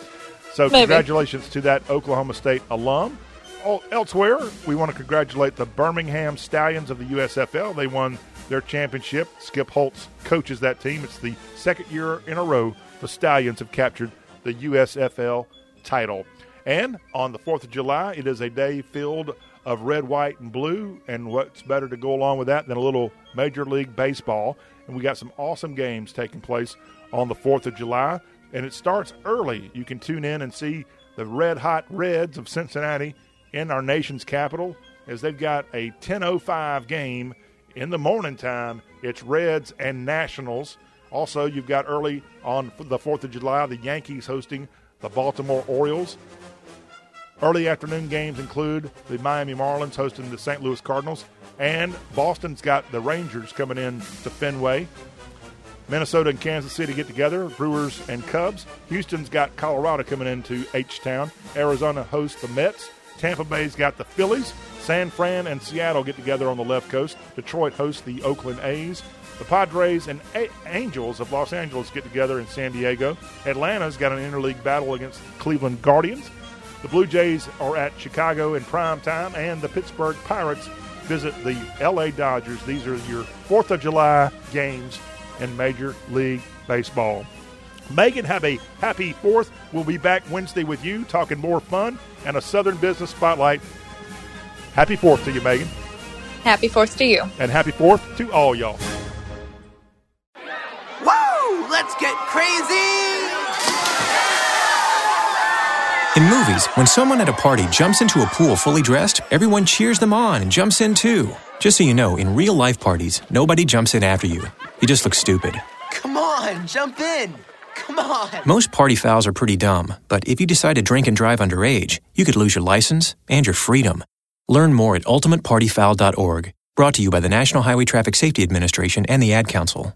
So, Maybe. congratulations to that Oklahoma State alum. Oh, elsewhere, we want to congratulate the Birmingham Stallions of the USFL. They won their championship. Skip Holtz coaches that team. It's the second year in a row the Stallions have captured the USFL title. And on the 4th of July, it is a day filled of red, white, and blue. And what's better to go along with that than a little Major League Baseball? And we got some awesome games taking place on the 4th of July. And it starts early. You can tune in and see the red hot Reds of Cincinnati in our nation's capital as they've got a 10:05 game in the morning time. It's Reds and Nationals. Also, you've got early on the 4th of July the Yankees hosting the Baltimore Orioles. Early afternoon games include the Miami Marlins hosting the St. Louis Cardinals, and Boston's got the Rangers coming in to Fenway. Minnesota and Kansas City get together, Brewers and Cubs. Houston's got Colorado coming into H Town. Arizona hosts the Mets. Tampa Bay's got the Phillies. San Fran and Seattle get together on the left coast. Detroit hosts the Oakland A's. The Padres and A- Angels of Los Angeles get together in San Diego. Atlanta's got an interleague battle against Cleveland Guardians. The Blue Jays are at Chicago in prime time, and the Pittsburgh Pirates visit the LA Dodgers. These are your 4th of July games in Major League Baseball. Megan, have a happy 4th. We'll be back Wednesday with you talking more fun and a Southern Business Spotlight. Happy 4th to you, Megan. Happy 4th to you. And happy 4th to all y'all. Woo! Let's get crazy! In movies, when someone at a party jumps into a pool fully dressed, everyone cheers them on and jumps in too. Just so you know, in real life parties, nobody jumps in after you. You just look stupid. Come on, jump in! Come on! Most party fouls are pretty dumb, but if you decide to drink and drive underage, you could lose your license and your freedom. Learn more at ultimatepartyfoul.org. Brought to you by the National Highway Traffic Safety Administration and the Ad Council.